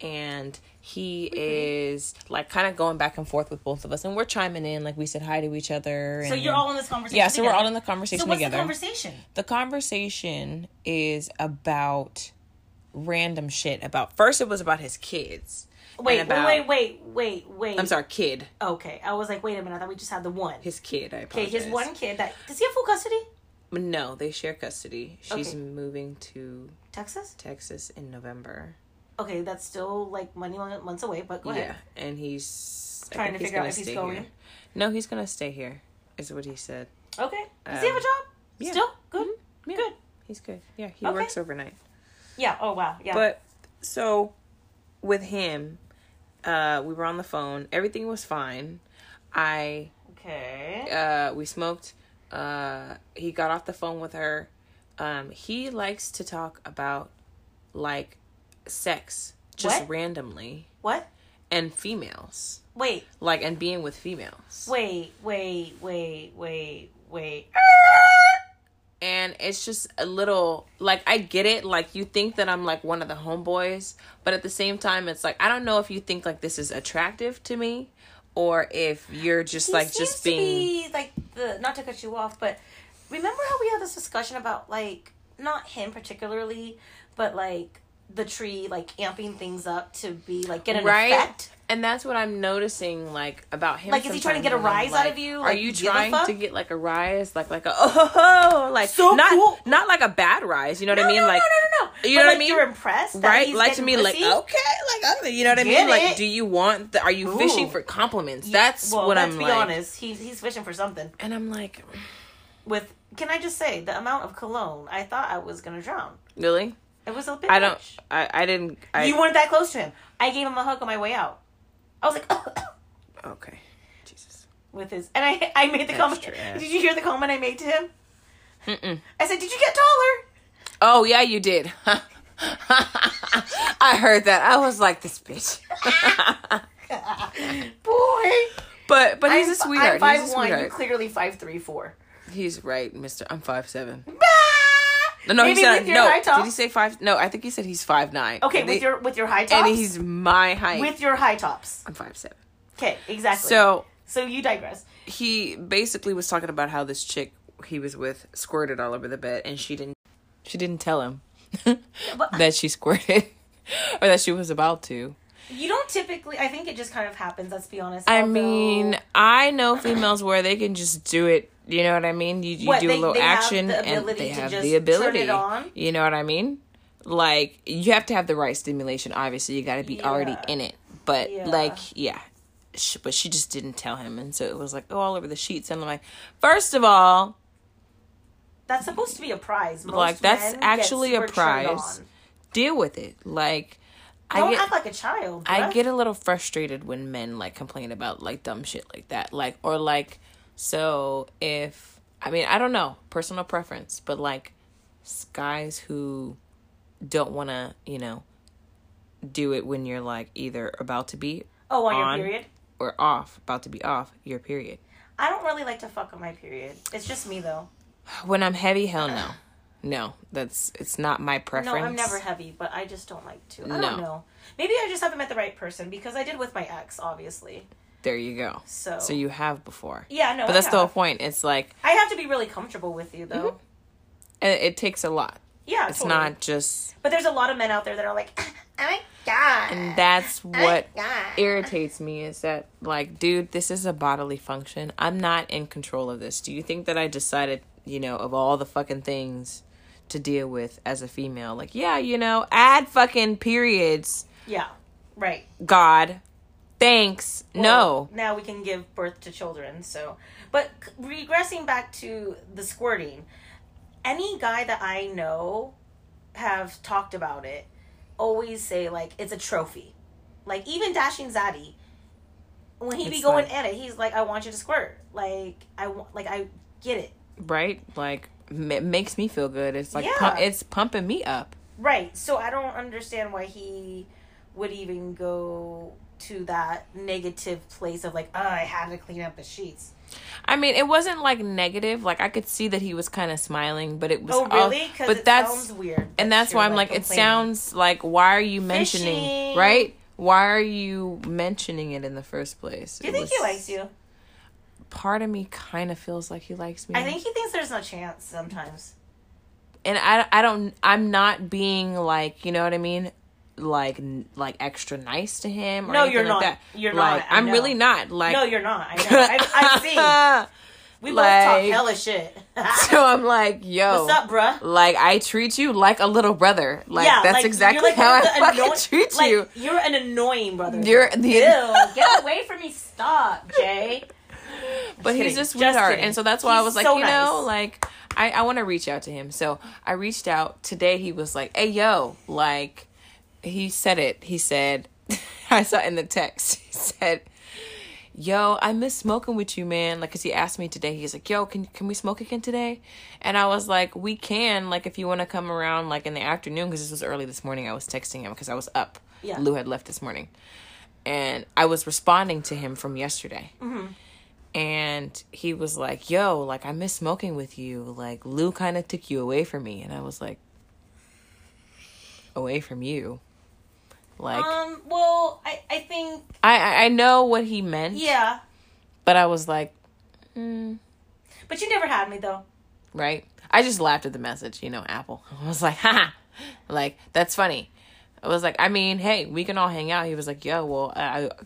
Speaker 1: and he is like kind of going back and forth with both of us and we're chiming in like we said hi to each other
Speaker 2: So
Speaker 1: and
Speaker 2: you're all in this conversation.
Speaker 1: yeah so we're all in the conversation
Speaker 2: So what's
Speaker 1: together
Speaker 2: the conversation?
Speaker 1: the conversation is about random shit about first it was about his kids
Speaker 2: Wait,
Speaker 1: about,
Speaker 2: wait, wait, wait, wait.
Speaker 1: i'm sorry kid
Speaker 2: Okay, I was like, wait a minute. I thought we just had the one.
Speaker 1: his kid i
Speaker 2: Okay, his one kid that does he have full custody?
Speaker 1: No, they share custody. She's
Speaker 2: Okay.
Speaker 1: moving to
Speaker 2: Texas.
Speaker 1: Texas in November.
Speaker 2: Okay, that's still like many months away. But go
Speaker 1: Yeah, and he's
Speaker 2: Trying to figure out if he's going.
Speaker 1: Here. No, he's gonna stay here. Is what he said.
Speaker 2: Okay. Does he have a
Speaker 1: Um,
Speaker 2: job?
Speaker 1: yeah.
Speaker 2: Still good.
Speaker 1: Yeah,
Speaker 2: Good.
Speaker 1: He's good. Yeah, he
Speaker 2: Okay.
Speaker 1: works overnight.
Speaker 2: Yeah. Oh wow. Yeah.
Speaker 1: But so with him, uh, we were on the phone. Everything was fine. I
Speaker 2: okay.
Speaker 1: uh, we smoked. Uh, he got off the phone with her. Um, he likes to talk about like sex just
Speaker 2: What?
Speaker 1: randomly
Speaker 2: What?
Speaker 1: and females
Speaker 2: Wait.
Speaker 1: like and being with females
Speaker 2: Wait. Wait. Wait. Wait. Wait.
Speaker 1: and it's just a little like i get it like you think that i'm like one of the homeboys but at the same time it's like i don't know if you think like this is attractive to me or if you're just
Speaker 2: He
Speaker 1: like just being
Speaker 2: be, like the not to cut you off, but remember how we had this discussion about like not him particularly, but like the tree like amping things up to be like get an
Speaker 1: right
Speaker 2: effect.
Speaker 1: and that's what i'm noticing like about him
Speaker 2: Like, is he trying to get a rise out of you?
Speaker 1: are you trying to get like a rise like like a <laughs> oh like
Speaker 2: So
Speaker 1: not
Speaker 2: cool.
Speaker 1: not like a bad rise you know what
Speaker 2: No,
Speaker 1: i mean
Speaker 2: no,
Speaker 1: like
Speaker 2: no, no, no, no.
Speaker 1: you
Speaker 2: But,
Speaker 1: know what I mean?
Speaker 2: You're impressed, that
Speaker 1: right
Speaker 2: he's
Speaker 1: like to me like okay like okay you know what i mean like do you want the, are you fishing for compliments
Speaker 2: Yeah,
Speaker 1: that's
Speaker 2: well,
Speaker 1: what
Speaker 2: let's
Speaker 1: i'm like.
Speaker 2: be
Speaker 1: like
Speaker 2: honest. He's he's fishing for something.
Speaker 1: and i'm like
Speaker 2: With can I just say the amount of cologne? I thought I was gonna drown.
Speaker 1: really
Speaker 2: It was a bit.
Speaker 1: i don't
Speaker 2: much.
Speaker 1: i i didn't i
Speaker 2: you weren't that close to him. I gave him a hug on my way out. I was like, <coughs>
Speaker 1: okay jesus
Speaker 2: with his, and I I made the comment.
Speaker 1: Extra ass.
Speaker 2: Did you hear the comment I made to him?
Speaker 1: Mm-mm.
Speaker 2: I said, "Did you get taller?"
Speaker 1: oh yeah you did <laughs> i heard that i was like this bitch <laughs>
Speaker 2: Boy,
Speaker 1: but but he's
Speaker 2: I'm,
Speaker 1: a sweetheart
Speaker 2: I'm five
Speaker 1: he's a
Speaker 2: one.
Speaker 1: Sweetheart
Speaker 2: clearly five three four.
Speaker 1: he's right mister i'm five seven
Speaker 2: Bah!
Speaker 1: No no
Speaker 2: Maybe
Speaker 1: he said no did he say five no i think he said he's five nine
Speaker 2: Okay,
Speaker 1: and
Speaker 2: with
Speaker 1: they-
Speaker 2: your with your high tops.
Speaker 1: and he's my height
Speaker 2: with your high tops.
Speaker 1: i'm five seven
Speaker 2: Okay, exactly.
Speaker 1: so
Speaker 2: so you digress.
Speaker 1: he basically was talking about how this chick he was with squirted all over the bed and she didn't she didn't tell him <laughs> <laughs> that she squirted <laughs> or that she was about to
Speaker 2: You don't typically. I think it just kind of happens. Let's be honest.
Speaker 1: i
Speaker 2: although-
Speaker 1: mean i know females where they can just do it you know what i mean you, you
Speaker 2: What,
Speaker 1: do
Speaker 2: they-
Speaker 1: a little
Speaker 2: they have
Speaker 1: action
Speaker 2: the
Speaker 1: and
Speaker 2: ability
Speaker 1: they
Speaker 2: to
Speaker 1: have
Speaker 2: just
Speaker 1: the
Speaker 2: turn
Speaker 1: ability
Speaker 2: it on?
Speaker 1: you know what i mean like you have to have the right stimulation obviously you got to be already in it but
Speaker 2: Yeah.
Speaker 1: like yeah she, but she just didn't tell him and so it was like oh, all over the sheets and i'm like first of all
Speaker 2: that's supposed to be a prize. Most
Speaker 1: Like, that's actually a prize. deal with it like I
Speaker 2: Don't
Speaker 1: i get
Speaker 2: act like a child.
Speaker 1: I get a little frustrated when men like complain about like dumb shit like that. Like or like so if I mean, I don't know, personal preference, but like guys who don't want to, you know, do it when you're like either about to be
Speaker 2: Oh, on your period.
Speaker 1: or off, about to be off your period.
Speaker 2: I don't really like to fuck on my period. It's just me though.
Speaker 1: When I'm heavy, hell no. No, that's it's not my preference.
Speaker 2: No, I'm never heavy, but I just don't like to. I
Speaker 1: No.
Speaker 2: don't know. Maybe I just haven't met the right person because I did with my ex, obviously.
Speaker 1: There you go.
Speaker 2: So,
Speaker 1: So you have before.
Speaker 2: yeah, no,
Speaker 1: But
Speaker 2: I
Speaker 1: that's the whole point. It's like
Speaker 2: I have to be really comfortable with you, though.
Speaker 1: Mm-hmm. And it takes a lot.
Speaker 2: Yeah,
Speaker 1: It's
Speaker 2: totally.
Speaker 1: not just
Speaker 2: But there's a lot of men out there that are like, <laughs> oh my god,
Speaker 1: and that's
Speaker 2: oh
Speaker 1: what
Speaker 2: God."
Speaker 1: irritates me is that like dude this is a bodily function i'm not in control of this do you think that i decided you know of all the fucking things to deal with as a female like yeah you know add fucking periods
Speaker 2: Yeah, right.
Speaker 1: god thanks
Speaker 2: Well,
Speaker 1: no
Speaker 2: Now we can give birth to children. So, but regressing back to the squirting, any guy that I know have talked about it always say like it's a trophy. Like even Dashing Zaddy, when he be going
Speaker 1: like-
Speaker 2: at it, he's like, "I want you to squirt." Like I want, like I get it.
Speaker 1: right like it makes me feel good it's like
Speaker 2: Yeah.
Speaker 1: pump, it's pumping me up
Speaker 2: Right. So I don't understand why he would even go to that negative place of like, oh, I had to clean up the sheets.
Speaker 1: I mean, it wasn't like negative. Like I could see that he was kind of smiling, but it was.
Speaker 2: Oh,
Speaker 1: all-
Speaker 2: really? Because
Speaker 1: but
Speaker 2: it
Speaker 1: that's
Speaker 2: sounds weird.
Speaker 1: and that's why I'm
Speaker 2: like,
Speaker 1: it sounds like why are you mentioning
Speaker 2: Fishing.
Speaker 1: right? Why are you mentioning it in the first place?
Speaker 2: Do you
Speaker 1: It
Speaker 2: think he likes you?
Speaker 1: Part of me kind of feels like he likes me.
Speaker 2: I think he thinks there's no chance sometimes.
Speaker 1: and I, I don't. I'm not being like you know what I mean. Like n- like extra nice to him. Or
Speaker 2: No, you're
Speaker 1: like
Speaker 2: not.
Speaker 1: That.
Speaker 2: You're
Speaker 1: like,
Speaker 2: not. I
Speaker 1: I'm
Speaker 2: know.
Speaker 1: really not. Like
Speaker 2: no, you're not. I <laughs> know. I, I see. We both talk
Speaker 1: Like-
Speaker 2: hella shit. <laughs>
Speaker 1: so I'm like, yo,
Speaker 2: What's up, bruh?
Speaker 1: Like I treat you like a little brother. Like that's
Speaker 2: like,
Speaker 1: exactly
Speaker 2: like <laughs>
Speaker 1: how I
Speaker 2: one
Speaker 1: fucking treat
Speaker 2: like,
Speaker 1: you.
Speaker 2: You're an annoying brother.
Speaker 1: You're the-
Speaker 2: Ew, get away from me. Stop, Jay.
Speaker 1: But he's
Speaker 2: kidding.
Speaker 1: a sweetheart,
Speaker 2: kidding.
Speaker 1: and so that's why I was like,
Speaker 2: so
Speaker 1: you know, like I I want to reach out to him. So I reached out today. He was like, hey yo, like he said it. He said, <laughs> I saw it in the text. <laughs> He said. Yo, I miss smoking with you, man. Like, cause he asked me today. He's like, "Yo, can can we smoke again today?" And I was like, "We can. Like, if you want to come around, like in the afternoon, because this was early this morning. I was texting him because I was up.
Speaker 2: Yeah.
Speaker 1: Lou had left this morning, and I was responding to him from yesterday. Mm-hmm. And he was like, "Yo, like I miss smoking with you. Like Lou kind of took you away from me." And I was like, "Away from you?" Like
Speaker 2: um. Well, I I think
Speaker 1: I I know what he meant.
Speaker 2: yeah,
Speaker 1: But I was like, mm,
Speaker 2: but you never had me though.
Speaker 1: right. I just laughed at the message, you know, Apple. <laughs> I was like, ha, like that's funny. I was like, I mean, hey, we can all hang out. He was like, yo, well,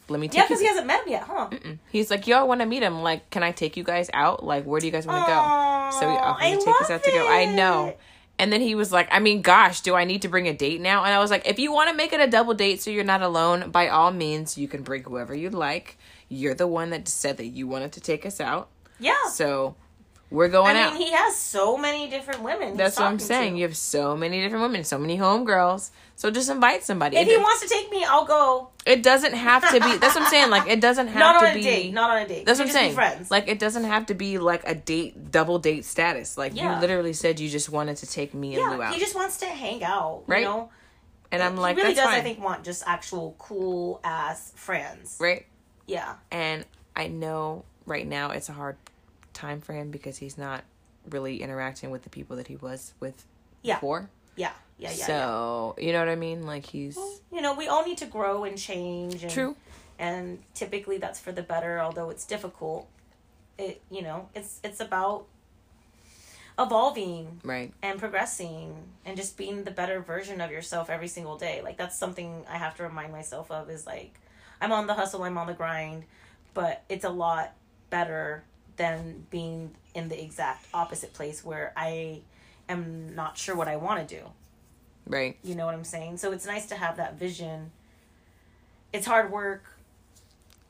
Speaker 1: let me take
Speaker 2: Yeah, because he hasn't met him yet, huh?
Speaker 1: He's like, yo, I want to meet him. Like, can I take you guys out? Like, where do you guys want to go? So we offered to take us out to go. I know. And then he was like, I mean, gosh, do I need to bring a date now? And I was like, if you want to make it a double date so you're not alone, by all means, you can bring whoever you'd like. You're the one that said that you wanted to take us out.
Speaker 2: Yeah.
Speaker 1: So we're going out.
Speaker 2: I
Speaker 1: out.
Speaker 2: mean, he has so many different women.
Speaker 1: That's what I'm saying.
Speaker 2: to.
Speaker 1: You have so many different women, so many homegirls. So just invite somebody.
Speaker 2: If
Speaker 1: It,
Speaker 2: he wants to take me, I'll go.
Speaker 1: it doesn't have to be. That's what I'm saying. Like, it doesn't <laughs> have
Speaker 2: Not
Speaker 1: to be.
Speaker 2: Not on a date. Not on a date.
Speaker 1: That's
Speaker 2: We
Speaker 1: what I'm saying.
Speaker 2: Friends.
Speaker 1: Like it doesn't have to be like a date, double date status. Like
Speaker 2: Yeah.
Speaker 1: you literally said you just wanted to take me and Lou out,
Speaker 2: he just wants to hang out.
Speaker 1: Right.
Speaker 2: You know.
Speaker 1: and I'm like,
Speaker 2: he really
Speaker 1: that's
Speaker 2: does.
Speaker 1: fine,
Speaker 2: I think want just actual cool ass friends.
Speaker 1: right?
Speaker 2: Yeah.
Speaker 1: And I know right now it's a hard time for him because he's not really interacting with the people that he was with
Speaker 2: Yeah.
Speaker 1: before.
Speaker 2: Yeah. Yeah. Yeah.
Speaker 1: so you know what I mean? Like he's
Speaker 2: yeah. You know, we all need to grow and change. And,
Speaker 1: true,
Speaker 2: and typically that's for the better although it's difficult it you know it's it's about evolving
Speaker 1: right?
Speaker 2: and progressing and just being the better version of yourself every single day like that's something i have to remind myself of is like i'm on the hustle i'm on the grind but it's a lot better than being in the exact opposite place where i am not sure what i want to do
Speaker 1: Right.
Speaker 2: you know what I'm saying? So it's nice to have that vision. It's hard work,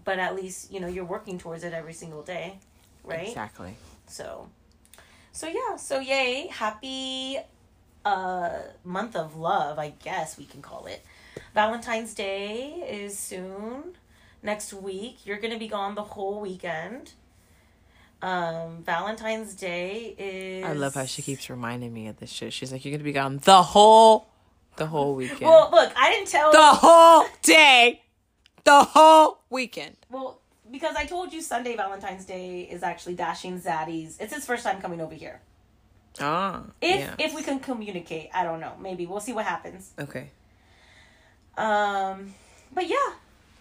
Speaker 2: but at least, you know, you're working towards it every single day, right?
Speaker 1: Exactly.
Speaker 2: So So yeah, so yay, happy uh month of love, I guess we can call it. Valentine's Day is soon. Next week. You're going to be gone the whole weekend. Um Valentine's Day is
Speaker 1: I love how she keeps reminding me of this shit. She's like, "You're gonna be gone the whole, the whole weekend,
Speaker 2: Well, look, I didn't tell
Speaker 1: the whole day, the whole weekend."
Speaker 2: Well, because I told you Sunday Valentine's Day is actually Dashing Zaddy's. It's his first time coming over here.
Speaker 1: Ah,
Speaker 2: If
Speaker 1: yeah.
Speaker 2: if we can communicate, I don't know. Maybe we'll see what happens.
Speaker 1: okay.
Speaker 2: Um, but yeah,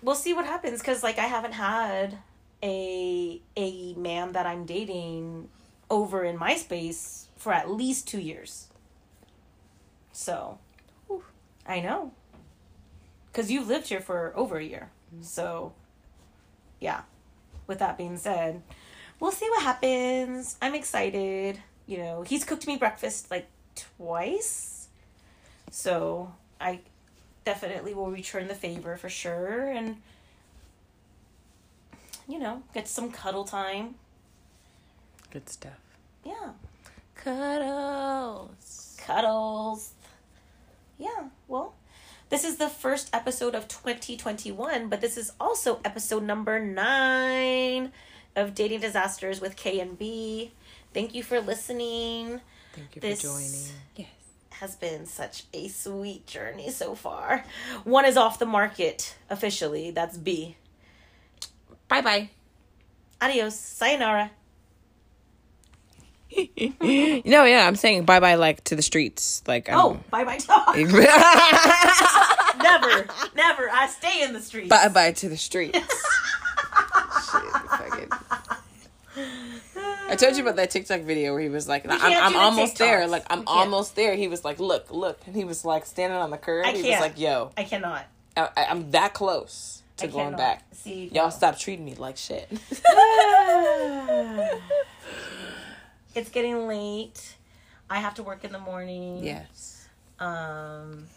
Speaker 2: we'll see what happens because like I haven't had a a man that I'm dating over in my space for at least two years. So, I know. Because you've lived here for over a year. Mm-hmm. So, yeah. With that being said, we'll see what happens. I'm excited. You know, he's cooked me breakfast like twice. So, I definitely will return the favor for sure and you know, get some cuddle time.
Speaker 1: Good stuff.
Speaker 2: Yeah.
Speaker 1: Cuddles.
Speaker 2: cuddles. Yeah, well, this is the first episode of 2021, but this is also episode number nine of Dating Disasters with K and B. Thank you for listening.
Speaker 1: Thank you
Speaker 2: This-
Speaker 1: for joining. Yes.
Speaker 2: Has been such a sweet journey so far. One is off the market officially. That's B.
Speaker 1: Bye bye.
Speaker 2: Adios. Sayonara. <laughs>
Speaker 1: no, yeah, I'm saying bye bye, like to the streets, like.
Speaker 2: Oh, bye bye dog. <laughs> never, never. I stay in the streets.
Speaker 1: bye bye to the streets. <laughs> Shit, fucking. I told you about that TikTok video where he was like, "I'm, I'm
Speaker 2: do the
Speaker 1: almost there. Like, I'm almost there." He was like, "Look, look," and he was like standing on the curb.
Speaker 2: I
Speaker 1: he was
Speaker 2: can't.
Speaker 1: like, "Yo,
Speaker 2: I cannot.
Speaker 1: I, I- I'm that close to
Speaker 2: I
Speaker 1: going
Speaker 2: cannot.
Speaker 1: back.
Speaker 2: See,
Speaker 1: Y'all
Speaker 2: no.
Speaker 1: stop treating me like shit." <laughs>
Speaker 2: it's getting late. I have to work in the morning.
Speaker 1: yes.
Speaker 2: Um,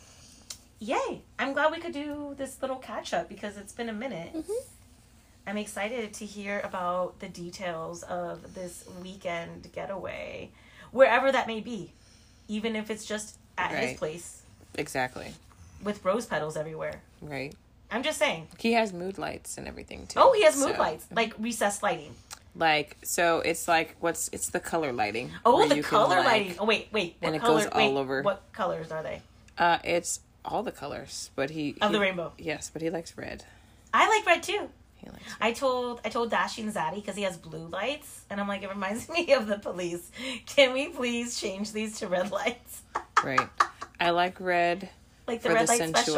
Speaker 2: yay! I'm glad we could do this little catch up because it's been a minute.
Speaker 1: Mm-hmm.
Speaker 2: I'm excited to hear about the details of this weekend getaway, wherever that may be, even if it's just at his place
Speaker 1: Exactly.
Speaker 2: with rose petals everywhere.
Speaker 1: Right.
Speaker 2: I'm just saying.
Speaker 1: He has mood lights and everything too.
Speaker 2: Oh, he has mood
Speaker 1: so-
Speaker 2: lights, like recessed lighting.
Speaker 1: Like so, it's like what's it's the color lighting.
Speaker 2: Oh, the
Speaker 1: you can,
Speaker 2: color
Speaker 1: like-
Speaker 2: lighting. Oh, wait, wait. What
Speaker 1: and it
Speaker 2: color?
Speaker 1: goes all
Speaker 2: wait,
Speaker 1: over.
Speaker 2: What colors are they?
Speaker 1: Uh, it's all the colors, but he
Speaker 2: Of the rainbow.
Speaker 1: Yes, but he likes red.
Speaker 2: I like red too.
Speaker 1: He likes.
Speaker 2: I told I told Dashing Zaddy because he has blue lights, and I'm like, it reminds <laughs> me of the police. Can we please change these to red lights? <laughs>
Speaker 1: Right. I like red
Speaker 2: like the
Speaker 1: for
Speaker 2: red
Speaker 1: the
Speaker 2: light special.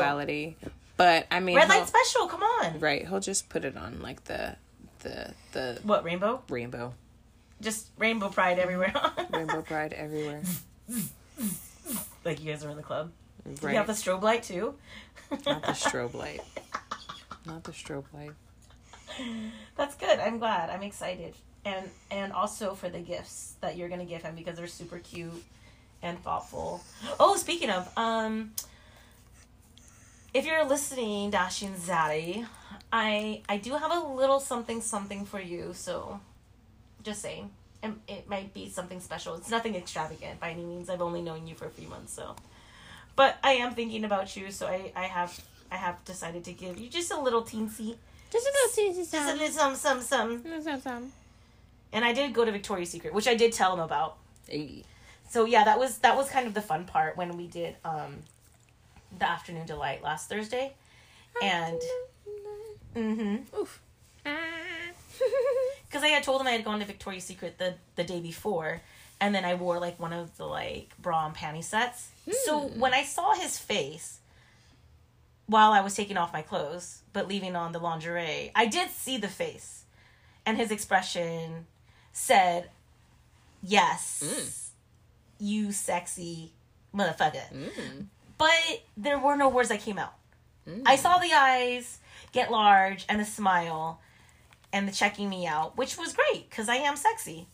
Speaker 1: But I mean,
Speaker 2: Red light special. Come on.
Speaker 1: right? He'll just put it on like the the the
Speaker 2: What rainbow?
Speaker 1: rainbow
Speaker 2: Just rainbow pride everywhere. <laughs>
Speaker 1: rainbow pride everywhere.
Speaker 2: like you guys are in the club. You
Speaker 1: Right?
Speaker 2: have the strobe light too.
Speaker 1: Not the <laughs> strobe light. Not the strobe light.
Speaker 2: That's good. I'm glad. I'm excited. And and also for the gifts that you're gonna give him because they're super cute and thoughtful. Oh, speaking of, um if you're listening, Dashing Zaddy, I I do have a little something something for you, so just saying. And it might be something special. It's nothing extravagant by any means. I've only known you for a few months, so but I am thinking about you, so I, I have I have decided to give you just a little teensy
Speaker 1: Just a little teensy
Speaker 2: just a little some some some
Speaker 1: some.
Speaker 2: and I did go to Victoria's Secret, which I did tell him about.
Speaker 1: Hey.
Speaker 2: So yeah, that was that was kind of the fun part when we did um the afternoon delight last Thursday. And mhm.
Speaker 1: Oof. <laughs>
Speaker 2: Cuz I had told him I had gone to Victoria's Secret the the day before and then I wore like one of the like bra and panty sets. So hmm. when I saw his face while I was taking off my clothes but leaving on the lingerie, I did see the face. And his expression said, "Yes, mm. you sexy motherfucker." Mm. But there were no words that came out. I saw the eyes get large and the smile and the checking me out, which was great because I am sexy.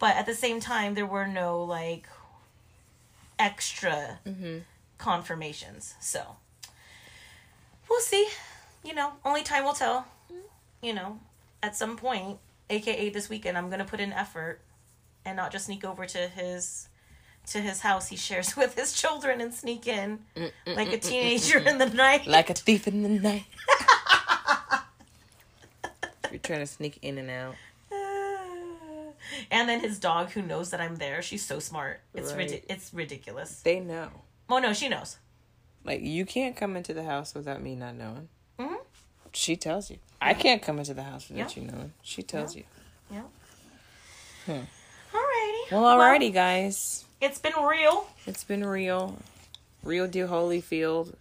Speaker 2: But at the same time, there were no like extra confirmations. So we'll see. You know, only time will tell. You know, at some point, aka this weekend, I'm gonna put in effort and not just sneak over to his to his house he shares <laughs> with his children and sneak in mm, mm, mm, like a teenager in the night.
Speaker 1: Like a thief in the night. <laughs> You're trying to sneak in and out.
Speaker 2: and then his dog who knows that I'm there. She's so smart. It's
Speaker 1: Right.
Speaker 2: it's ridiculous.
Speaker 1: They know.
Speaker 2: Oh no, she knows.
Speaker 1: Like you can't come into the house without me not knowing.
Speaker 2: Mhm.
Speaker 1: She tells you. I can't come into the house without
Speaker 2: Yeah.
Speaker 1: you knowing. She tells you.
Speaker 2: Yeah.
Speaker 1: Hmm.
Speaker 2: Alrighty.
Speaker 1: Well, alrighty, guys.
Speaker 2: it's been real.
Speaker 1: It's been real. Real deal Holyfield.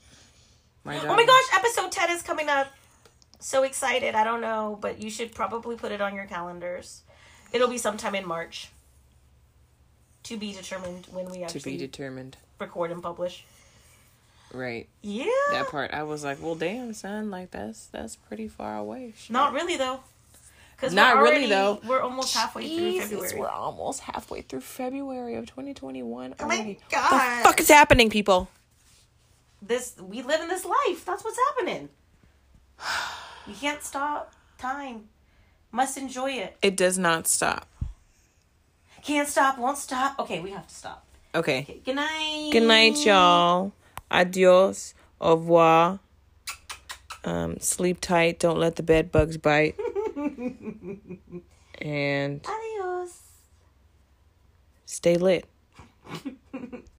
Speaker 1: My
Speaker 2: Oh my gosh, episode 10 is coming up. So excited. I don't know, but you should probably put it on your calendars. It'll be sometime in March. To be determined when we
Speaker 1: To
Speaker 2: actually
Speaker 1: be determined.
Speaker 2: record and publish.
Speaker 1: Right.
Speaker 2: Yeah.
Speaker 1: That part I was like, well damn son, like that's that's pretty far away. Shit.
Speaker 2: Not really though. Cuz
Speaker 1: Not
Speaker 2: we're
Speaker 1: really, though.
Speaker 2: We're almost halfway
Speaker 1: Jesus,
Speaker 2: through February.
Speaker 1: We're almost halfway through February of 2021
Speaker 2: Oh my. God.
Speaker 1: What the fuck is happening, people?
Speaker 2: This we live in this life. That's what's happening. <sighs> You can't stop time. Must enjoy it.
Speaker 1: It does not stop.
Speaker 2: Can't stop, won't stop. Okay, we have to stop.
Speaker 1: Okay.
Speaker 2: Okay, good night.
Speaker 1: Good night, y'all. Adios. Au revoir. Um, sleep tight. Don't let the bed bugs bite. <laughs> and
Speaker 2: Adios.
Speaker 1: stay lit. <laughs>